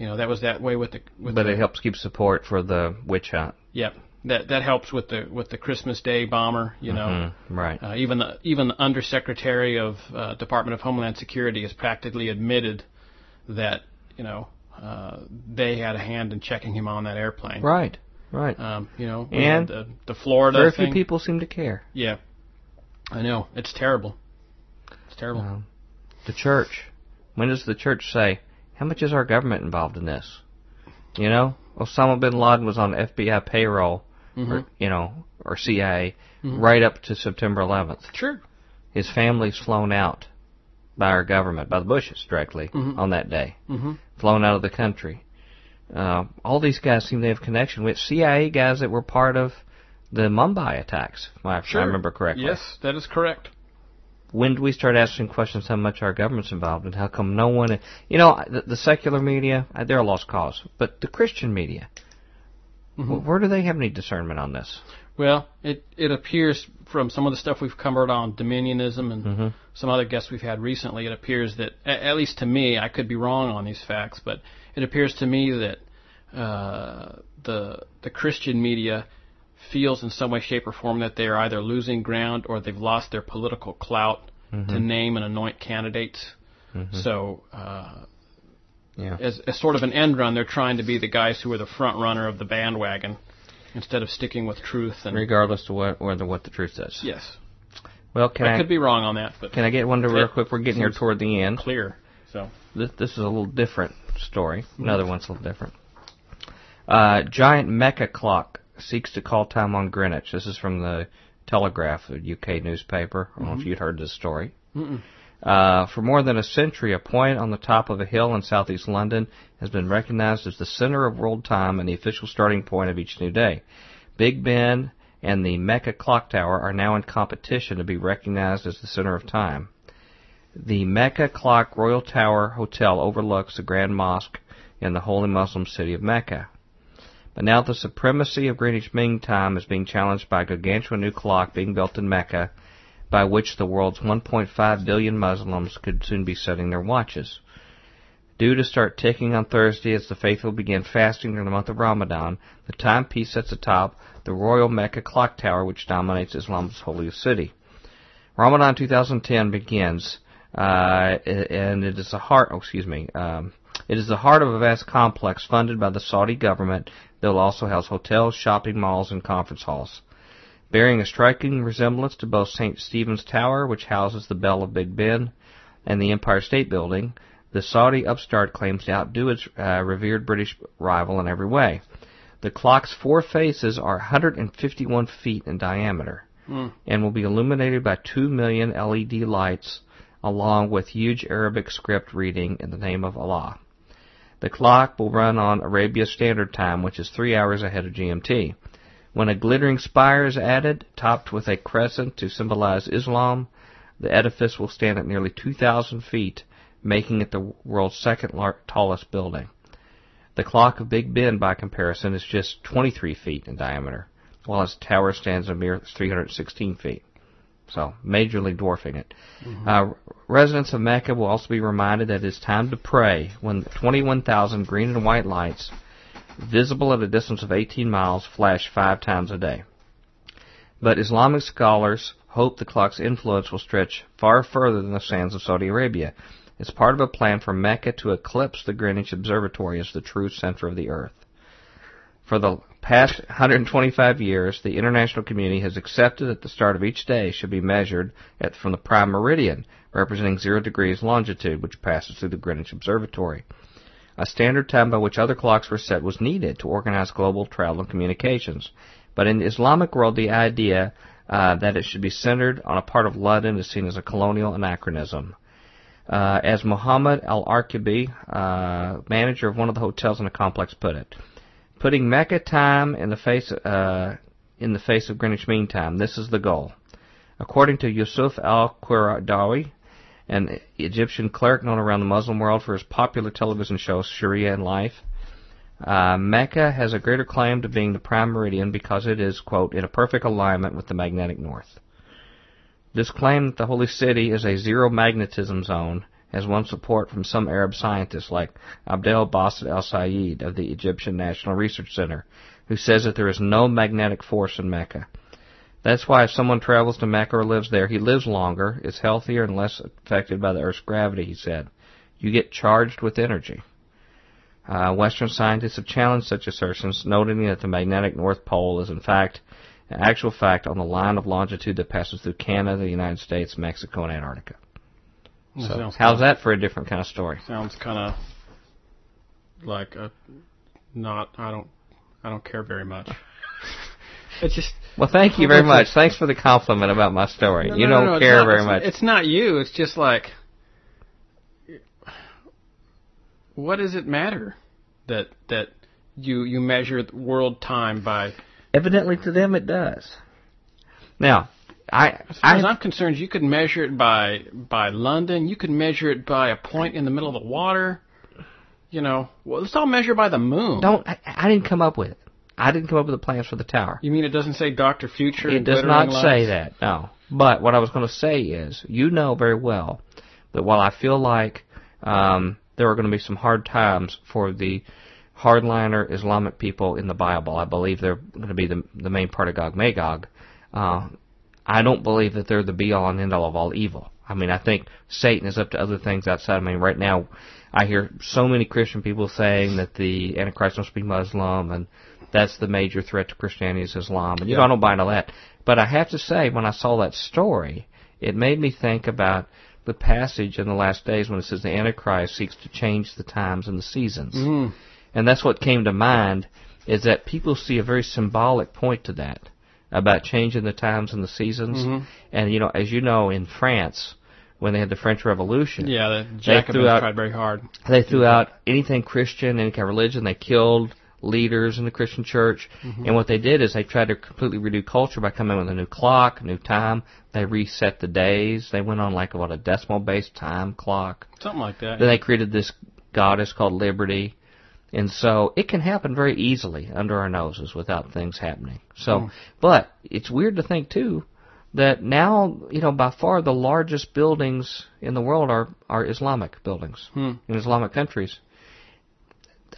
You know, that was that way with the. With but the, it helps keep support for the witch hunt. Yep, that that helps with the with the Christmas Day bomber. You know, mm-hmm. right? Uh, even the even the Undersecretary of uh, Department of Homeland Security has practically admitted that you know uh, they had a hand in checking him on that airplane. Right. Right. Um, you know, and the, the Florida. Very few people seem to care. Yeah, I know it's terrible. It's terrible. Um, the church. When does the church say, "How much is our government involved in this?" You know, Osama bin Laden was on FBI payroll mm-hmm. or you know, or CIA, mm-hmm. right up to September 11th. Sure. His family's flown out by our government, by the Bushes directly mm-hmm. on that day, mm-hmm. flown out of the country. Uh, all these guys seem to have connection with CIA guys that were part of the Mumbai attacks, if sure. I remember correctly. Yes, that is correct. When do we start asking questions how much our government's involved and how come no one, you know, the, the secular media, they're a lost cause, but the Christian media, Mm-hmm. Where do they have any discernment on this? Well, it it appears from some of the stuff we've covered on dominionism and mm-hmm. some other guests we've had recently, it appears that, at least to me, I could be wrong on these facts, but it appears to me that uh, the the Christian media feels in some way, shape, or form that they are either losing ground or they've lost their political clout mm-hmm. to name and anoint candidates. Mm-hmm. So uh, yeah. As, as sort of an end run, they're trying to be the guys who are the front runner of the bandwagon instead of sticking with truth and regardless of what or the, what the truth says. Yes. Well, can I, I could be wrong on that, but can I get one to real quick? We're getting here toward the end. Clear. So this this is a little different story. Mm-hmm. Another one's a little different. Uh, giant Mecca clock seeks to call time on Greenwich. This is from the Telegraph, a UK newspaper. I don't mm-hmm. know if mm-hmm. you'd heard this story. Uh, for more than a century, a point on the top of a hill in southeast London has been recognized as the center of world time and the official starting point of each new day. Big Ben and the Mecca Clock Tower are now in competition to be recognized as the center of time. The Mecca Clock Royal Tower Hotel overlooks the Grand Mosque in the holy Muslim city of Mecca. But now the supremacy of Greenwich Mean Time is being challenged by a gargantuan new clock being built in Mecca by which the world's 1.5 billion Muslims could soon be setting their watches. Due to start ticking on Thursday as the faithful begin fasting during the month of Ramadan, the timepiece sets atop the Royal Mecca Clock Tower, which dominates Islam's holiest city. Ramadan 2010 begins, uh, and it is the heart. Oh, excuse me. Um, it is the heart of a vast complex funded by the Saudi government that will also house hotels, shopping malls, and conference halls bearing a striking resemblance to both St. Stephen's Tower, which houses the Bell of Big Ben, and the Empire State Building, the Saudi upstart claims to outdo its uh, revered British rival in every way. The clock's four faces are 151 feet in diameter mm. and will be illuminated by 2 million LED lights along with huge Arabic script reading in the name of Allah. The clock will run on Arabia Standard Time, which is three hours ahead of GMT. When a glittering spire is added, topped with a crescent to symbolize Islam, the edifice will stand at nearly 2,000 feet, making it the world's second tallest building. The clock of Big Ben, by comparison, is just 23 feet in diameter, while its tower stands a mere 316 feet. So, majorly dwarfing it. Mm-hmm. Uh, residents of Mecca will also be reminded that it is time to pray when 21,000 green and white lights visible at a distance of 18 miles, flash five times a day. But Islamic scholars hope the clock's influence will stretch far further than the sands of Saudi Arabia. It's part of a plan for Mecca to eclipse the Greenwich Observatory as the true center of the Earth. For the past 125 years, the international community has accepted that the start of each day should be measured at, from the prime meridian, representing zero degrees longitude, which passes through the Greenwich Observatory. A standard time by which other clocks were set was needed to organize global travel and communications. But in the Islamic world, the idea uh, that it should be centered on a part of London is seen as a colonial anachronism. Uh, as Muhammad al-Arkabi, uh, manager of one of the hotels in the complex, put it, putting Mecca time in the face uh, in the face of Greenwich Mean Time. This is the goal. According to Yusuf al-Qaradawi, an Egyptian cleric known around the Muslim world for his popular television show Sharia and Life, uh, Mecca has a greater claim to being the prime meridian because it is, quote, in a perfect alignment with the magnetic north. This claim that the holy city is a zero magnetism zone has won support from some Arab scientists like Abdel Basit al Sayed of the Egyptian National Research Center, who says that there is no magnetic force in Mecca. That's why if someone travels to Mecca or lives there, he lives longer, is healthier, and less affected by the Earth's gravity, he said. You get charged with energy. Uh, Western scientists have challenged such assertions, noting that the magnetic North Pole is in fact an actual fact on the line of longitude that passes through Canada, the United States, Mexico, and Antarctica. That So, sounds how's that for a different kind of story? Sounds kind of like a not. I don't. I don't care very much. it's just. Well, thank you very much. Thanks for the compliment about my story. No, you no, don't no, it's care not- very it's- much. It's not you. It's just like. What does it matter that that you you measure world time by? Evidently, to them, it does. Now, I, As far as I I'm concerned, you could measure it by by London. You could measure it by a point in the middle of the water. You know, well, let's all measure by the moon. don't. I, I didn't come up with it. I didn't come up with the plans for the tower. You mean it doesn't say Doctor Future? It does not say that, no. But what I was going to say is, you know very well that while I feel like um, there are going to be some hard times for the hardliner Islamic people in the Bible, I believe they're going to be the, the main part of Gog Magog. Uh, I don't believe that they're the be all and end all of all evil. I mean, I think Satan is up to other things outside. I mean, right now, I hear so many Christian people saying that the Antichrist must be Muslim, and that's the major threat to Christianity is Islam. And you know, I don't buy into that. But I have to say, when I saw that story, it made me think about the passage in the last days when it says the Antichrist seeks to change the times and the seasons. Mhm. And that's what came to mind is that people see a very symbolic point to that about changing the times and the seasons. Mhm. And you know, as you know, in France, when they had the French Revolution, Yeah, the threw Jacobins out- tried very hard. they threw out anything Christian, any kind of religion. They killed leaders in the Christian church. And what they did is they tried to completely redo culture by coming with a new clock, new time. They reset the days. They went on like what a decimal based time clock. Something like that. Then they created this goddess called Liberty. And so it can happen very easily under our noses without things happening. So, but it's weird to think too that now, you know, by far the largest buildings in the world are, are Islamic buildings Hmm. in Islamic countries.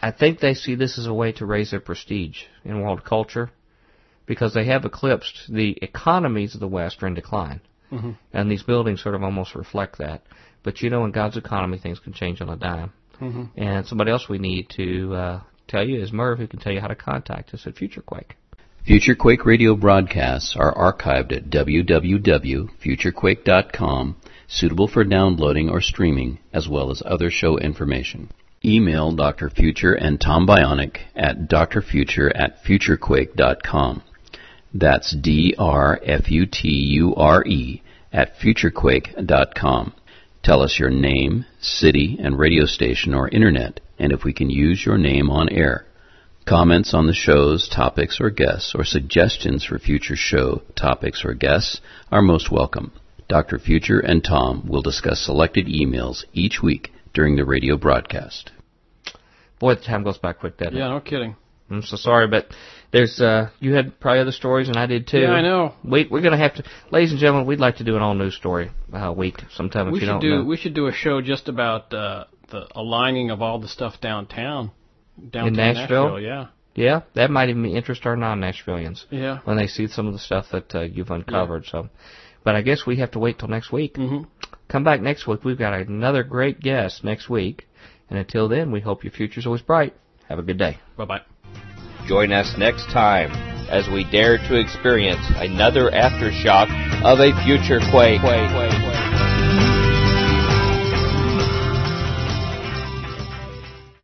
I think they see this as a way to raise their prestige in world culture because they have eclipsed the economies of the West are in decline. Mhm. And these buildings sort of almost reflect that. But you know, in God's economy, things can change on a dime. Mhm. And somebody else we need to uh, tell you is Merv, who can tell you how to contact us at FutureQuake. Future Quake radio broadcasts are archived at www.futurequake.com, suitable for downloading or streaming, as well as other show information. Email Dr. Future and Tom Bionic at drfuture at futurequake.com. That's D-R-F-U-T-U-R-E at futurequake.com. Tell us your name, city, and radio station or internet, and if we can use your name on air. Comments on the show's topics or guests, or suggestions for future show topics or guests are most welcome. Dr. Future and Tom will discuss selected emails each week during the radio broadcast. Boy, the time goes by quick, doesn't Yeah, no kidding. I'm so sorry, but there's uh, you had probably other stories, and I did too. Yeah, I know. We we're gonna have to, ladies and gentlemen, we'd like to do an all news story uh, week sometime. We if you should don't do know. we should do a show just about uh, the aligning of all the stuff downtown, downtown In Nashville? Nashville yeah. Yeah, that might even interest our non-Nashvillians. Yeah. When they see some of the stuff that uh, you've uncovered, yeah. so. But I guess we have to wait till next week. Mm-hmm. Come back next week. We've got another great guest next week. And until then, we hope your future's always bright. Have a good day. Bye bye. Join us next time as we dare to experience another aftershock of a future quake.